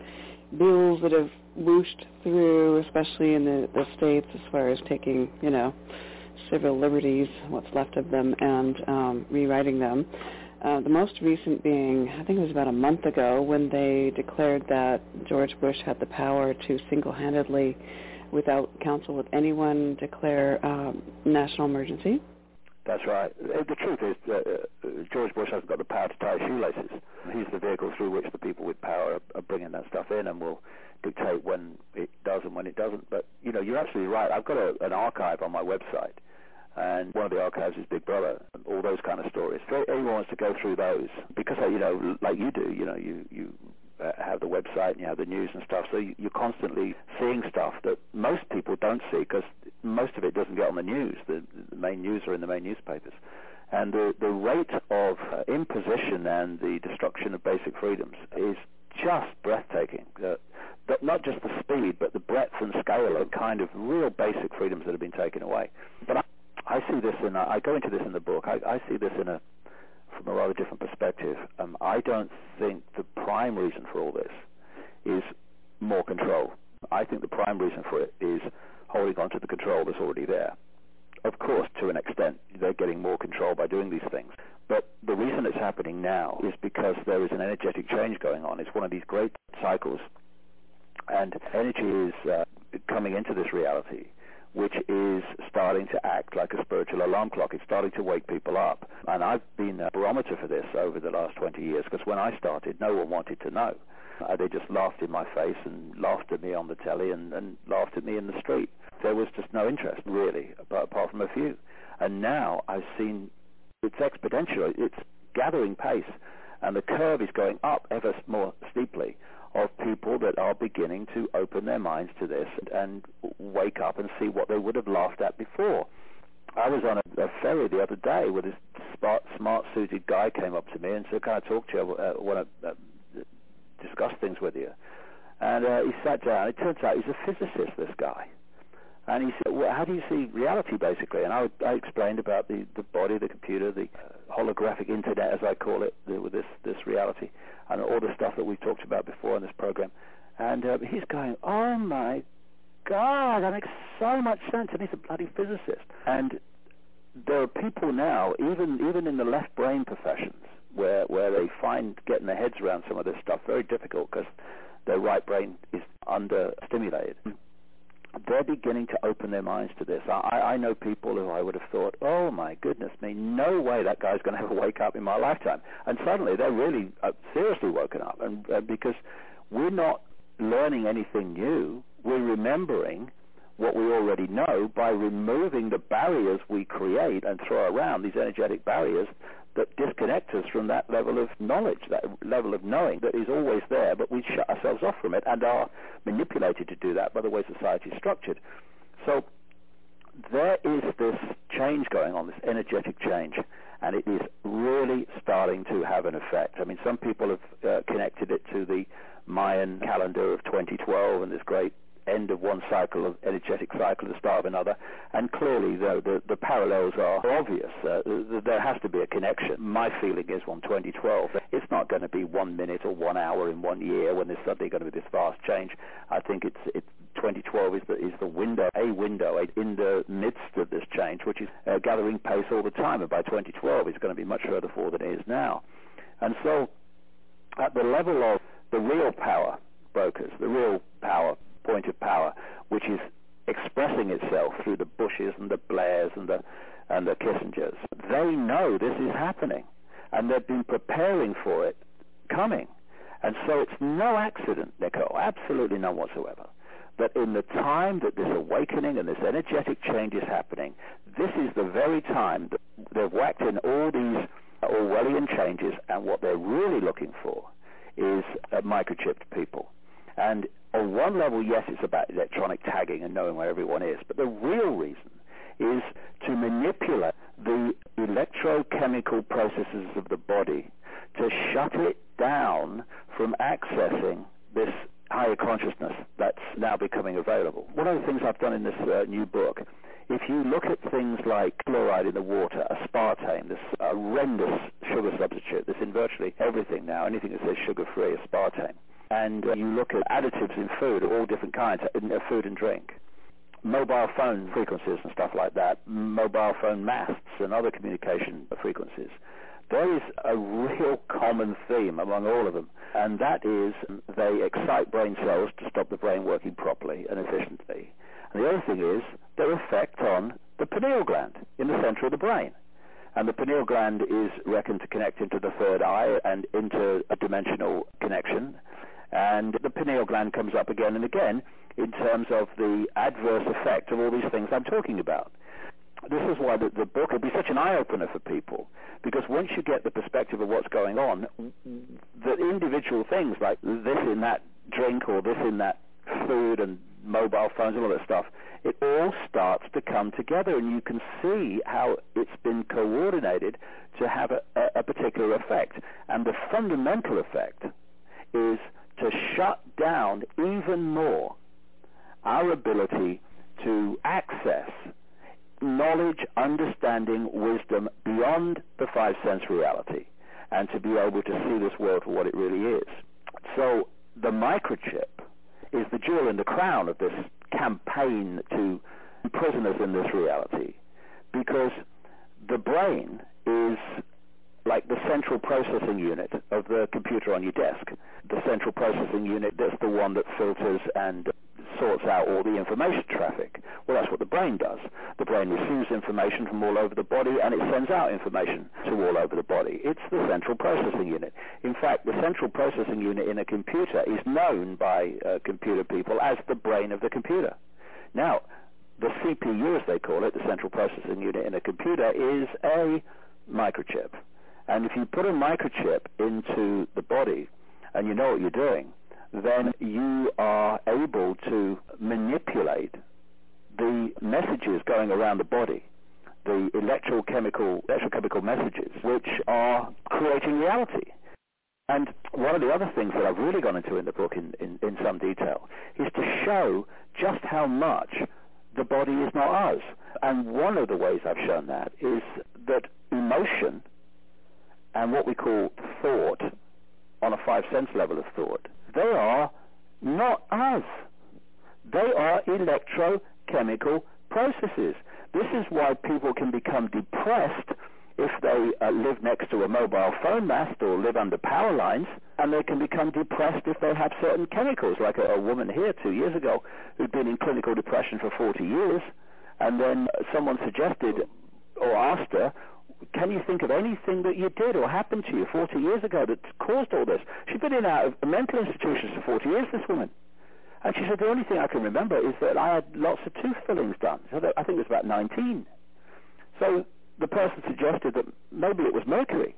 bills that have whooshed through, especially in the, the states as far as taking, you know, civil liberties, what's left of them, and um, rewriting them. Uh, the most recent being, I think it was about a month ago, when they declared that George Bush had the power to single-handedly, without counsel with anyone, declare um, national emergency That's right. Uh, the truth is, uh, uh, George Bush hasn't got the power to tie shoelaces. He's the vehicle through which the people with power are, bringing that stuff in and will dictate when it does and when it doesn't. But, you know, you're absolutely right. I've got a, an archive on my website, and one of the archives is Big Brother, and all those kind of stories. If anyone wants to go through those, because, you know, like you do, you know, you, you uh, have the website and you have the news and stuff. So you, are constantly seeing stuff that most people don't see because most of it doesn't get on the news. The, the main news are in the main newspapers. And the, the rate of uh, imposition and the destruction of basic freedoms is just breathtaking. Uh, not just the speed, but the breadth and scale of kind of real basic freedoms that have been taken away. But I, I see this in, I go into this in the book, I, I see this in a from a rather different perspective. Um, I don't think the prime reason for all this is more control. I think the prime reason for it is holding on to the control that's already there. Of course, to an extent, they're getting more control by doing these things. But the reason it's happening now is because there is an energetic change going on. It's one of these great cycles. And energy is uh, coming into this reality which is starting to act like a spiritual alarm clock. It's starting to wake people up. And I've been a barometer for this over the last 20 years because when I started, no one wanted to know. Uh, they just laughed in my face and laughed at me on the telly and, and laughed at me in the street. There was just no interest, really, apart, apart from a few. And now I've seen it's exponential. It's gathering pace. And the curve is going up ever more steeply of people that are beginning to open their minds to this and wake up and see what they would have laughed at before. I was on a, a ferry the other day where this smart, smart-suited guy came up to me and said, "Can I talk to you? Uh, want to uh, discuss things with you." And uh, he sat down. It turns out he's a physicist. This guy, and he said, well, how do you see reality, basically? And I, I explained about the, the body, the computer, the holographic internet, as I call it, the, with this, this reality, and all the stuff that we've talked about before in this program. And uh, he's going, oh my God, that makes so much sense. And he's a bloody physicist. And there are people now, even even in the left brain professions, where where they find getting their heads around some of this stuff very difficult because their right brain is under stimulated they're beginning to open their minds to this. I, I know people who I would have thought, oh my goodness me, no way that guy's going to ever wake up in my lifetime. And suddenly they're really uh, seriously woken up, and uh, because we're not learning anything new, we're remembering what we already know by removing the barriers we create and throw around, these energetic barriers that disconnect us from that level of knowledge, that level of knowing that is always there, but we shut ourselves off from it and are manipulated to do that by the way society is structured. So there is this change going on, this energetic change, and it is really starting to have an effect. I mean, some people have uh, connected it to the Mayan calendar of 2012 and this great end of one cycle of energetic cycle, the start of another. And clearly, the, the, the parallels are obvious. Uh, there has to be a connection. My feeling is on 2012, it's not going to be one minute or one hour in one year when there's suddenly going to be this vast change. I think it's, it's 2012 is the, is the window, a window in the midst of this change, which is uh, gathering pace all the time. And by 2012, it's going to be much further forward than it is now. And so, at the level of the real power brokers, the real power point of power, which is expressing itself through the Bushes and the Blairs and the and the Kissingers. They know this is happening, and they've been preparing for it coming. And so it's no accident, Nicole, absolutely none whatsoever, that in the time that this awakening and this energetic change is happening, this is the very time that they've whacked in all these Orwellian changes, and what they're really looking for is uh, microchipped people. And on one level, yes, it's about electronic tagging and knowing where everyone is, but the real reason is to manipulate the electrochemical processes of the body to shut it down from accessing this higher consciousness that's now becoming available. One of the things I've done in this uh, new book, if you look at things like fluoride in the water, aspartame, this horrendous sugar substitute that's in virtually everything now, anything that says sugar-free, aspartame, and you look at additives in food, all different kinds, in uh, food and drink, mobile phone frequencies and stuff like that, mobile phone masts and other communication frequencies. There is a real common theme among all of them, and that is they excite brain cells to stop the brain working properly and efficiently. And the other thing is their effect on the pineal gland in the center of the brain. And the pineal gland is reckoned to connect into the third eye and into a dimensional connection. And the pineal gland comes up again and again in terms of the adverse effect of all these things I'm talking about. This is why the, the book will be such an eye-opener for people, because once you get the perspective of what's going on, the individual things like this in that drink or this in that food and mobile phones and all that stuff, it all starts to come together and you can see how it's been coordinated to have a, a, a particular effect. And the fundamental effect is to shut down even more our ability to access knowledge, understanding, wisdom beyond the five sense reality and to be able to see this world for what it really is. So the microchip is the jewel in the crown of this campaign to imprison us in this reality because the brain is like the central processing unit of the computer on your desk. The central processing unit, that's the one that filters and sorts out all the information traffic. Well, that's what the brain does. The brain receives information from all over the body and it sends out information to all over the body. It's the central processing unit. In fact, the central processing unit in a computer is known by uh, computer people as the brain of the computer. Now, the CPU, as they call it, the central processing unit in a computer, is a microchip. And if you put a microchip into the body and you know what you're doing, then you are able to manipulate the messages going around the body, the electrochemical, electrochemical messages, which are creating reality. And one of the other things that I've really gone into in the book in, in, in some detail is to show just how much the body is not us. And one of the ways I've shown that is that emotion and what we call thought on a five sense level of thought they are not us. They are electrochemical processes. This is why people can become depressed if they uh, live next to a mobile phone mast or live under power lines, and they can become depressed if they have certain chemicals, like a, a woman here two years ago who'd been in clinical depression for 40 years, and then someone suggested or asked her, can you think of anything that you did or happened to you 40 years ago that caused all this? She'd been in out of mental institutions for 40 years, this woman. And she said, the only thing I can remember is that I had lots of tooth fillings done. So I think it was about 19. So the person suggested that maybe it was mercury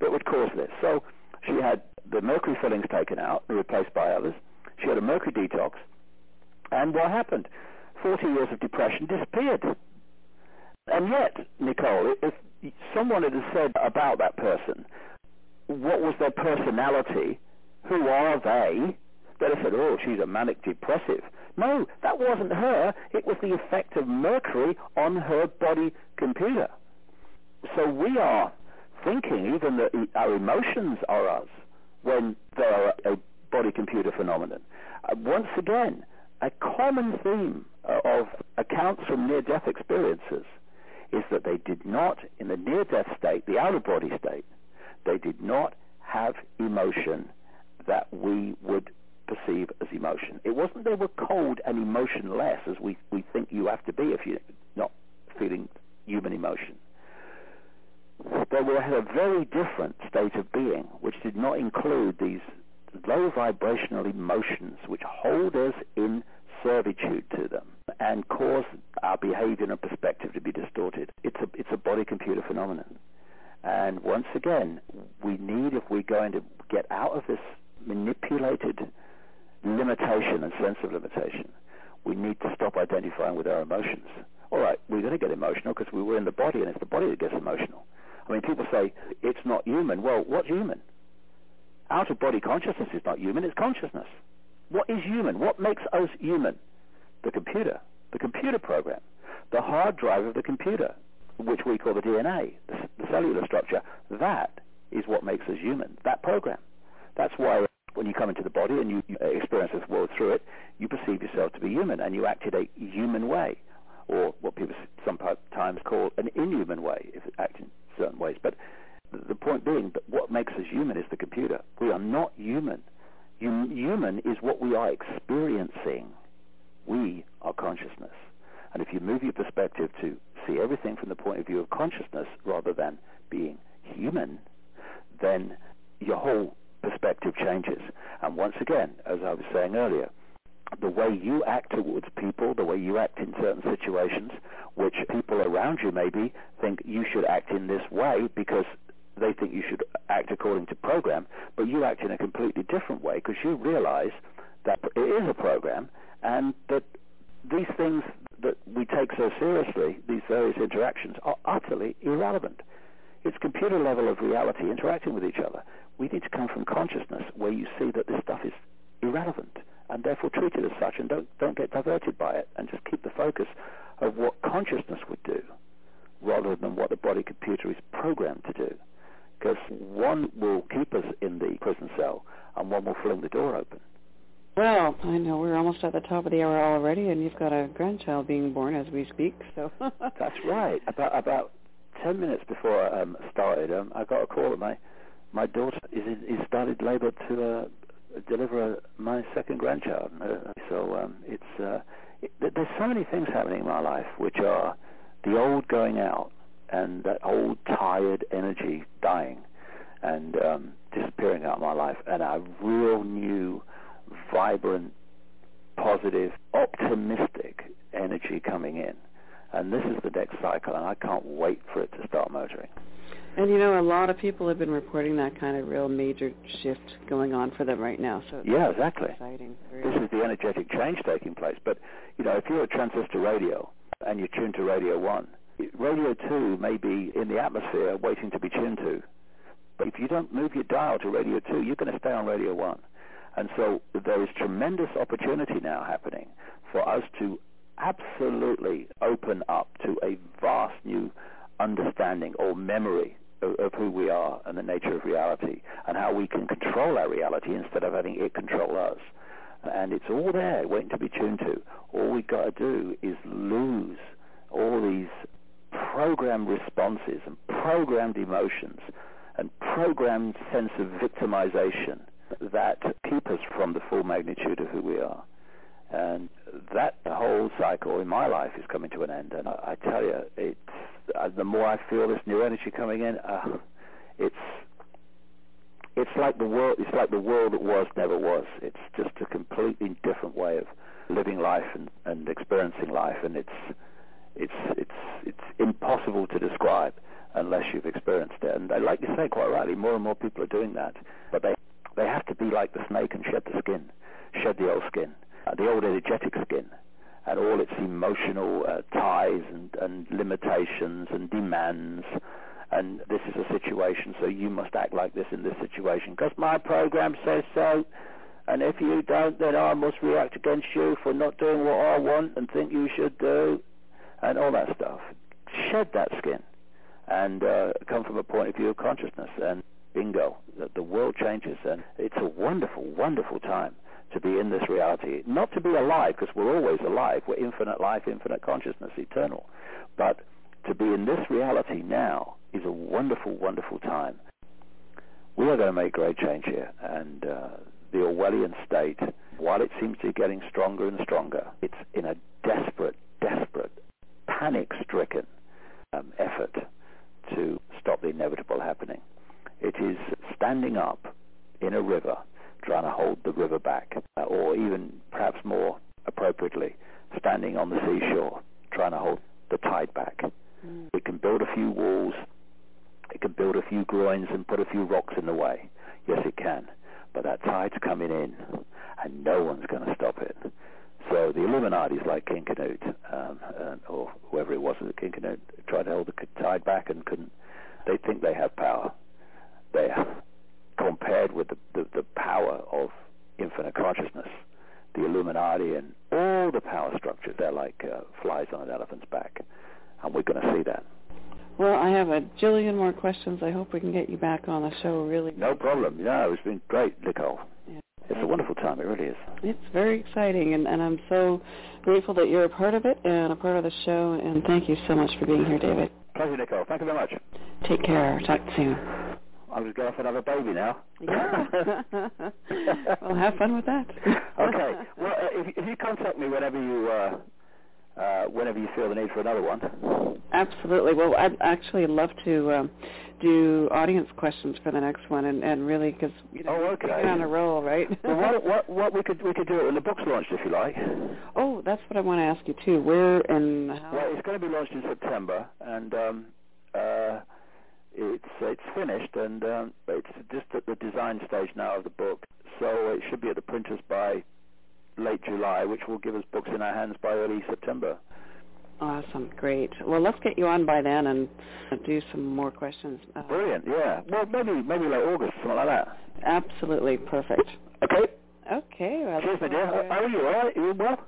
that would cause this. So she had the mercury fillings taken out and replaced by others. She had a mercury detox. And what happened? 40 years of depression disappeared. And yet, Nicole, if someone had said about that person, what was their personality, who are they, they'd have said, oh, she's a manic depressive. No, that wasn't her. It was the effect of mercury on her body computer. So we are thinking even that our emotions are us when they are a body-computer phenomenon. Uh, once again, a common theme uh, of accounts from near-death experiences is that they did not, in the near-death state, the out-of-body state, they did not have emotion that we would perceive as emotion. It wasn't they were cold and emotionless as we, we think you have to be if you're not feeling human emotion. They were at a very different state of being, which did not include these low vibrational emotions which hold us in servitude to them and cause our behavior and perspective to be distorted. It's a, it's a body-computer phenomenon. And once again, we need, if we're going to get out of this manipulated limitation and sense of limitation, we need to stop identifying with our emotions. All right, we're going to get emotional because we were in the body, and it's the body that gets emotional. I mean, people say it's not human. Well, what's human? Out of body consciousness is not human, it's consciousness. What is human? What makes us human? The computer, the computer program, the hard drive of the computer, which we call the DNA, the, cellular structure. That is what makes us human, that program. That's why when you come into the body and you, you experience this world through it, you perceive yourself to be human and you act in a human way, or what people sometimes call an inhuman way, if it acts in certain ways. But the point being that what makes us human is the computer. We are not human. Human is what we are experiencing. We are consciousness. And if you move your perspective to see everything from the point of view of consciousness rather than being human, then your whole perspective changes. And once again, as I was saying earlier, the way you act towards people, the way you act in certain situations, which people around you maybe think you should act in this way because they think you should act according to program, but you act in a completely different way because you realize that it is a program and that these things that we take so seriously, these various interactions, are utterly irrelevant. It's computer level of reality interacting with each other. We need to come from consciousness where you see that this stuff is irrelevant and therefore treat it as such and don't, don't get diverted by it and just keep the focus of what consciousness would do rather than what the body computer is programmed to do. Because one will keep us in the prison cell and one will fling the door open. Well, I know we're almost at the top of the hour already, and you've got a grandchild being born as we speak. So that's right. About about ten minutes before I um, started, um, I got a call that my my daughter is in, is started labour to uh, deliver a, my second grandchild. Uh, so um, it's uh, it, there's so many things happening in my life which are the old going out and that old tired energy dying and um, disappearing out of my life, and a real new vibrant, positive, optimistic energy coming in. And this is the next cycle, and I can't wait for it to start motoring. And you know, a lot of people have been reporting that kind of real major shift going on for them right now. So yeah, exactly. Exciting. This is the energetic change taking place. But you know, if you're a transistor radio and you tune to Radio One, Radio Two may be in the atmosphere waiting to be tuned to. But if you don't move your dial to Radio Two, you're going to stay on Radio One. And so there is tremendous opportunity now happening for us to absolutely open up to a vast new understanding or memory of, of, who we are and the nature of reality and how we can control our reality instead of having it control us. And it's all there waiting to be tuned to. All we've got to do is lose all these programmed responses and programmed emotions and programmed sense of victimization that keep us from the full magnitude of who we are. And that whole cycle in my life is coming to an end. And I, I tell you, it's uh, the more I feel this new energy coming in, uh, it's it's like the world. It's like the world that was never was. It's just a completely different way of living life and, and experiencing life, and it's it's it's it's impossible to describe unless you've experienced it. And I like you say, quite rightly, more and more people are doing that, but they they have to be like the snake and shed the skin, shed the old skin, uh, the old energetic skin, and all its emotional uh, ties and, and limitations and demands. And this is a situation, so you must act like this in this situation because my program says so. And if you don't, then I must react against you for not doing what I want and think you should do, and all that stuff. Shed that skin and uh, come from a point of view of consciousness and bingo, the, the world changes, and it's a wonderful, wonderful time to be in this reality. Not to be alive, because we're always alive. We're infinite life, infinite consciousness, eternal. But to be in this reality now is a wonderful, wonderful time. We are going to make great change here, and uh, the Orwellian state, while it seems to be getting stronger and stronger, it's in a desperate, desperate, panic-stricken um, effort to stop the inevitable happening. It is standing up in a river, trying to hold the river back, uh, or even perhaps more appropriately, standing on the seashore, trying to hold the tide back. Mm. It can build a few walls, it can build a few groins and put a few rocks in the way. Yes, it can. But that tide's coming in, and no one's going to stop it. So the Illuminati's like King Canute, um, or whoever it was that King Canute tried to hold the tide back and couldn't. They think they have power there compared with the, the, the power of infinite consciousness. The Illuminati and all the power structures, they're like uh, flies on an elephant's back. And we're going to see that. Well, I have a jillion more questions. I hope we can get you back on the show really. No problem. Yeah, it's been great, Nicole. Yeah. It's a wonderful time. It really is. It's very exciting, and, and I'm so grateful that you're a part of it and a part of the show. And thank you so much for being here, David. Pleasure, Nicole. Thank you very much. Take care. Talk soon. I was going for another baby now. Yeah. well, have fun with that. okay. Well, uh, if, if you contact me whenever you uh, uh, whenever you feel the need for another one. Absolutely. Well, I'd actually love to um, do audience questions for the next one, and, and really because you know Oh, okay. you're on a roll, right? well, what, what, what we could we could do it when the book's launched, if you like. oh, that's what I want to ask you too. Where and how? Well, it's going to be launched in September, and um, uh, it's it's finished, and um, it's just at the design stage now of the book. So it should be at the printers by late July, which will give us books in our hands by early September. Awesome, great. Well, let's get you on by then and do some more questions. Uh, Brilliant, yeah. Well, maybe maybe late August, something like that. Absolutely perfect. Okay. Okay. Well, Cheers, my dear. How are you? All right? You well?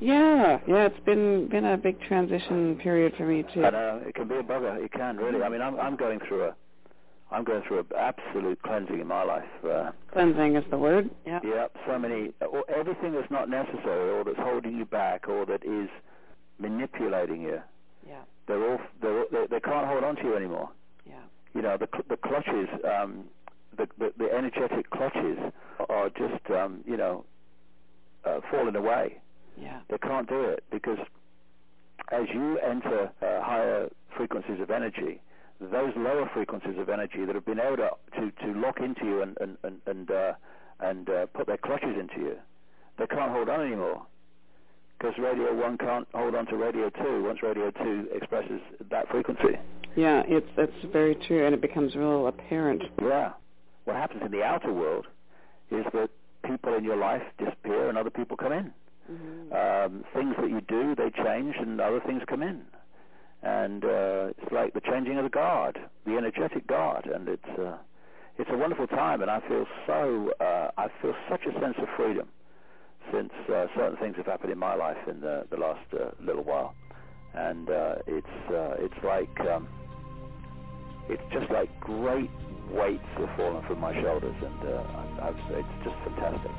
Yeah, yeah. It's been been a big transition period for me too. I know it can be a bugger. It can really. I mean, I'm I'm going through a I'm going through an absolute cleansing in my life. Uh, Cleansing is the word. Yeah. yeah, so many everything that's not necessary or that's holding you back or that is manipulating you. Yeah. They're all they're, all- they they can't hold on to you anymore. Yeah. You know the the clutches, um, the, the the energetic clutches are just um, you know uh, falling away. Yeah. They can't do it because as you enter uh, higher frequencies of energy, those lower frequencies of energy that have been able to to, to lock into you and and and and, uh, and uh, put their clutches into you, they can't hold on anymore. Because radio one can't hold on to radio two once radio two expresses that frequency. Yeah. It's that's very true, and it becomes real apparent. Yeah. What happens in the outer world is that people in your life disappear and other people come in. Mm-hmm. um, things that you do, they change, and other things come in. And uh, it's like the changing of the guard, the energetic guard, and it's uh, it's a wonderful time. And I feel so uh, I feel such a sense of freedom since uh, certain things have happened in my life in the the last uh, little while, and uh, it's uh, it's like um, it's just like great weights have fallen from my shoulders, and uh, I, I've, it's just fantastic.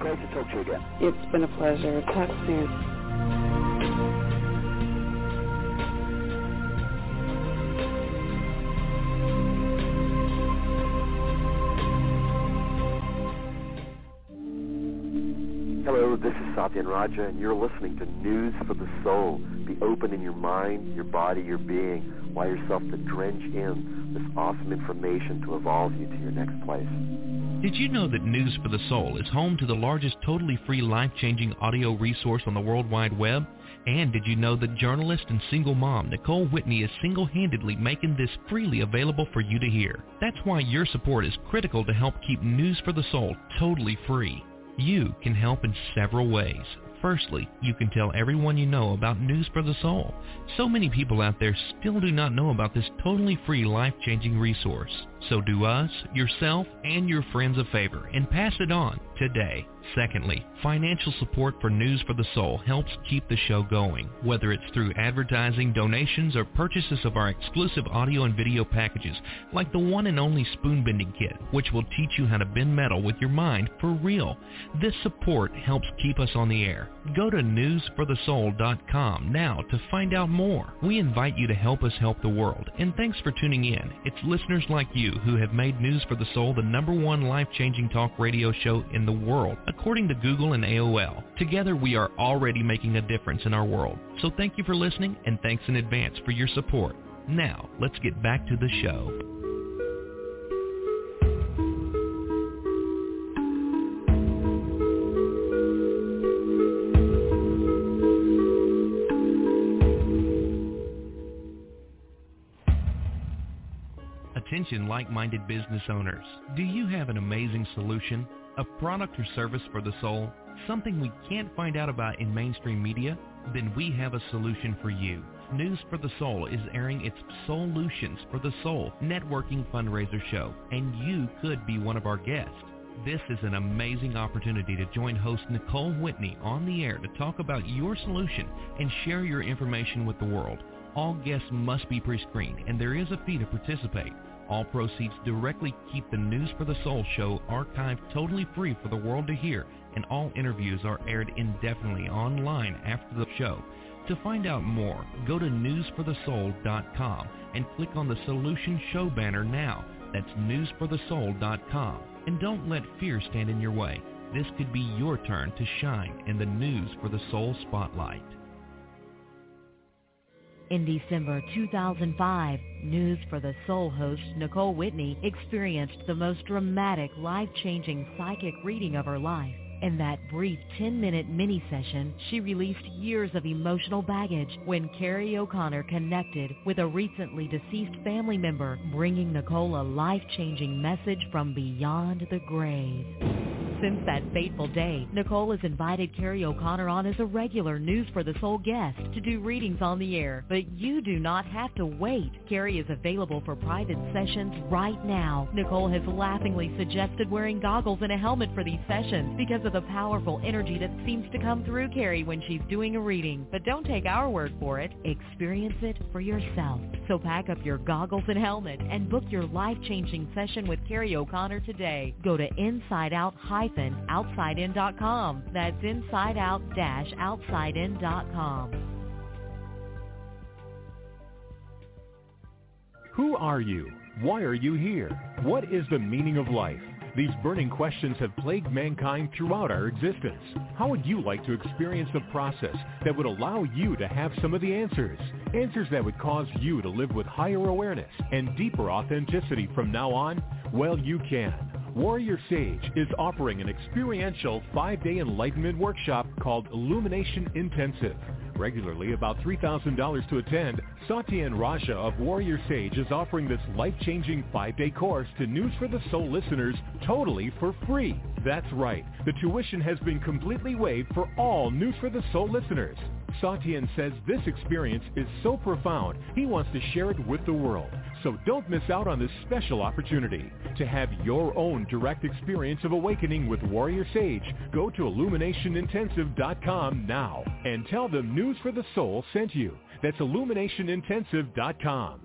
Great to talk to you again. It's been a pleasure. Talk soon. This is Satyen Raja, and you're listening to News for the Soul. Be open in your mind, your body, your being. Allow yourself to drench in this awesome information to evolve you to your next place. Did you know that News for the Soul is home to the largest totally free life-changing audio resource on the World Wide Web? And did you know that journalist and single mom Nicole Whitney is single-handedly making this freely available for you to hear? That's why your support is critical to help keep News for the Soul totally free. You can help in several ways. Firstly, you can tell everyone you know about News for the Soul. So many people out there still do not know about this totally free life-changing resource. So do us, yourself, and your friends a favor and pass it on today. Secondly, financial support for News for the Soul helps keep the show going, whether it's through advertising, donations, or purchases of our exclusive audio and video packages, like the one and only Spoon Bending Kit, which will teach you how to bend metal with your mind for real. This support helps keep us on the air. Go to newsforthesoul.com now to find out more. We invite you to help us help the world, and thanks for tuning in. It's listeners like you who have made News for the Soul the number one life-changing talk radio show in the world, according to Google and AOL. Together we are already making a difference in our world. So thank you for listening, and thanks in advance for your support. Now, let's get back to the show. Attention like-minded business owners. Do you have an amazing solution? A product or service for the soul? Something we can't find out about in mainstream media? Then we have a solution for you. News for the Soul is airing its Solutions for the Soul networking fundraiser show, and you could be one of our guests. This is an amazing opportunity to join host Nicole Whitney on the air to talk about your solution and share your information with the world. All guests must be pre-screened and there is a fee to participate. All proceeds directly keep the News for the Soul show archived totally free for the world to hear and all interviews are aired indefinitely online after the show. To find out more, go to newsforthesoul.com and click on the Solution Show banner now. That's newsforthesoul.com. And don't let fear stand in your way. This could be your turn to shine in the News for the Soul spotlight. In December 2005, News for the Soul host Nicole Whitney experienced the most dramatic, life-changing psychic reading of her life. In that brief 10-minute mini session, she released years of emotional baggage when Carrie O'Connor connected with a recently deceased family member, bringing Nicole a life-changing message from beyond the grave. Since that fateful day, Nicole has invited Carrie O'Connor on as a regular News for the Soul guest to do readings on the air. But you do not have to wait. Carrie is available for private sessions right now. Nicole has laughingly suggested wearing goggles and a helmet for these sessions because of the powerful energy that seems to come through Carrie when she's doing a reading. But don't take our word for it. Experience it for yourself. So pack up your goggles and helmet and book your life-changing session with Carrie O'Connor today. Go to insideout-outsidein.com. That's insideout-outsidein.com. Who are you? Why are you here? What is the meaning of life? These burning questions have plagued mankind throughout our existence. How would you like to experience a process that would allow you to have some of the answers? Answers that would cause you to live with higher awareness and deeper authenticity from now on? Well, you can. Warrior Sage is offering an experiential five-day enlightenment workshop called Illumination Intensive. Regularly about $3,000 to attend, Satyen Raja of Warrior Sage is offering this life-changing five-day course to News for the Soul listeners totally for free. That's right. The tuition has been completely waived for all News for the Soul listeners. Satyen says this experience is so profound, he wants to share it with the world. So don't miss out on this special opportunity. To have your own direct experience of awakening with Warrior Sage, go to illuminationintensive.com now and tell them News for the Soul sent you. That's illuminationintensive.com.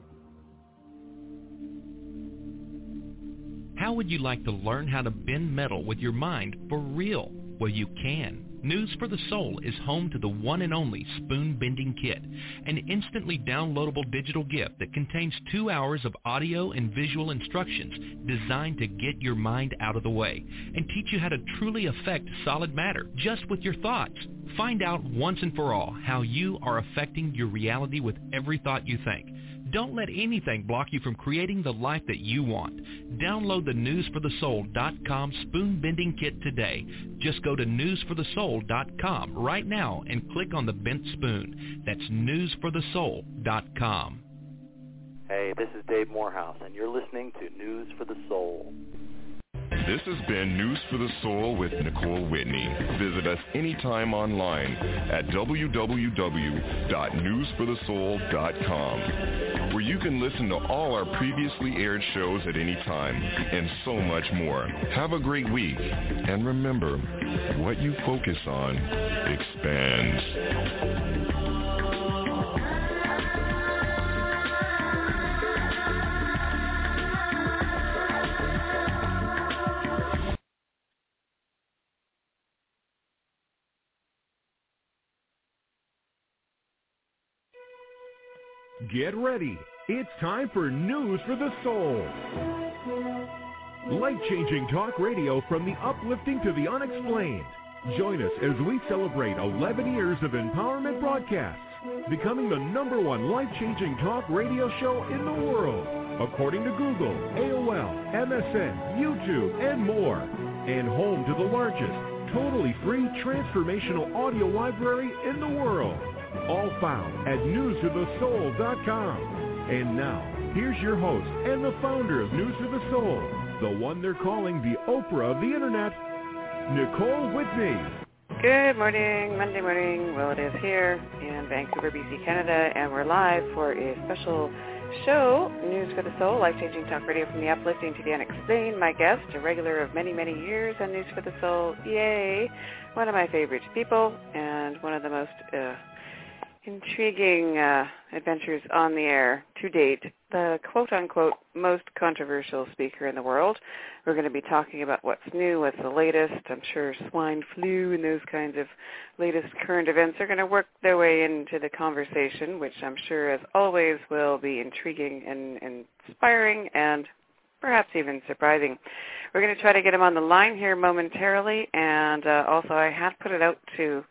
How would you like to learn how to bend metal with your mind for real? Well, you can. News for the Soul is home to the one and only Spoon Bending Kit, an instantly downloadable digital gift that contains two hours of audio and visual instructions designed to get your mind out of the way and teach you how to truly affect solid matter just with your thoughts. Find out once and for all how you are affecting your reality with every thought you think. Don't let anything block you from creating the life that you want. Download the newsforthesoul.com spoon bending kit today. Just go to newsforthesoul.com right now and click on the bent spoon. That's newsforthesoul.com. Hey, this is Dave Morehouse, and you're listening to News for the Soul. This has been News for the Soul with Nicole Whitney. Visit us anytime online at www.newsforthesoul.com, where you can listen to all our previously aired shows at any time and so much more. Have a great week, and remember, what you focus on expands. Get ready. It's time for News for the Soul. Life-changing talk radio from the uplifting to the unexplained. Join us as we celebrate 11 years of empowerment broadcasts, becoming the number one life-changing talk radio show in the world, according to Google, AOL, MSN, YouTube, and more, and home to the largest, totally free transformational audio library in the world all found at newsforthesoul.com. And now, here's your host and the founder of News for the Soul, the one they're calling the Oprah of the Internet, Nicole Whitney. Good morning, Monday morning. Well, it is here in Vancouver, BC, Canada, and we're live for a special show, News for the Soul, life-changing talk radio from the uplifting to the unexplained. My guest, a regular of many, many years on News for the Soul, yay, one of my favorite people and one of the most uh, intriguing uh, adventures on the air to date. The quote-unquote most controversial speaker in the world. We're going to be talking about what's new, what's the latest. I'm sure swine flu and those kinds of latest current events are going to work their way into the conversation, which I'm sure, as always, will be intriguing and inspiring and perhaps even surprising. We're going to try to get him on the line here momentarily, and uh, also I had put it out to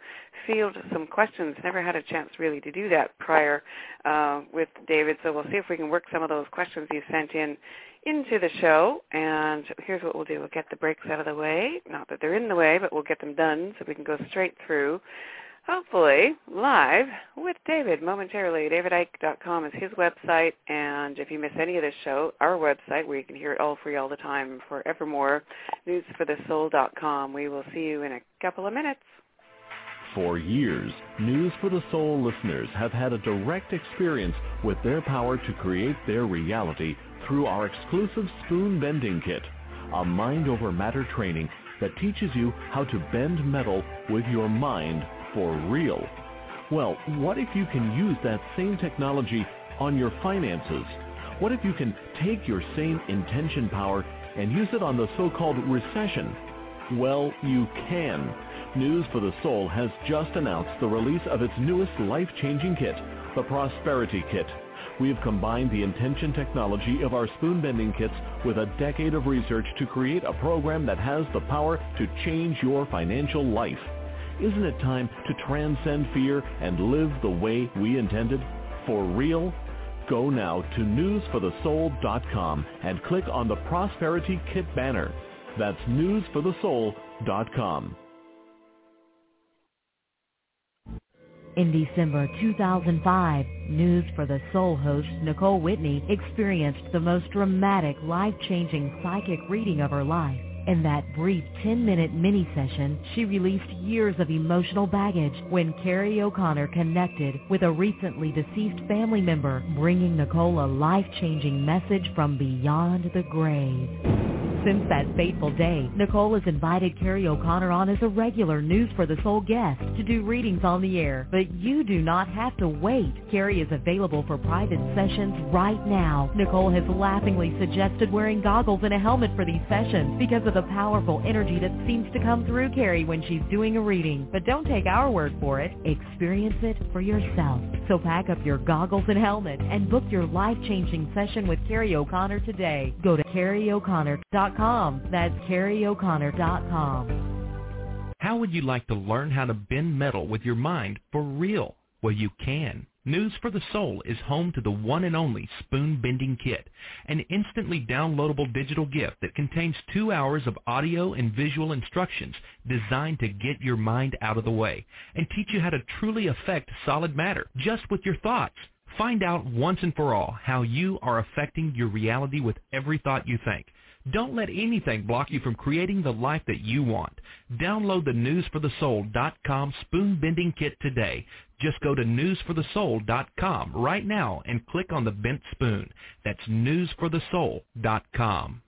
field some questions. Never had a chance really to do that prior uh, with David, so we'll see if we can work some of those questions you sent in into the show. And here's what we'll do. We'll get the breaks out of the way. Not that they're in the way, but we'll get them done so we can go straight through hopefully live with David momentarily. DavidIcke.com is his website, and if you miss any of this show, our website where you can hear it all free all the time forevermore, newsforthesoul.com. We will see you in a couple of minutes. For years, News for the Soul listeners have had a direct experience with their power to create their reality through our exclusive spoon bending kit, a mind over matter training that teaches you how to bend metal with your mind for real. Well, what if you can use that same technology on your finances? What if you can take your same intention power and use it on the so-called recession? Well, you can. News for the Soul has just announced the release of its newest life-changing kit, the Prosperity Kit. We have combined the intention technology of our spoon bending kits with a decade of research to create a program that has the power to change your financial life. Isn't it time to transcend fear and live the way we intended? For real? Go now to newsforthesoul.com and click on the Prosperity Kit banner. That's newsforthesoul.com. In December 2005, News for the Soul host Nicole Whitney experienced the most dramatic, life-changing psychic reading of her life. In that brief 10-minute mini session, she released years of emotional baggage when Carrie O'Connor connected with a recently deceased family member, bringing Nicole a life-changing message from beyond the grave. Since that fateful day, Nicole has invited Carrie O'Connor on as a regular News for the Soul guest to do readings on the air. But you do not have to wait. Carrie is available for private sessions right now. Nicole has laughingly suggested wearing goggles and a helmet for these sessions because of the powerful energy that seems to come through Carrie when she's doing a reading. But don't take our word for it. Experience it for yourself. So pack up your goggles and helmet and book your life-changing session with Carrie O'Connor today. Go to carrieoconnor.com That's carrieoconnor.com. How would you like to learn how to bend metal with your mind for real? Well, you can. News for the Soul is home to the one and only Spoon Bending Kit, an instantly downloadable digital gift that contains two hours of audio and visual instructions designed to get your mind out of the way and teach you how to truly affect solid matter just with your thoughts. Find out once and for all how you are affecting your reality with every thought you think. Don't let anything block you from creating the life that you want. Download the newsforthesoul.com spoon bending kit today. Just go to newsforthesoul.com right now and click on the bent spoon. That's newsforthesoul.com.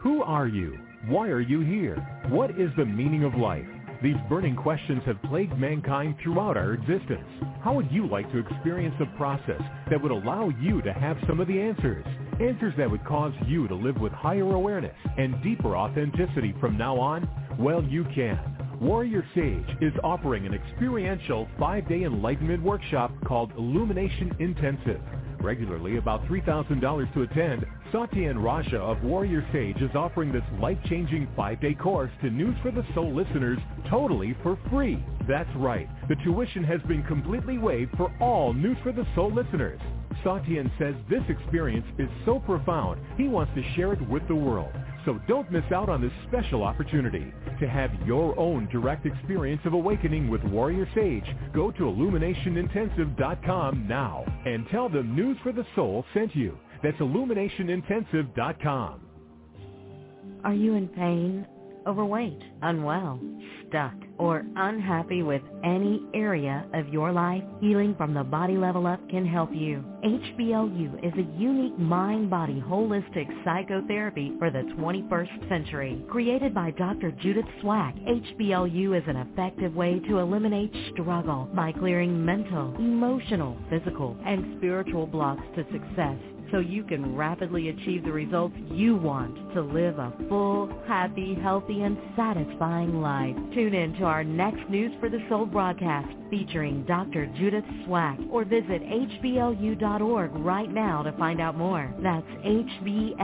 Who are you? Why are you here? What is the meaning of life? These burning questions have plagued mankind throughout our existence. How would you like to experience a process that would allow you to have some of the answers? Answers that would cause you to live with higher awareness and deeper authenticity from now on? Well, you can. Warrior Sage is offering an experiential five-day enlightenment workshop called Illumination Intensive. Regularly about $3,000 to attend, Satyen Raja of Warrior Sage is offering this life-changing five-day course to News for the Soul listeners totally for free. That's right. The tuition has been completely waived for all News for the Soul listeners. Satyen says this experience is so profound, he wants to share it with the world. So don't miss out on this special opportunity. To have your own direct experience of awakening with Warrior Sage, go to illuminationintensive.com now and tell them News for the Soul sent you. That's illuminationintensive.com. Are you in pain, overweight, unwell, stuck, or unhappy with any area of your life? Healing from the Body Level Up can help you. HBLU is a unique mind-body holistic psychotherapy for the 21st century. Created by Dr. Judith Swack, HBLU is an effective way to eliminate struggle by clearing mental, emotional, physical, and spiritual blocks to success so you can rapidly achieve the results you want to live a full, happy, healthy, and satisfying life. Tune in to our next News for the Soul broadcast featuring Dr. Judith Swack or visit hblu.org right now to find out more. That's hblu.org.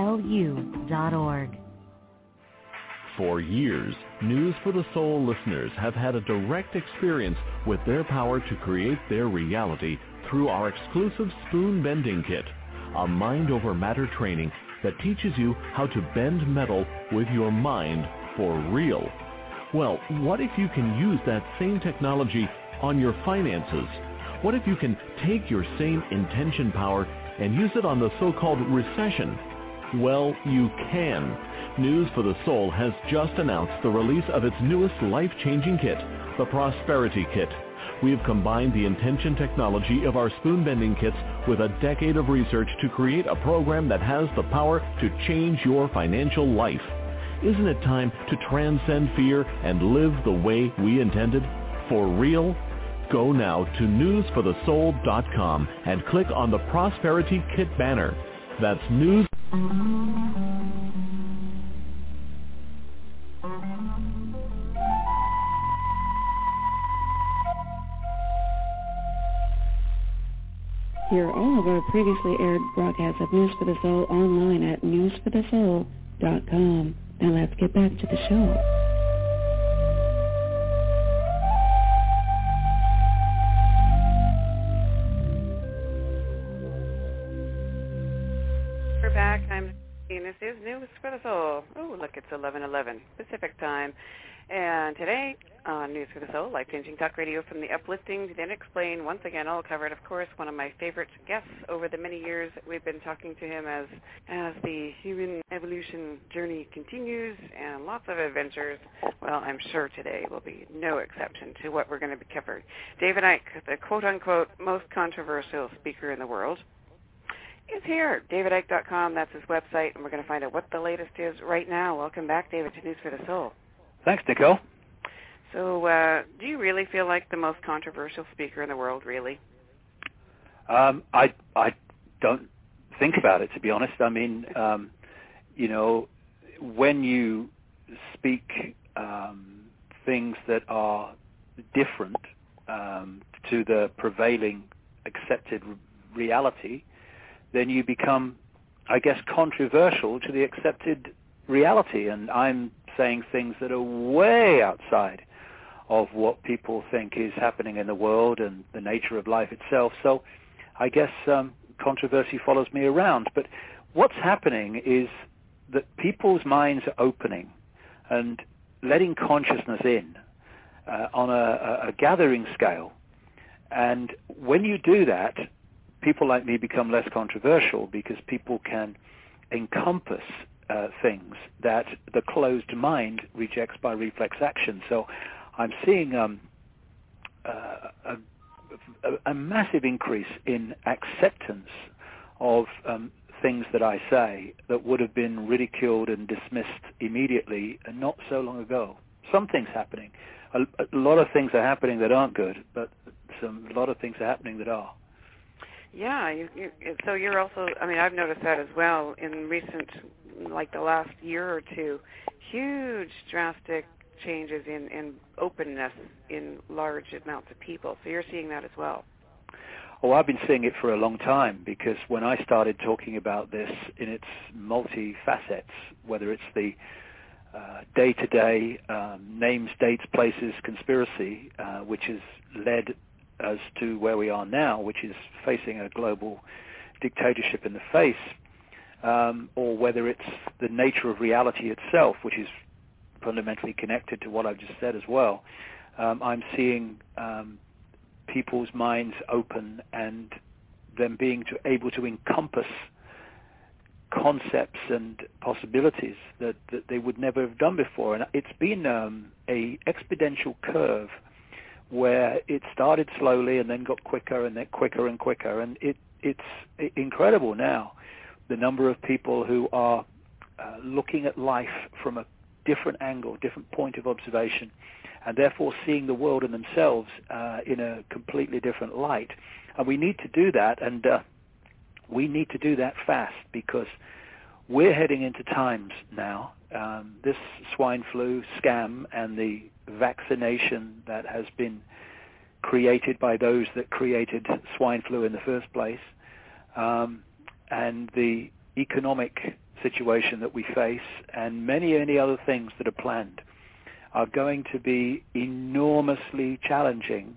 For years, News for the Soul listeners have had a direct experience with their power to create their reality through our exclusive Spoon Bending Kit, a mind over matter training that teaches you how to bend metal with your mind for real. Well, what if you can use that same technology on your finances? What if you can take your same intention power and use it on the so-called recession? Well, you can. News for the Soul has just announced the release of its newest life-changing kit, the Prosperity Kit. We have combined the intention technology of our spoon bending kits with a decade of research to create a program that has the power to change your financial life. Isn't it time to transcend fear and live the way we intended? For real? Go now to newsforthesoul.com and click on the Prosperity Kit banner. That's news. Hear all of our previously aired broadcasts of News for the Soul online at newsforthesoul.com. Now let's get back to the show. We're back. I'm and this is News for the Soul. Oh, look, it's 11:11 Pacific time. And today on News for the Soul, life-changing talk radio from the uplifting to the unexplained, once again all covered. Of course, one of my favorite guests over the many years we've been talking to him as as the human evolution journey continues and lots of adventures. Well, I'm sure today will be no exception to what we're going to be covering. David Icke, the quote-unquote most controversial speaker in the world is here. DavidIcke.com, that's his website, and we're going to find out what the latest is right now. Welcome back, David, to News for the Soul. Thanks, Nicole. So, uh, do you really feel like the most controversial speaker in the world, really? Um, I I don't think about it, to be honest. I mean, um, you know, when you speak um, things that are different um, to the prevailing accepted reality, then you become, I guess, controversial to the accepted reality. And I'm saying things that are way outside of what people think is happening in the world and the nature of life itself. So I guess um, controversy follows me around. But what's happening is that people's minds are opening and letting consciousness in uh, on a, a gathering scale. And when you do that, people like me become less controversial because people can encompass uh, things that the closed mind rejects by reflex action. So I'm seeing um, uh, a, a, a, massive increase in acceptance of um, things that I say that would have been ridiculed and dismissed immediately and not so long ago. Something's happening. A, a lot of things are happening that aren't good, but some, a lot of things are happening that are. Yeah, you, you, so you're also. I mean, I've noticed that as well in recent, like the last year or two, huge drastic changes in in openness in large amounts of people. So you're seeing that as well. Oh, I've been seeing it for a long time because when I started talking about this in its multi facets, whether it's the uh, day-to-day um, names, dates, places conspiracy, uh, which has led as to where we are now, which is facing a global dictatorship in the face, um, or whether it's the nature of reality itself, which is fundamentally connected to what I've just said as well. Um, I'm seeing um, people's minds open and them being to, able to encompass concepts and possibilities that, that they would never have done before. And it's been um, a exponential curve where it started slowly and then got quicker and then quicker and quicker. And it, it's incredible now, the number of people who are uh, looking at life from a different angle, different point of observation, and therefore seeing the world and themselves uh, in a completely different light. And we need to do that. And uh, we need to do that fast because we're heading into times now. Um, this swine flu scam and the vaccination that has been created by those that created swine flu in the first place, um, and the economic situation that we face, and many, many other things that are planned, are going to be enormously challenging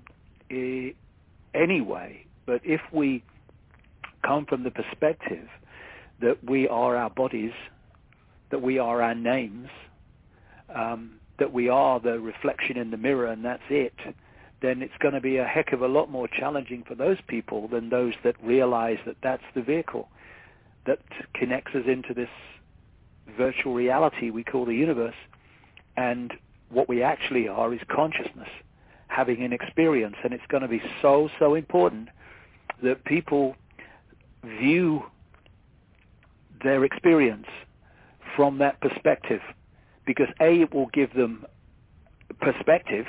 eh, anyway. But if we come from the perspective that we are our bodies, that we are our names, um, that we are the reflection in the mirror and that's it, then it's going to be a heck of a lot more challenging for those people than those that realize that that's the vehicle that connects us into this virtual reality we call the universe. And what we actually are is consciousness, having an experience. And it's going to be so, so important that people view their experience from that perspective because A, it will give them perspective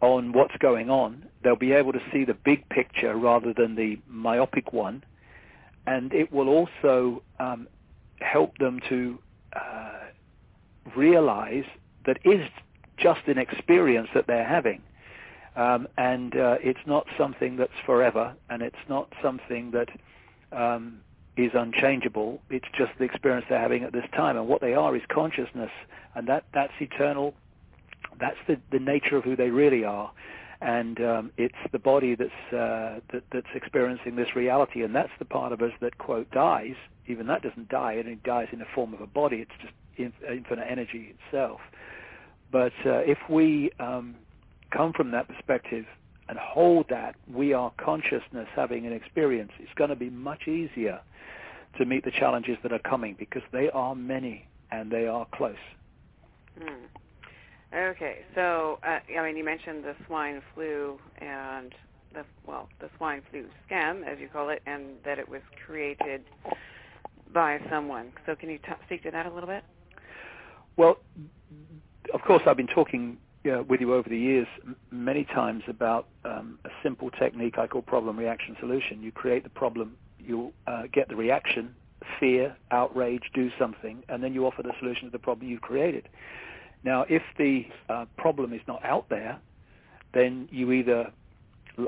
on what's going on. They'll be able to see the big picture rather than the myopic one. And it will also um, help them to uh, realize that is just an experience that they're having. Um, and uh, it's not something that's forever, and it's not something that um, is unchangeable. It's just the experience they're having at this time, and what they are is consciousness, and that that's eternal. That's the the nature of who they really are, and um, it's the body that's uh, that, that's experiencing this reality, and that's the part of us that quote dies. Even that doesn't die, it dies in the form of a body. It's just infinite energy itself. But uh, if we um, come from that perspective and hold that we are consciousness having an experience, it's going to be much easier to meet the challenges that are coming because they are many and they are close. Hmm. Okay, so uh, I mean, you mentioned the swine flu and the well, the swine flu scam, as you call it, and that it was created by someone. So, can you t- speak to that a little bit? Well, of course, I've been talking uh, with you over the years many times about um, a simple technique I call problem reaction solution. You create the problem you uh, get the reaction, fear, outrage, do something, and then you offer the solution to the problem you've created. Now, if the uh, problem is not out there, then you either,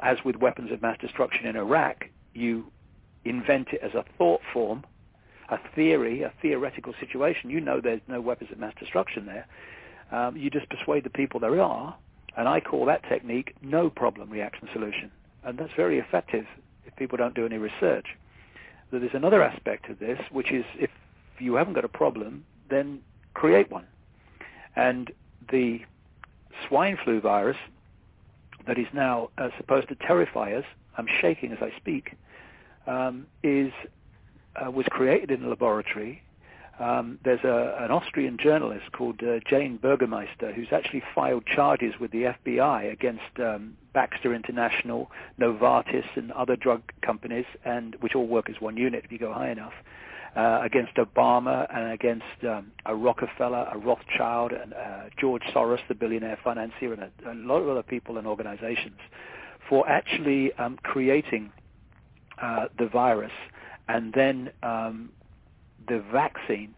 as with weapons of mass destruction in Iraq, you invent it as a thought form, a theory, a theoretical situation. You know there's no weapons of mass destruction there. Um, you just persuade the people there are, and I call that technique no problem reaction solution. And that's very effective if people don't do any research there's another aspect of this, which is if you haven't got a problem, then create one. And the swine flu virus that is now uh, supposed to terrify us, I'm shaking as I speak, um, is uh, was created in a laboratory. Um, there's a, an Austrian journalist called uh, Jane Burgermeister who's actually filed charges with the FBI against um, Baxter International, Novartis, and other drug companies, and which all work as one unit if you go high enough, uh, against Obama and against um, a Rockefeller, a Rothschild, and uh, George Soros, the billionaire financier, and a, a lot of other people and organizations for actually um, creating uh, the virus. And then um, the vaccine,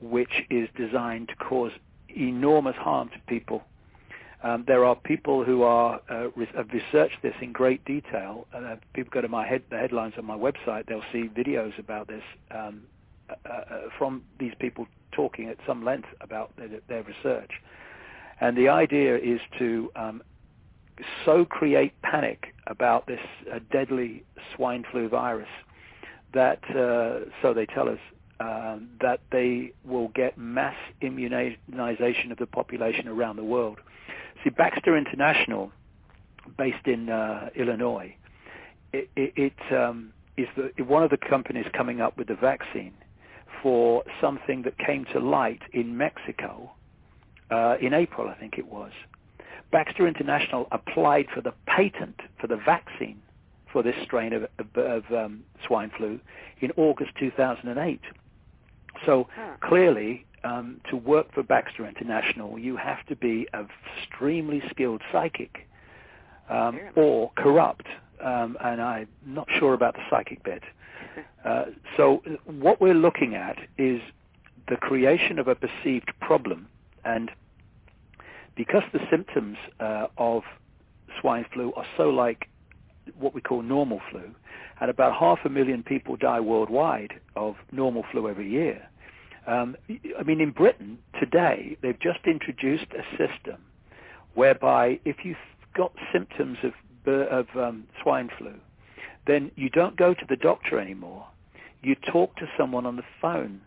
which is designed to cause enormous harm to people um, there are people who are uh, re- have researched this in great detail. Uh, people go to my head, the headlines on my website. They'll see videos about this um, uh, uh, from these people talking at some length about their, their research. And the idea is to um, so create panic about this uh, deadly swine flu virus that, uh, so they tell us, um, that they will get mass immunization of the population around the world. See, Baxter International, based in uh, Illinois, it, it, it um, is the, one of the companies coming up with the vaccine for something that came to light in Mexico uh, in April, I think it was. Baxter International applied for the patent for the vaccine for this strain of, of, of um, swine flu in August 2008. So huh. clearly, um, to work for Baxter International, you have to be an extremely skilled psychic um, or corrupt. Um, and I'm not sure about the psychic bit. Uh, so what we're looking at is the creation of a perceived problem, and because the symptoms uh, of swine flu are so like what we call normal flu, and about half a million people die worldwide of normal flu every year. Um, I mean, in Britain today, they've just introduced a system whereby if you've got symptoms of, of um, swine flu, then you don't go to the doctor anymore. You talk to someone on the phone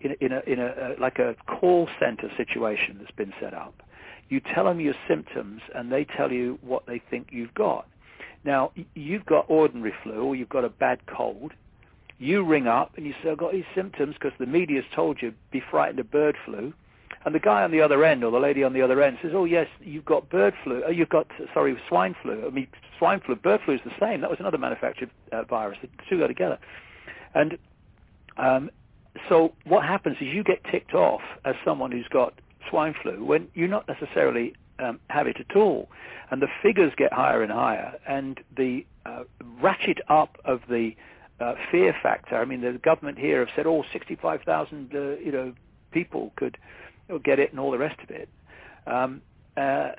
in in a, in a uh, like a call center situation that's been set up. You tell them your symptoms, and they tell you what they think you've got. Now, you've got ordinary flu, or you've got a bad cold. You ring up and you say, I've got these symptoms because the media's told you be frightened of bird flu. And the guy on the other end or the lady on the other end says, "Oh yes, you've got bird flu. Oh, you've got sorry, swine flu. I mean, swine flu, bird flu is the same. That was another manufactured uh, virus. The two go together." And um, so what happens is you get ticked off as someone who's got swine flu when you not necessarily um, have it at all, and the figures get higher and higher, and the uh, ratchet up of the uh, fear factor. I mean, the government here have said, "Oh, 65,000, uh, you know, people could." get it and all the rest of it. Um, uh,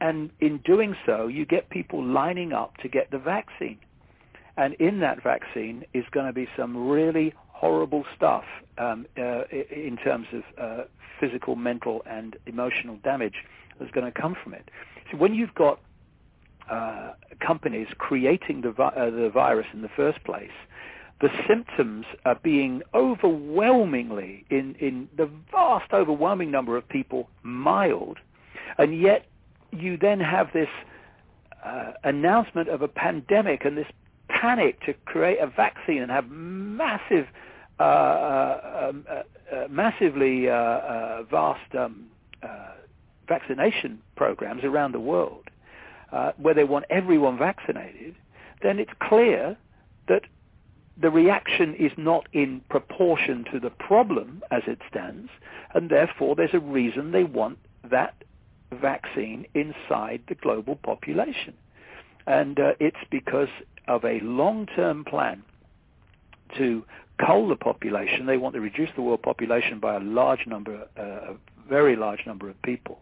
and in doing so, you get people lining up to get the vaccine. And in that vaccine is going to be some really horrible stuff um, uh, in terms of uh, physical, mental, and emotional damage that's going to come from it. So when you've got uh, companies creating the, vi- uh, the virus in the first place, the symptoms are being overwhelmingly, in, in the vast overwhelming number of people, mild. And yet you then have this uh, announcement of a pandemic and this panic to create a vaccine and have massive, uh, uh, um, uh, uh massively vast um, vaccination programs around the world, where they want everyone vaccinated, then it's clear that the reaction is not in proportion to the problem as it stands, and therefore there's a reason they want that vaccine inside the global population. And uh, it's because of a long-term plan to cull the population. They want to reduce the world population by a large number, uh, a very large number of people,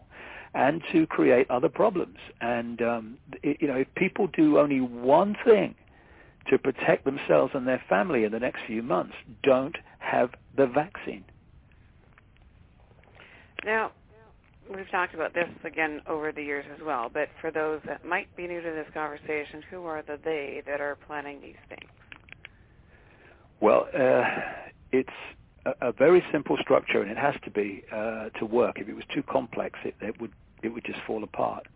and to create other problems. And um, it, you know, if people do only one thing to protect themselves and their family in the next few months don't have the vaccine. Now, we've talked about this again over the years as well, but for those that might be new to this conversation, who are the they that are planning these things? Well, uh, it's a, a, very simple structure, and it has to be uh, to work. If it was too complex, it, it, would it would just fall apart.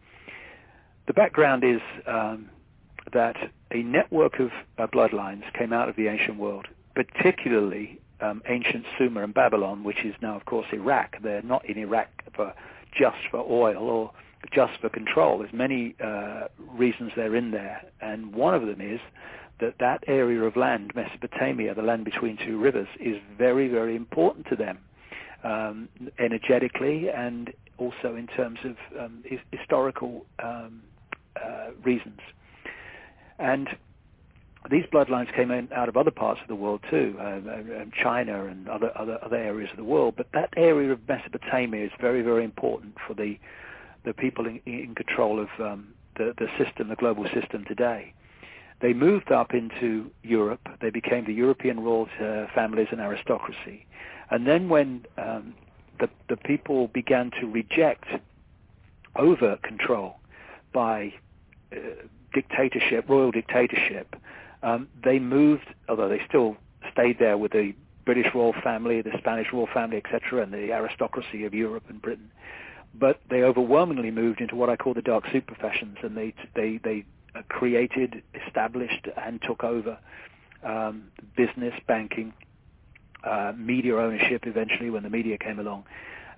The background is um, that a network of uh, bloodlines came out of the ancient world, particularly um, ancient Sumer and Babylon, which is now, of course, Iraq. They're not in Iraq for just for oil or just for control. There's many uh, reasons they're in there, and one of them is that that area of land, Mesopotamia, the land between two rivers, is very, very important to them, um, energetically and also in terms of um, historical um, uh, reasons. And these bloodlines came in out of other parts of the world too, uh, uh, China and other, other other areas of the world. But that area of Mesopotamia is very very important for the the people in, in control of um, the the system, the global system today. They moved up into Europe. They became the European royal uh, families and aristocracy. And then when um, the the people began to reject overt control by uh, dictatorship, royal dictatorship, um, they moved, although they still stayed there with the British royal family, the Spanish royal family, etc., and the aristocracy of Europe and Britain. But they overwhelmingly moved into what I call the dark suit professions, and they they they created, established, and took over um, business, banking, uh, media ownership. Eventually, when the media came along,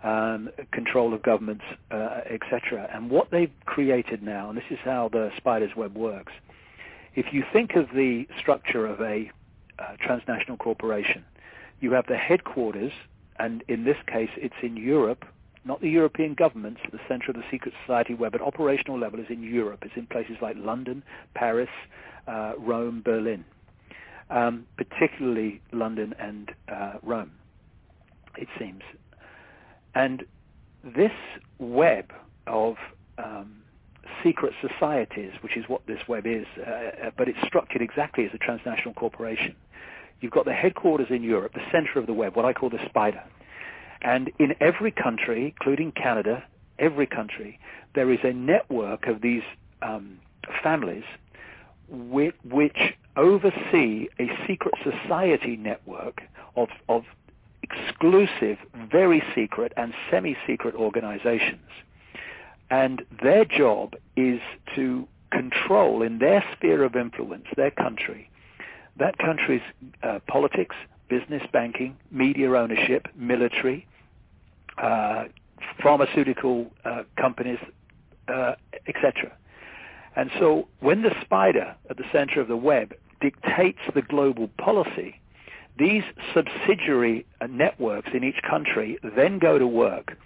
um, control of governments, uh, etc. And what they've created now, and this is how the spider's web works, if you think of the structure of a uh, transnational corporation, you have the headquarters, and in this case it's in Europe, not the European governments, the center of the secret society web but operational level is in Europe. It's in places like London, Paris, uh, Rome, Berlin. Um, particularly London and uh, Rome, it seems. And this web of um, secret societies, which is what this web is, uh, uh, but it's structured exactly as a transnational corporation. You've got the headquarters in Europe, the center of the web, what I call the spider. And in every country, including Canada, every country, there is a network of these um, families which, which oversee a secret society network of, of exclusive, very secret, and semi-secret organizations. And their job is to control in their sphere of influence, their country, that country's uh, politics, business, banking, media ownership, military, uh, pharmaceutical uh, companies, uh, etc. And so when the spider at the center of the web dictates the global policy, these subsidiary networks in each country then go to work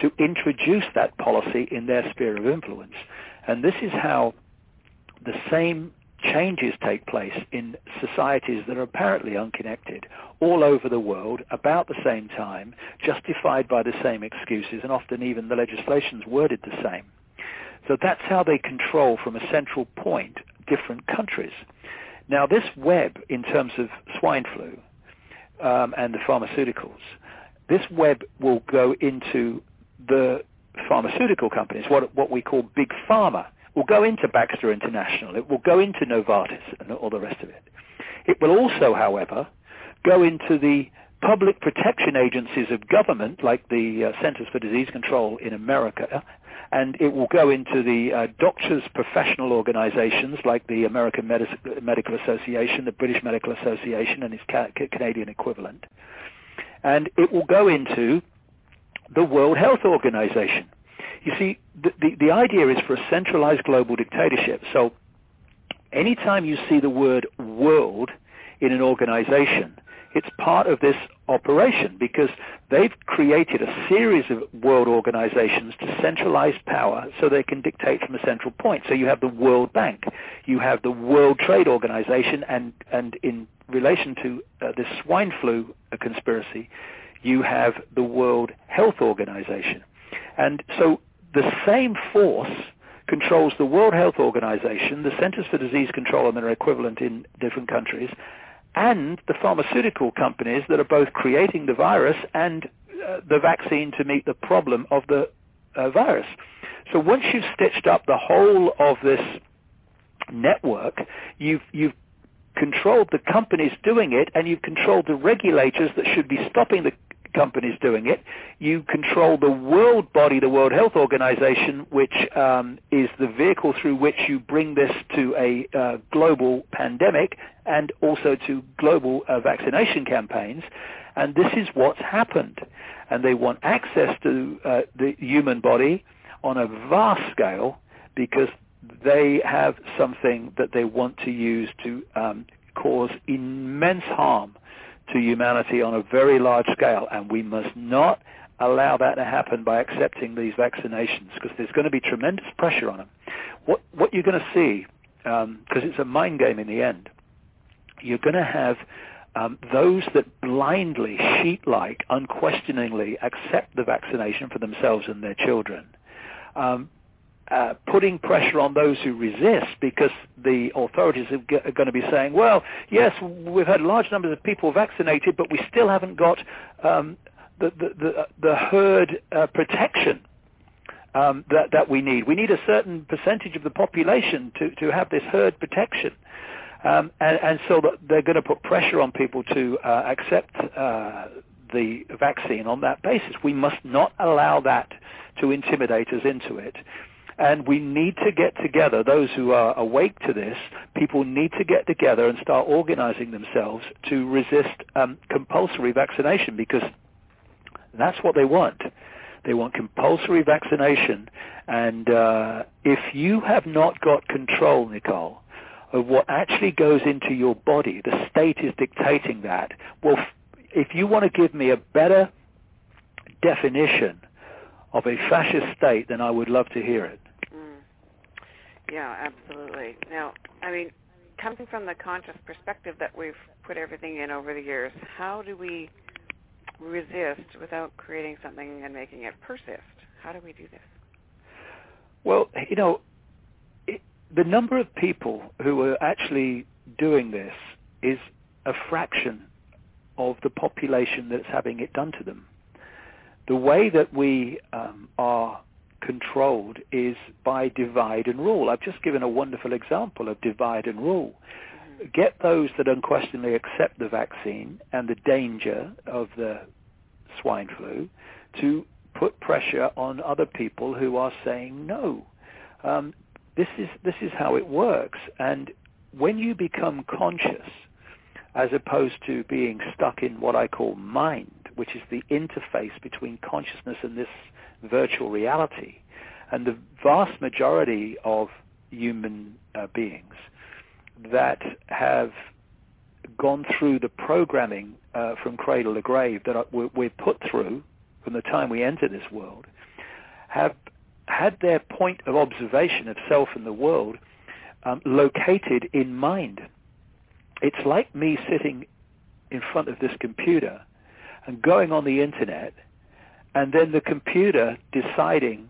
to introduce that policy in their sphere of influence. And this is how the same changes take place in societies that are apparently unconnected all over the world about the same time, justified by the same excuses, and often even the legislation's worded the same. So that's how they control from a central point different countries. Now this web, in terms of swine flu um, and the pharmaceuticals, this web will go into the pharmaceutical companies, what, what we call big pharma, will go into Baxter International. It will go into Novartis and all the rest of it. It will also, however, go into the public protection agencies of government, like the uh, Centers for Disease Control in America, and it will go into the uh, doctors' professional organizations like the American Medi- Medical Association, the British Medical Association, and its ca- Canadian equivalent. And it will go into the World Health Organization. You see, the, the, the idea is for a centralized global dictatorship. So anytime you see the word world in an organization, it's part of this operation because they've created a series of world organizations to centralize power so they can dictate from a central point. So you have the World Bank, you have the World Trade Organization, and, and in relation to uh, this swine flu conspiracy, you have the World Health Organization. And so the same force controls the World Health Organization, the Centers for Disease Control and their equivalent in different countries, and the pharmaceutical companies that are both creating the virus and uh, the vaccine to meet the problem of the uh, virus. So once you've stitched up the whole of this network, you've, you've controlled the companies doing it and you've controlled the regulators that should be stopping the companies doing it. You control the world body, the World Health Organization, which um, is the vehicle through which you bring this to a uh, global pandemic and also to global uh, vaccination campaigns. And this is what's happened. And they want access to uh, the human body on a vast scale because they have something that they want to use to um, cause immense harm to humanity on a very large scale, and we must not allow that to happen by accepting these vaccinations because there's going to be tremendous pressure on them. What, what you're going to see, because um, it's a mind game in the end, you're going to have um, those that blindly, sheep-like, unquestioningly accept the vaccination for themselves and their children, um, uh, putting pressure on those who resist because the authorities are, g- are, going to be saying, well, yes, we've had large numbers of people vaccinated, but we still haven't got um, the, the, the, the, herd uh, protection um, that, that we need. We need a certain percentage of the population to, to have this herd protection. Um, and, and, so they're going to put pressure on people to uh, accept uh, the vaccine on that basis. We must not allow that to intimidate us into it. And we need to get together, those who are awake to this, people need to get together and start organizing themselves to resist um, compulsory vaccination because that's what they want. They want compulsory vaccination. And uh, if you have not got control, Nicole, of what actually goes into your body, the state is dictating that. Well, if you want to give me a better definition of a fascist state, then I would love to hear it. Yeah, absolutely. Now, I mean, coming from the conscious perspective that we've put everything in over the years, how do we resist without creating something and making it persist? How do we do this? Well, you know, it, the number of people who are actually doing this is a fraction of the population that's having it done to them. The way that we um, are controlled is by divide and rule. I've just given a wonderful example of divide and rule. Get those that unquestionably accept the vaccine and the danger of the swine flu to put pressure on other people who are saying no. Um, this is this is how it works. And when you become conscious, as opposed to being stuck in what I call mind, which is the interface between consciousness and this virtual reality. And the vast majority of human uh, beings that have gone through the programming uh, from cradle to grave that we're put through from the time we enter this world have had their point of observation of self and the world um, located in mind. It's like me sitting in front of this computer and going on the internet and then the computer deciding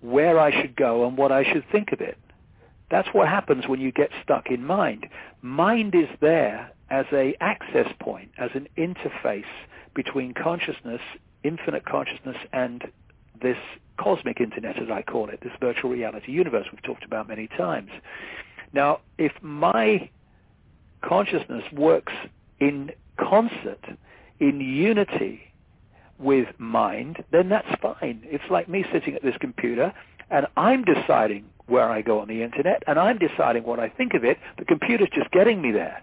where I should go and what I should think of it. That's what happens when you get stuck in mind. Mind is there as a access point, as an interface between consciousness, infinite consciousness, and this cosmic internet, as I call it, this virtual reality universe we've talked about many times. Now, if my consciousness works in concert, in unity with mind, then that's fine. It's like me sitting at this computer and I'm deciding where I go on the internet and I'm deciding what I think of it. The computer's just getting me there.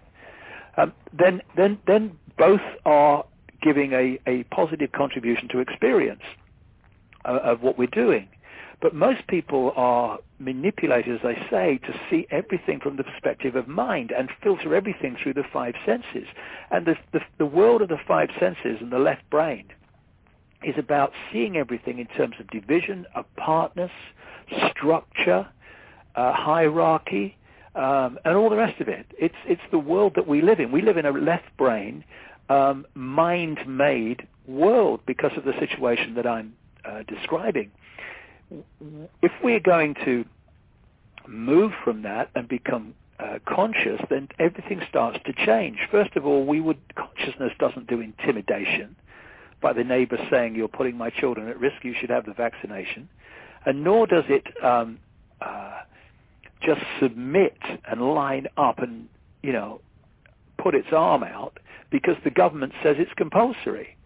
Um, then, then, then both are giving a, a positive contribution to experience uh, of what we're doing. But most people are manipulated, as I say, to see everything from the perspective of mind and filter everything through the five senses. And the, the, the world of the five senses and the left brain is about seeing everything in terms of division, apartness, structure, uh, hierarchy, um, and all the rest of it. It's it's the world that we live in. We live in a left brain, um, mind-made world because of the situation that I'm uh, describing. If we're going to move from that and become uh, conscious, then everything starts to change. First of all, we would consciousness doesn't do intimidation by the neighbor saying you're putting my children at risk, you should have the vaccination, and nor does it um, uh, just submit and line up and you know put its arm out because the government says it's compulsory.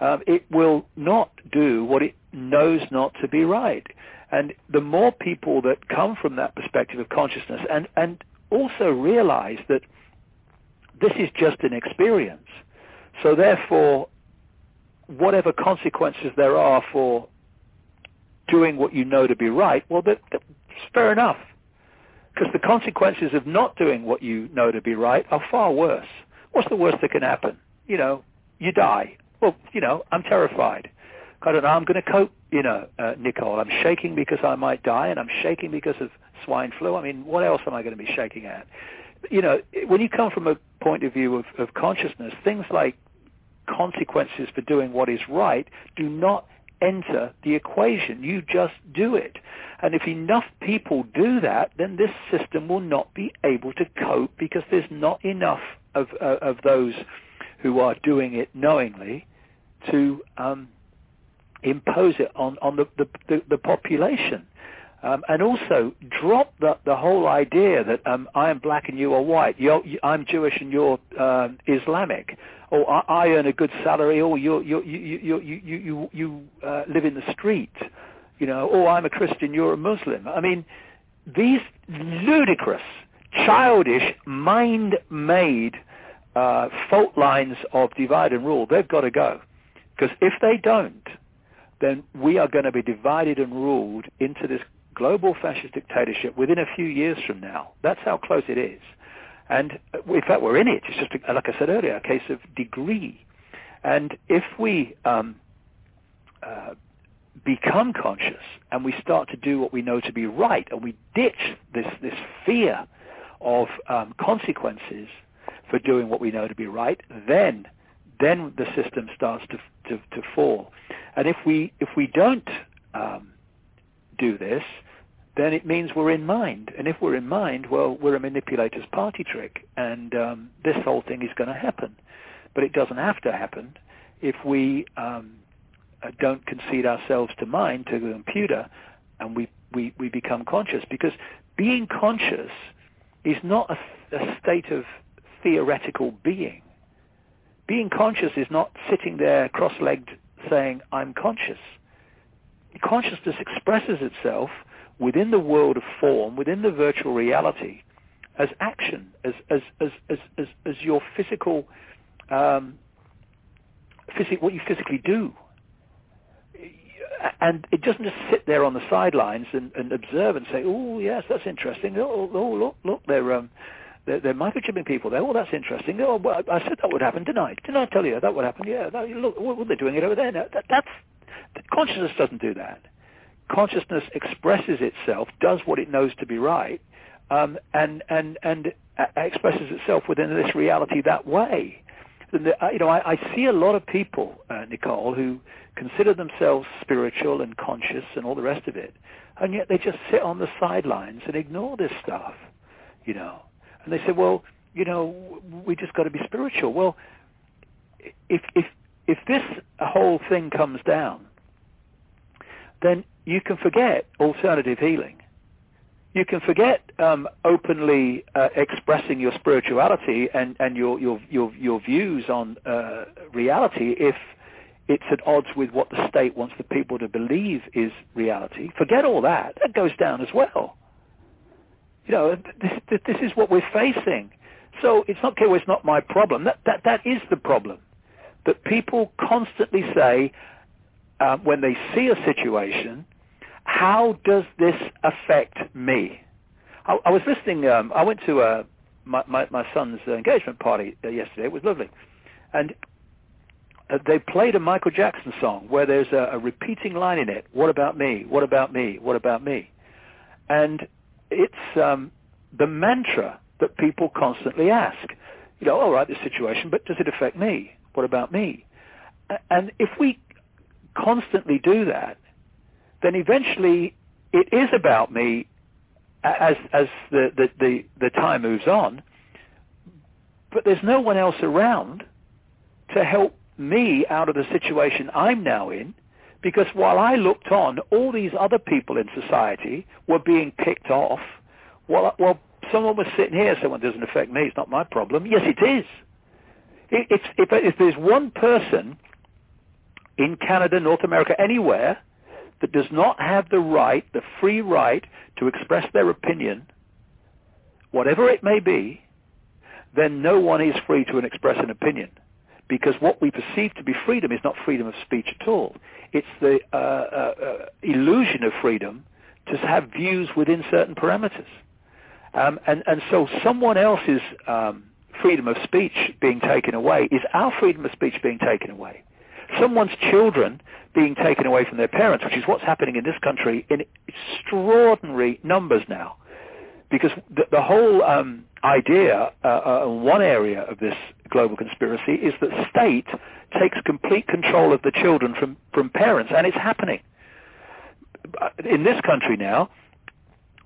Um, it will not do what it knows not to be right. And the more people that come from that perspective of consciousness and, and also realize that this is just an experience. So therefore, whatever consequences there are for doing what you know to be right, well, that, that's fair enough. Because the consequences of not doing what you know to be right are far worse. What's the worst that can happen? You know, you die. Well, you know, I'm terrified. I don't know, I'm going to cope, you know, uh, Nicole. I'm shaking because I might die, and I'm shaking because of swine flu. I mean, what else am I going to be shaking at? You know, when you come from a point of view of, of consciousness, things like consequences for doing what is right do not enter the equation. You just do it. And if enough people do that, then this system will not be able to cope because there's not enough of, uh, of those who are doing it knowingly to um, impose it on, on the, the, the, the population. Um, and also drop the, the whole idea that um, I am black and you are white. You're, I'm Jewish and you're uh, Islamic or I, I earn a good salary, or you you you you you you you, you uh, live in the street, you know, or I'm a Christian, you're a Muslim. I mean, these ludicrous, childish, mind-made uh, fault lines of divide and rule, they've got to go, because if they don't, then we are going to be divided and ruled into this global fascist dictatorship within a few years from now. That's how close it is. And in fact, we're in it. It's just, like I said earlier, a case of degree. And if we um, uh, become conscious and we start to do what we know to be right, and we ditch this this fear of um, consequences for doing what we know to be right, then then the system starts to to, to fall. And if we if we don't um, do this, then it means we're in mind. And if we're in mind, well, we're a manipulator's party trick, and um, this whole thing is going to happen. But it doesn't have to happen if we um, uh, don't concede ourselves to mind, to the computer, and we, we, we become conscious. Because being conscious is not a, a state of theoretical being. Being conscious is not sitting there cross-legged saying, I'm conscious. Consciousness expresses itself within the world of form, within the virtual reality, as action, as, as, as, as, as, as your physical, um, what you physically do and it doesn't just sit there on the sidelines and, and observe and say, "Oh, yes, that's interesting. Oh, oh look, look, they're um, they're, they're microchipping people there. Oh, that's interesting. Oh, well, I said that would happen, didn't I? Didn't I tell you that would happen? Yeah. That, look, what, they're doing it over there. That, that's consciousness doesn't do that. Consciousness expresses itself, does what it knows to be right, um, and and and uh, expresses itself within this reality that way. The, uh, you know, I, I see a lot of people, uh, Nicole, who consider themselves spiritual and conscious and all the rest of it, and yet they just sit on the sidelines and ignore this stuff, you know. And they say, well, you know, we just got to be spiritual. Well, if if if this whole thing comes down, then you can forget alternative healing. You can forget um, openly uh, expressing your spirituality and, and your, your, your, your views on uh, reality if it's at odds with what the state wants the people to believe is reality. Forget all that. That goes down as well. You know, this, this is what we're facing. So it's not, okay, well, it's not my problem. That, that, that is the problem. That people constantly say, uh, when they see a situation, how does this affect me? I, I was listening, um, I went to uh, my, my, my son's engagement party uh, yesterday. It was lovely. And uh, they played a Michael Jackson song where there's a, a repeating line in it. What about me? What about me? What about me? And it's um, the mantra that people constantly ask. You know, all right, this situation, but does it affect me? What about me? And if we constantly do that, then eventually it is about me as as the, the, the, the time moves on. But there's no one else around to help me out of the situation I'm now in because while I looked on, all these other people in society were being picked off. Well, well, someone was sitting here it doesn't affect me. It's not my problem. Yes, it is. It's, if, if there's one person in Canada, North America, anywhere that does not have the right, the free right to express their opinion, whatever it may be, then no one is free to express an opinion because what we perceive to be freedom is not freedom of speech at all. It's the uh, uh, uh, illusion of freedom to have views within certain parameters. Um, and, and so someone else's um, freedom of speech being taken away is our freedom of speech being taken away. Someone's children being taken away from their parents, which is what's happening in this country in extraordinary numbers now because the, the whole um, idea, uh, uh, one area of this global conspiracy, is that state takes complete control of the children from, from parents, and it's happening. In this country now,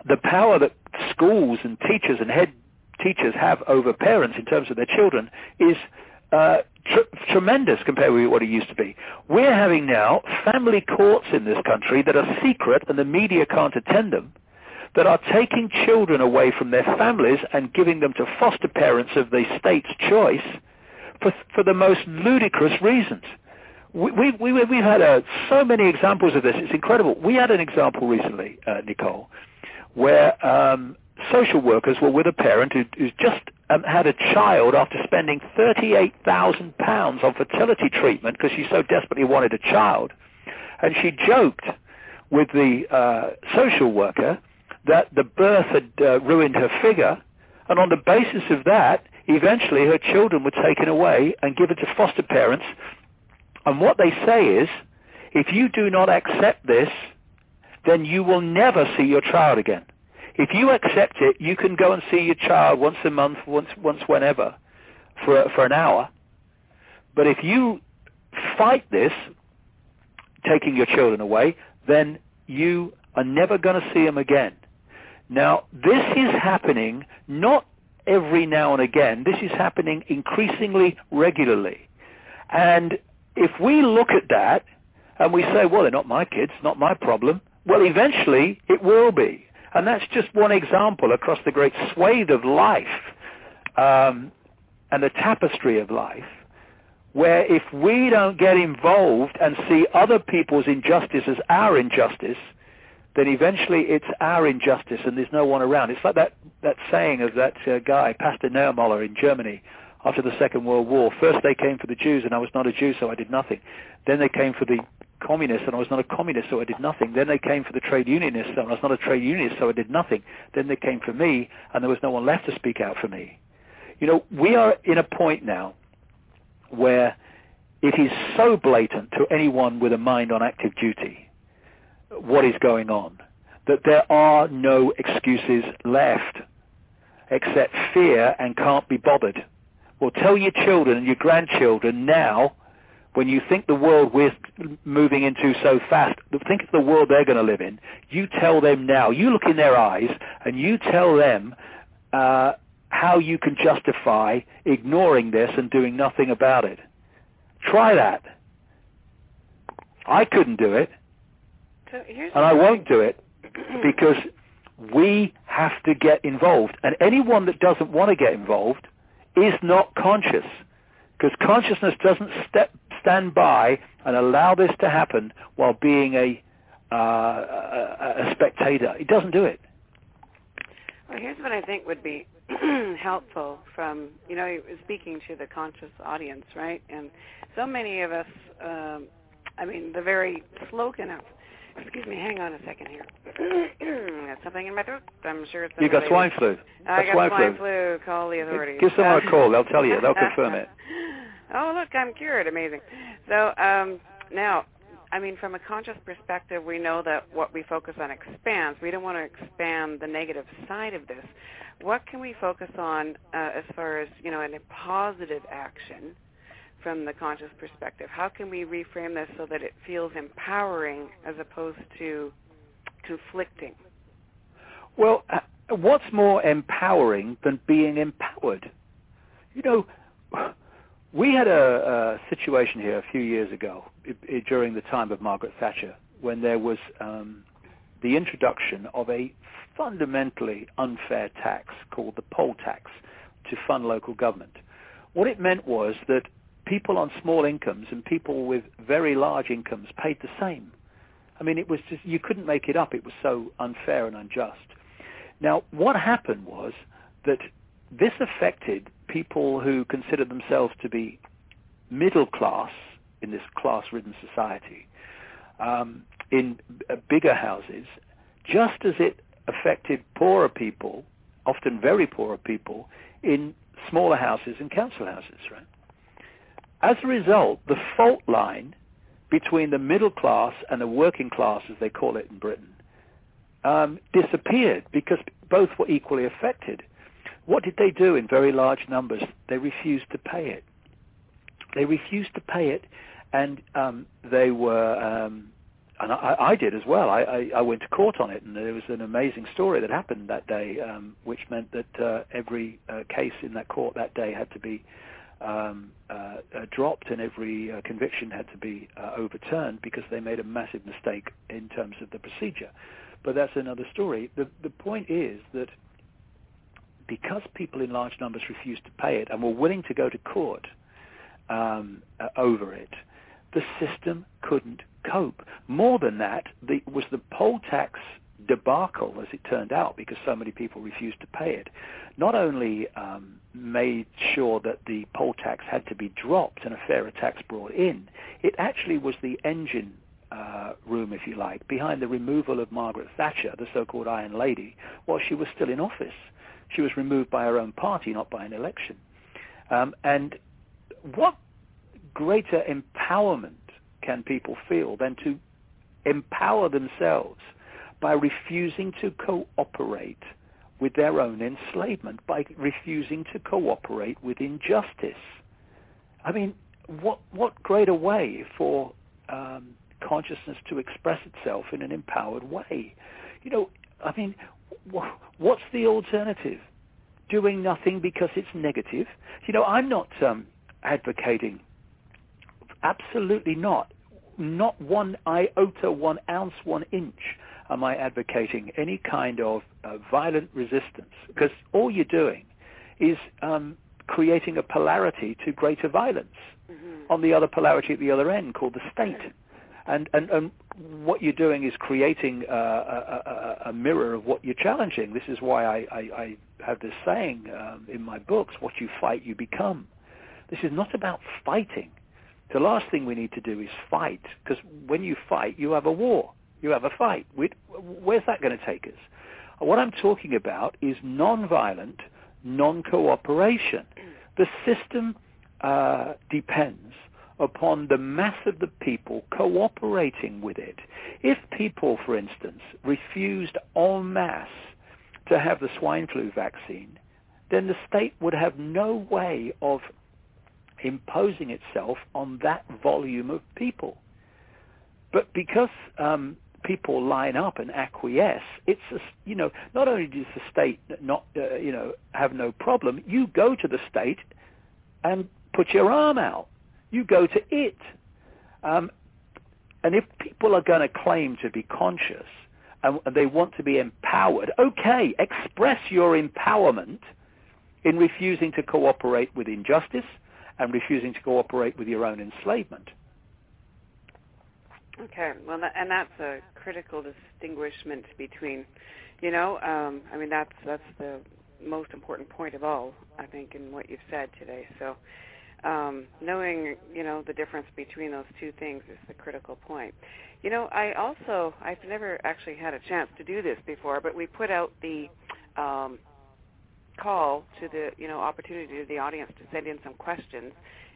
the power that schools and teachers and head teachers have over parents in terms of their children is uh, tr- tremendous compared with what it used to be. We're having now family courts in this country that are secret and the media can't attend them that are taking children away from their families and giving them to foster parents of the state's choice for, for the most ludicrous reasons. We, we, we, we've had uh, so many examples of this. It's incredible. We had an example recently, uh, Nicole, where um, social workers were with a parent who, who's just um, had a child after spending £38,000 on fertility treatment because she so desperately wanted a child. And she joked with the uh, social worker that the birth had uh, ruined her figure, and on the basis of that, eventually her children were taken away and given to foster parents. And what they say is, if you do not accept this, then you will never see your child again. If you accept it, you can go and see your child once a month, once once whenever, for for an hour. But if you fight this, taking your children away, then you are never going to see them again. Now, this is happening not every now and again. This is happening increasingly regularly. And if we look at that and we say, well, they're not my kids, not my problem, well, eventually it will be. And that's just one example across the great swathe of life um, and the tapestry of life, where if we don't get involved and see other people's injustice as our injustice, then eventually it's our injustice and there's no one around. It's like that, that saying of that uh, guy, Pastor Niemöller in Germany after the Second World War. First they came for the Jews and I was not a Jew, so I did nothing. Then they came for the communists and I was not a communist, so I did nothing. Then they came for the trade unionists and I was not a trade unionist, so I did nothing. Then they came for me and there was no one left to speak out for me. You know, we are in a point now where it is so blatant to anyone with a mind on active duty what is going on, that there are no excuses left except fear and can't be bothered. Well, tell your children and your grandchildren now, when you think the world we're moving into so fast, think of the world they're going to live in. You tell them now. You look in their eyes and you tell them uh, how you can justify ignoring this and doing nothing about it. Try that. I couldn't do it. So and I won't do it because we have to get involved. And anyone that doesn't want to get involved is not conscious because consciousness doesn't step, stand by and allow this to happen while being a, uh, a, a spectator. It doesn't do it. Well, here's what I think would be helpful from, you know, speaking to the conscious audience, right? And so many of us, um, I mean, the very slogan of Excuse me, hang on a second here. got something in my throat. I'm sure it's You got swine flu. I got swine, swine flu. Call the authorities. Give someone a call. They'll tell you. They'll confirm it. Oh, look, I'm cured. Amazing. So um, now, I mean, from a conscious perspective, we know that what we focus on expands. We don't want to expand the negative side of this. What can we focus on uh, as far as, you know, in a positive action from the conscious perspective? How can we reframe this so that it feels empowering as opposed to conflicting? Well, uh, what's more empowering than being empowered? You know, we had a, a situation here a few years ago it, it, during the time of Margaret Thatcher when there was um, the introduction of a fundamentally unfair tax called the poll tax to fund local government. What it meant was that people on small incomes and people with very large incomes paid the same. I mean, it was just, you couldn't make it up. It was so unfair and unjust. Now, what happened was that this affected people who considered themselves to be middle class in this class-ridden society um, in uh, bigger houses, just as it affected poorer people, often very poorer people, in smaller houses and council houses, right? As a result, the fault line between the middle class and the working class, as they call it in Britain, um, disappeared because both were equally affected. What did they do in very large numbers? They refused to pay it. They refused to pay it, and um, they were, um, and I, I, did as well. I, I, I, went to court on it, and there was an amazing story that happened that day, um, which meant that uh, every uh, case in that court that day had to be um, uh, uh, dropped and every uh, conviction had to be uh, overturned because they made a massive mistake in terms of the procedure. But that's another story. The, the point is that because people in large numbers refused to pay it and were willing to go to court um, uh, over it, the system couldn't cope. More than that, the, was the poll tax debacle, as it turned out, because so many people refused to pay it, not only um, made sure that the poll tax had to be dropped and a fairer tax brought in, it actually was the engine uh, room, if you like, behind the removal of Margaret Thatcher, the so-called Iron Lady, while she was still in office. She was removed by her own party, not by an election. Um, and what greater empowerment can people feel than to empower themselves by refusing to cooperate with their own enslavement by refusing to cooperate with injustice. I mean, what what greater way for um, consciousness to express itself in an empowered way? You know, I mean, what's the alternative? Doing nothing because it's negative? You know, I'm not um, advocating. Absolutely not. Not one iota, one ounce, one inch am I advocating any kind of uh, violent resistance because all you're doing is um, creating a polarity to greater violence mm-hmm. on the other polarity at the other end called the state. And, and, and what you're doing is creating a, a, a, mirror of what you're challenging. This is why I, I, I have this saying um, in my books, what you fight, you become. This is not about fighting. The last thing we need to do is fight, because when you fight, you have a war. You have a fight. Where's that going to take us? What I'm talking about is non-violent, non-cooperation. The system uh, depends upon the mass of the people cooperating with it. If people, for instance, refused en masse to have the swine flu vaccine, then the state would have no way of imposing itself on that volume of people. But because um, people line up and acquiesce, it's a, you know not only does the state not uh, you know have no problem, you go to the state and put your arm out. You go to it, um, and if people are going to claim to be conscious and they want to be empowered, okay, express your empowerment in refusing to cooperate with injustice and refusing to cooperate with your own enslavement. Okay, well, and that's a critical distinguishment between, you know, um, I mean that's that's the most important point of all, I think, in what you've said today. So, um, knowing, you know, the difference between those two things is the critical point. You know, I also I've never actually had a chance to do this before, but we put out the um, call to the you know opportunity to the audience to send in some questions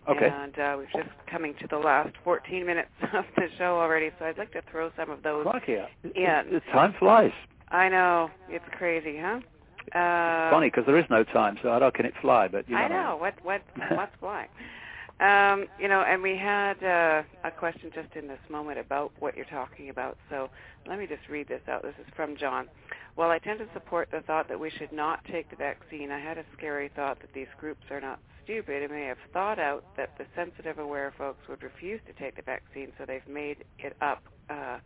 Okay. And uh, we're just coming to the last 14 minutes of the show already, so I'd like to throw some of those Crikey. in. The time flies. I know. It's crazy, huh? Uh, Funny because there is no time, so how can it fly? But you know. I know what what what's flying. Um, you know, and we had uh, a question just in this moment about what you're talking about. So let me just read this out. This is from John. While I tend to support the thought that we should not take the vaccine, I had a scary thought that these groups are not stupid and may have thought out that the sensitive, aware folks would refuse to take the vaccine, so they've made it up uh,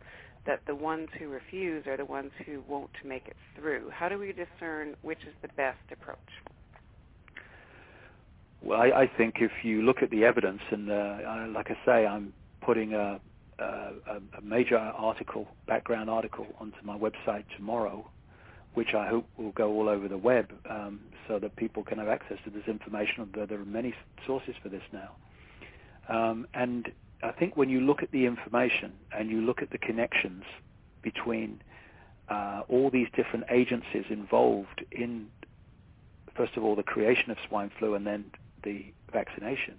that the ones who refuse are the ones who won't make it through. How do we discern which is the best approach? Well, I, I think if you look at the evidence, and uh, like I say, I'm putting a, a, a major article, background article, onto my website tomorrow, which I hope will go all over the web um, so that people can have access to this information. There are many sources for this now. Um, and I think when you look at the information and you look at the connections between uh, all these different agencies involved in, first of all, the creation of swine flu and then the vaccination,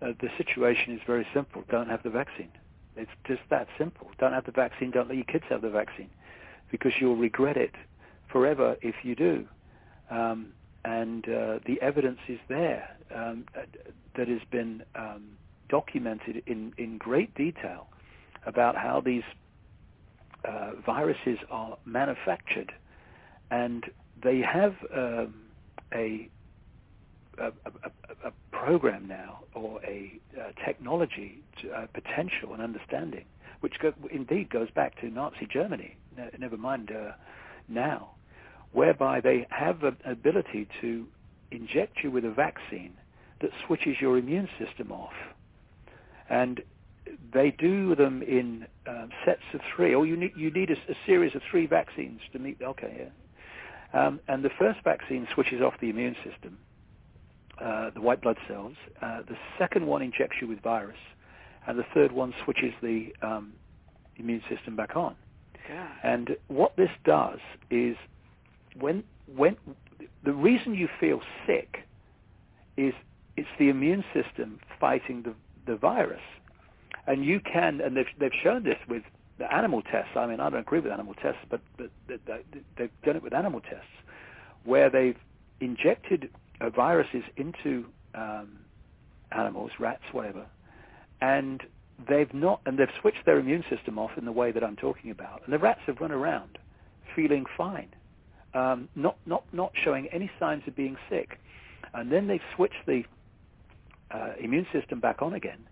uh, the situation is very simple. Don't have the vaccine. It's just that simple. Don't have the vaccine. Don't let your kids have the vaccine because you'll regret it forever if you do. Um, and uh, the evidence is there um, that has been um, documented in, in great detail about how these uh, viruses are manufactured, and they have um, a, a, a, a, program now or a, technology to, uh, potential and understanding, which go, indeed goes back to Nazi Germany. Ne- never mind uh, now, whereby they have an ability to inject you with a vaccine that switches your immune system off. And they do them in um, sets of three, or you need, you need a, a, series of three vaccines to meet, okay, yeah. Um, and the first vaccine switches off the immune system, uh, the white blood cells. Uh, the second one injects you with virus. And the third one switches the um, immune system back on. Yeah. And what this does is when when the reason you feel sick is it's the immune system fighting the the virus, and you can and they've they've shown this with the animal tests. I mean, I don't agree with animal tests, but, but they've done it with animal tests, where they've injected uh, viruses into um, animals, rats, whatever, and they've not, and they've switched their immune system off in the way that I'm talking about, and the rats have run around feeling fine, um, not not not showing any signs of being sick, and then they've switched the uh, immune system back on again,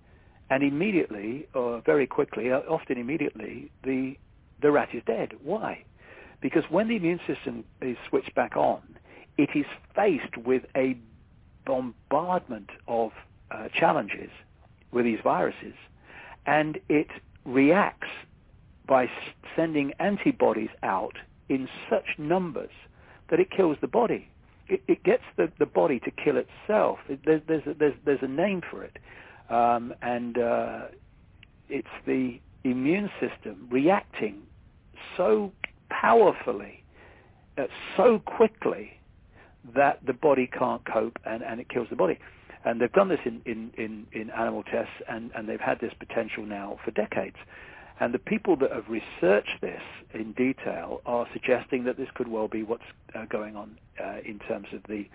and immediately, or very quickly, uh, often immediately, the the rat is dead. Why? Because when the immune system is switched back on, it is faced with a bombardment of uh, challenges with these viruses, and it reacts by sending antibodies out in such numbers that it kills the body. It, it gets the, the body to kill itself. It, there's, there's, a, there's, there's a name for it. Um, and uh, it's the immune system reacting so powerfully, uh, so quickly, that the body can't cope and, and it kills the body. And they've done this in, in, in, in animal tests, and, and they've had this potential now for decades. And the people that have researched this in detail are suggesting that this could well be what's uh, going on uh, in terms of the,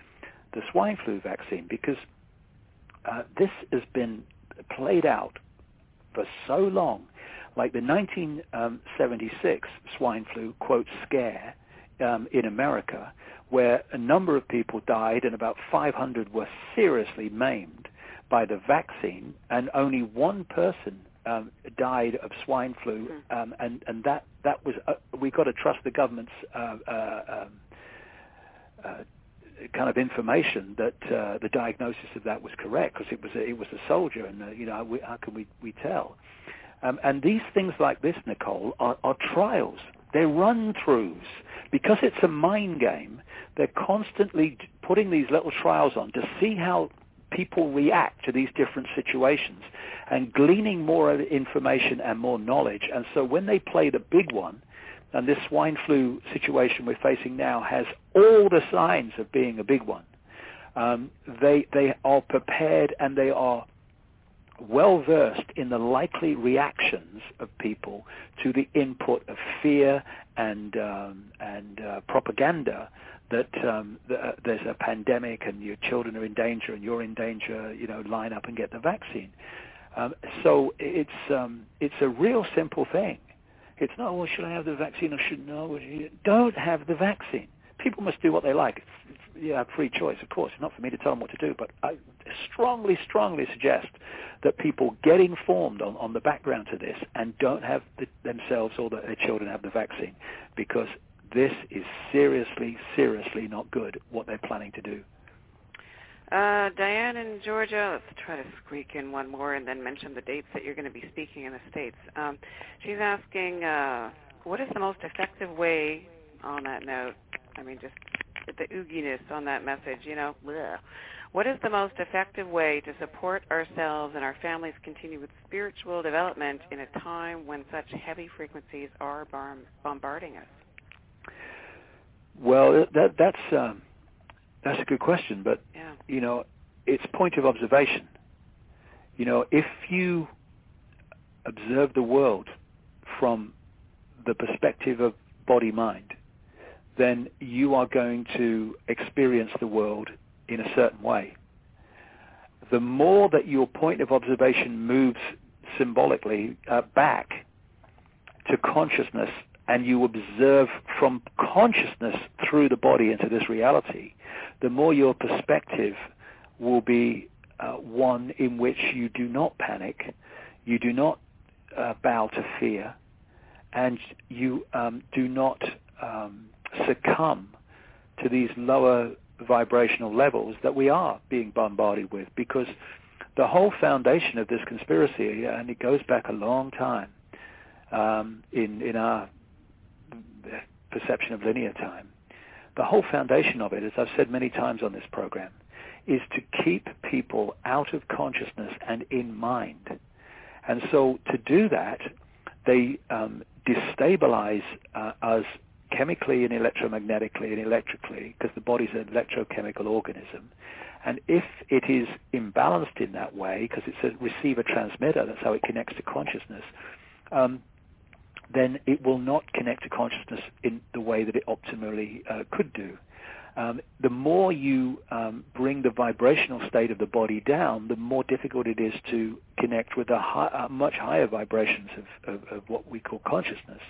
the swine flu vaccine, because uh, this has been played out for so long. Like the 1976 swine flu, quote, scare um, in America, where a number of people died and about 500 were seriously maimed by the vaccine, and only one person um, died of swine flu, hmm. um, and and that that was uh, we got to trust the government's uh, uh, um, uh, kind of information that uh, the diagnosis of that was correct because it was a, it was a soldier, and uh, you know we, how can we we tell? Um, and these things like this, Nicole, are, are trials. They're run-throughs because it's a mind game. They're constantly putting these little trials on to see how people react to these different situations and gleaning more information and more knowledge. And so when they play the big one, and this swine flu situation we're facing now has all the signs of being a big one, um, they, they are prepared and they are well versed in the likely reactions of people to the input of fear and um, and uh, propaganda that um, uh, there's a pandemic and your children are in danger and you're in danger, you know, line up and get the vaccine. Um, so it's um, it's a real simple thing. It's not, well, should I have the vaccine or should no? Don't have the vaccine. People must do what they like. You have free choice, of course. It's not for me to tell them what to do, but I strongly, strongly suggest that people get informed on, on the background to this and don't have the, themselves or the, their children have the vaccine because this is seriously, seriously not good, what they're planning to do. Uh, Diane in Georgia, let's try to squeak in one more and then mention the dates that you're going to be speaking in the States. Um, she's asking, uh, what is the most effective way, on that note, I mean, just the ooginess on that message, you know, bleh. what is the most effective way to support ourselves and our families continue with spiritual development in a time when such heavy frequencies are bombarding us? Well, that that's um, that's a good question, but yeah. you know, it's point of observation. You know, if you observe the world from the perspective of body mind, then you are going to experience the world in a certain way. The more that your point of observation moves symbolically uh, back to consciousness and you observe from consciousness through the body into this reality, the more your perspective will be uh, one in which you do not panic, you do not uh, bow to fear, and you um, do not um, succumb to these lower vibrational levels that we are being bombarded with because the whole foundation of this conspiracy, and it goes back a long time um, in, in our perception of linear time, the whole foundation of it, as I've said many times on this program, is to keep people out of consciousness and in mind. And so to do that, they um, destabilize uh, us chemically and electromagnetically and electrically because the body's an electrochemical organism. And if it is imbalanced in that way, because it's a receiver-transmitter, that's how it connects to consciousness, um, then it will not connect to consciousness in the way that it optimally uh, could do. um, the more you um, bring the vibrational state of the body down, the more difficult it is to connect with the high, uh, much higher vibrations of, of, of, what we call consciousness.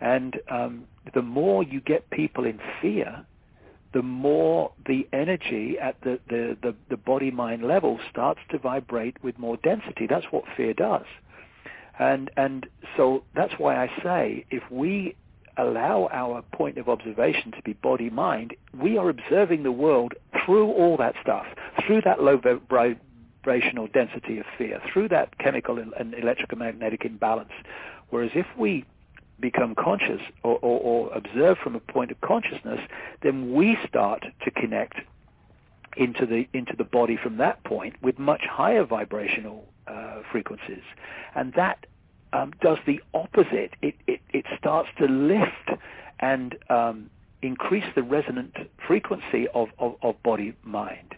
And um, the more you get people in fear, the more the energy at the, the, the, the body-mind level starts to vibrate with more density. That's what fear does. And, and so that's why I say if we allow our point of observation to be body-mind, we are observing the world through all that stuff, through that low vibrational density of fear, through that chemical and electromagnetic imbalance. Whereas if we become conscious or, or, or observe from a point of consciousness, then we start to connect into the into the body from that point with much higher vibrational uh, frequencies, and that um, does the opposite. It, it, it starts to lift and um, increase the resonant frequency of, of, of body mind.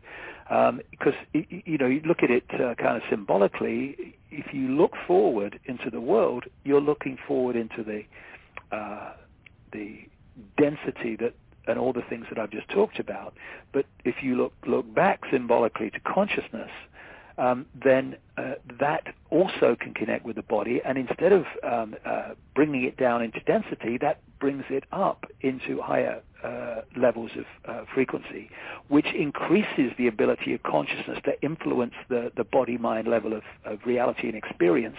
Um, because you know, you look at it uh, kind of symbolically. If you look forward into the world, you're looking forward into the uh, the density that and all the things that I've just talked about. But if you look look back symbolically to consciousness, um, then uh, that also can connect with the body. And instead of um, uh, bringing it down into density, that brings it up into higher uh, levels of uh, frequency, which increases the ability of consciousness to influence the, the body-mind level of, of reality and experience.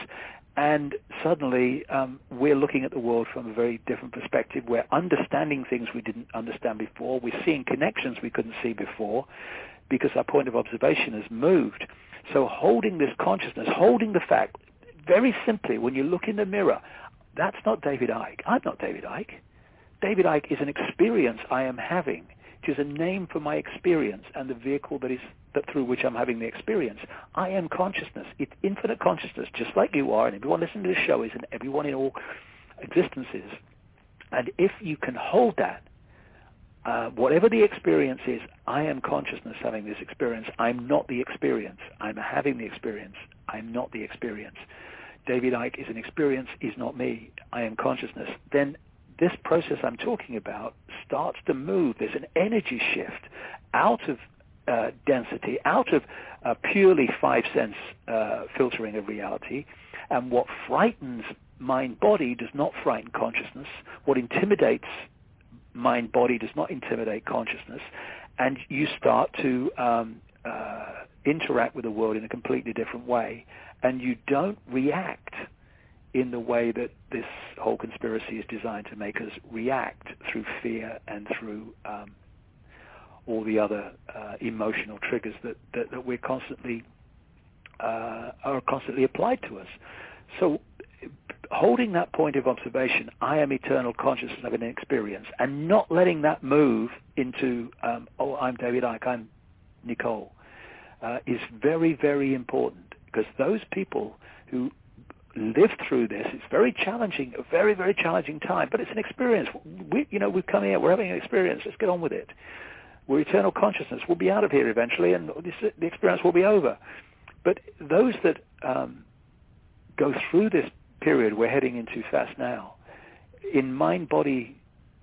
And suddenly, um, we're looking at the world from a very different perspective. We're understanding things we didn't understand before. We're seeing connections we couldn't see before because our point of observation has moved. So holding this consciousness, holding the fact, very simply, when you look in the mirror, that's not David Icke. I'm not David Icke. David Icke is an experience I am having. It is a name for my experience and the vehicle that is that through which I'm having the experience. I am consciousness. It's infinite consciousness, just like you are, and everyone listening to this show is, and everyone in all existences. And if you can hold that, uh, whatever the experience is, I am consciousness having this experience. I'm not the experience. I'm having the experience. I'm not the experience. David Icke is an experience, is not me. I am consciousness. Then this process I'm talking about starts to move. There's an energy shift out of uh, density, out of uh, purely five sense filtering of reality. And what frightens mind-body does not frighten consciousness. What intimidates mind body does not intimidate consciousness, and you start to um, uh, interact with the world in a completely different way, and you don't react in the way that this whole conspiracy is designed to make us react through fear and through um, all the other uh, emotional triggers that, that, that we're constantly uh, are constantly applied to us. So holding that point of observation, I am eternal consciousness of an experience, and not letting that move into, um, oh, I'm David Icke, I'm Nicole, uh, is very, very important because those people who live through this, it's very challenging, a very, very challenging time, but it's an experience. We, you know, we've come here, we're having an experience, let's get on with it. We're eternal consciousness. We'll be out of here eventually, and this, the experience will be over. But those that um, go through this period we're heading into fast now, in mind-body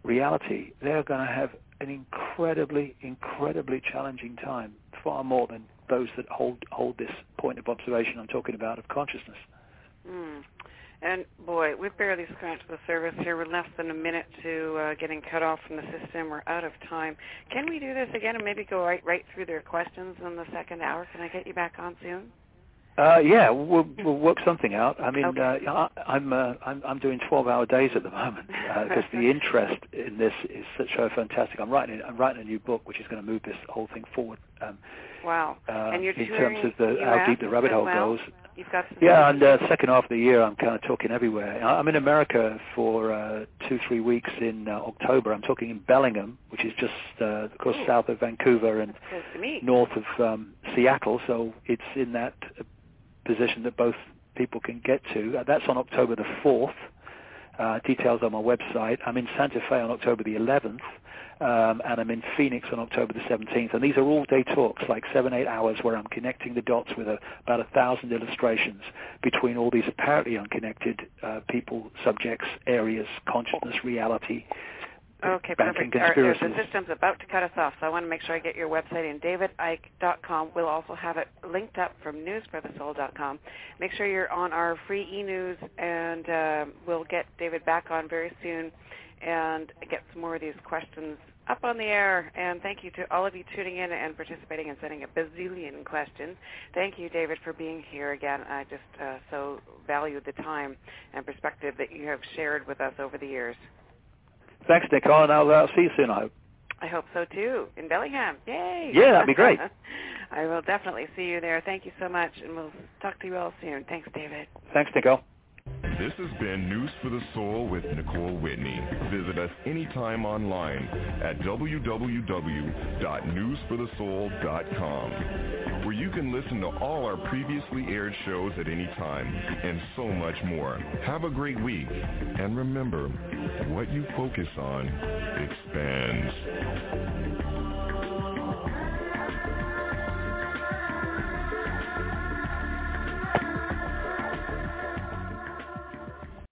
reality, they're going to have an incredibly, incredibly challenging time, far more than those that hold hold this point of observation I'm talking about of consciousness. Mm. And boy, we've barely scratched the surface here. We're less than a minute to uh, getting cut off from the system. We're out of time. Can we do this again and maybe go right right through their questions in the second hour? Can I get you back on soon? Uh, yeah, we'll, we'll work something out. I mean, okay. uh, I'm, uh, I'm I'm doing 12-hour days at the moment because uh, the interest in this is such a fantastic. I'm writing I'm writing a new book which is going to move this whole thing forward. Um, wow! Uh, and you're in terms of the, how deep the rabbit hole well? goes. You've got yeah, and uh, second half of the year, I'm kind of talking everywhere. I'm in America for uh, two, three weeks in uh, October. I'm talking in Bellingham, which is just, uh, of course, Ooh. south of Vancouver and north of um, Seattle. So it's in that position that both people can get to. Uh, that's on October the 4th. Uh, details on my website. I'm in Santa Fe on October the 11th, um, and I'm in Phoenix on October the 17th. And these are all-day talks, like seven, eight hours, where I'm connecting the dots with a, about a thousand illustrations between all these apparently unconnected uh, people, subjects, areas, consciousness, reality, Okay, perfect. Our, the system's about to cut us off, so I want to make sure I get your website in davidicke.com. We'll also have it linked up from newsforthesoul.com. Make sure you're on our free e-news, and uh, we'll get David back on very soon and get some more of these questions up on the air. And thank you to all of you tuning in and participating and sending a bazillion questions. Thank you, David, for being here again. I just uh, so value the time and perspective that you have shared with us over the years. Thanks, Nicole, and I'll uh, see you soon, I hope. I hope so too. In Bellingham. Yay. Yeah, that'd be great. I will definitely see you there. Thank you so much, and we'll talk to you all soon. Thanks, David. Thanks, Nicole. This has been News for the Soul with Nicole Whitney. Visit us anytime online at www.newsforthesoul.com, where you can listen to all our previously aired shows at any time and so much more. Have a great week, and remember, what you focus on expands.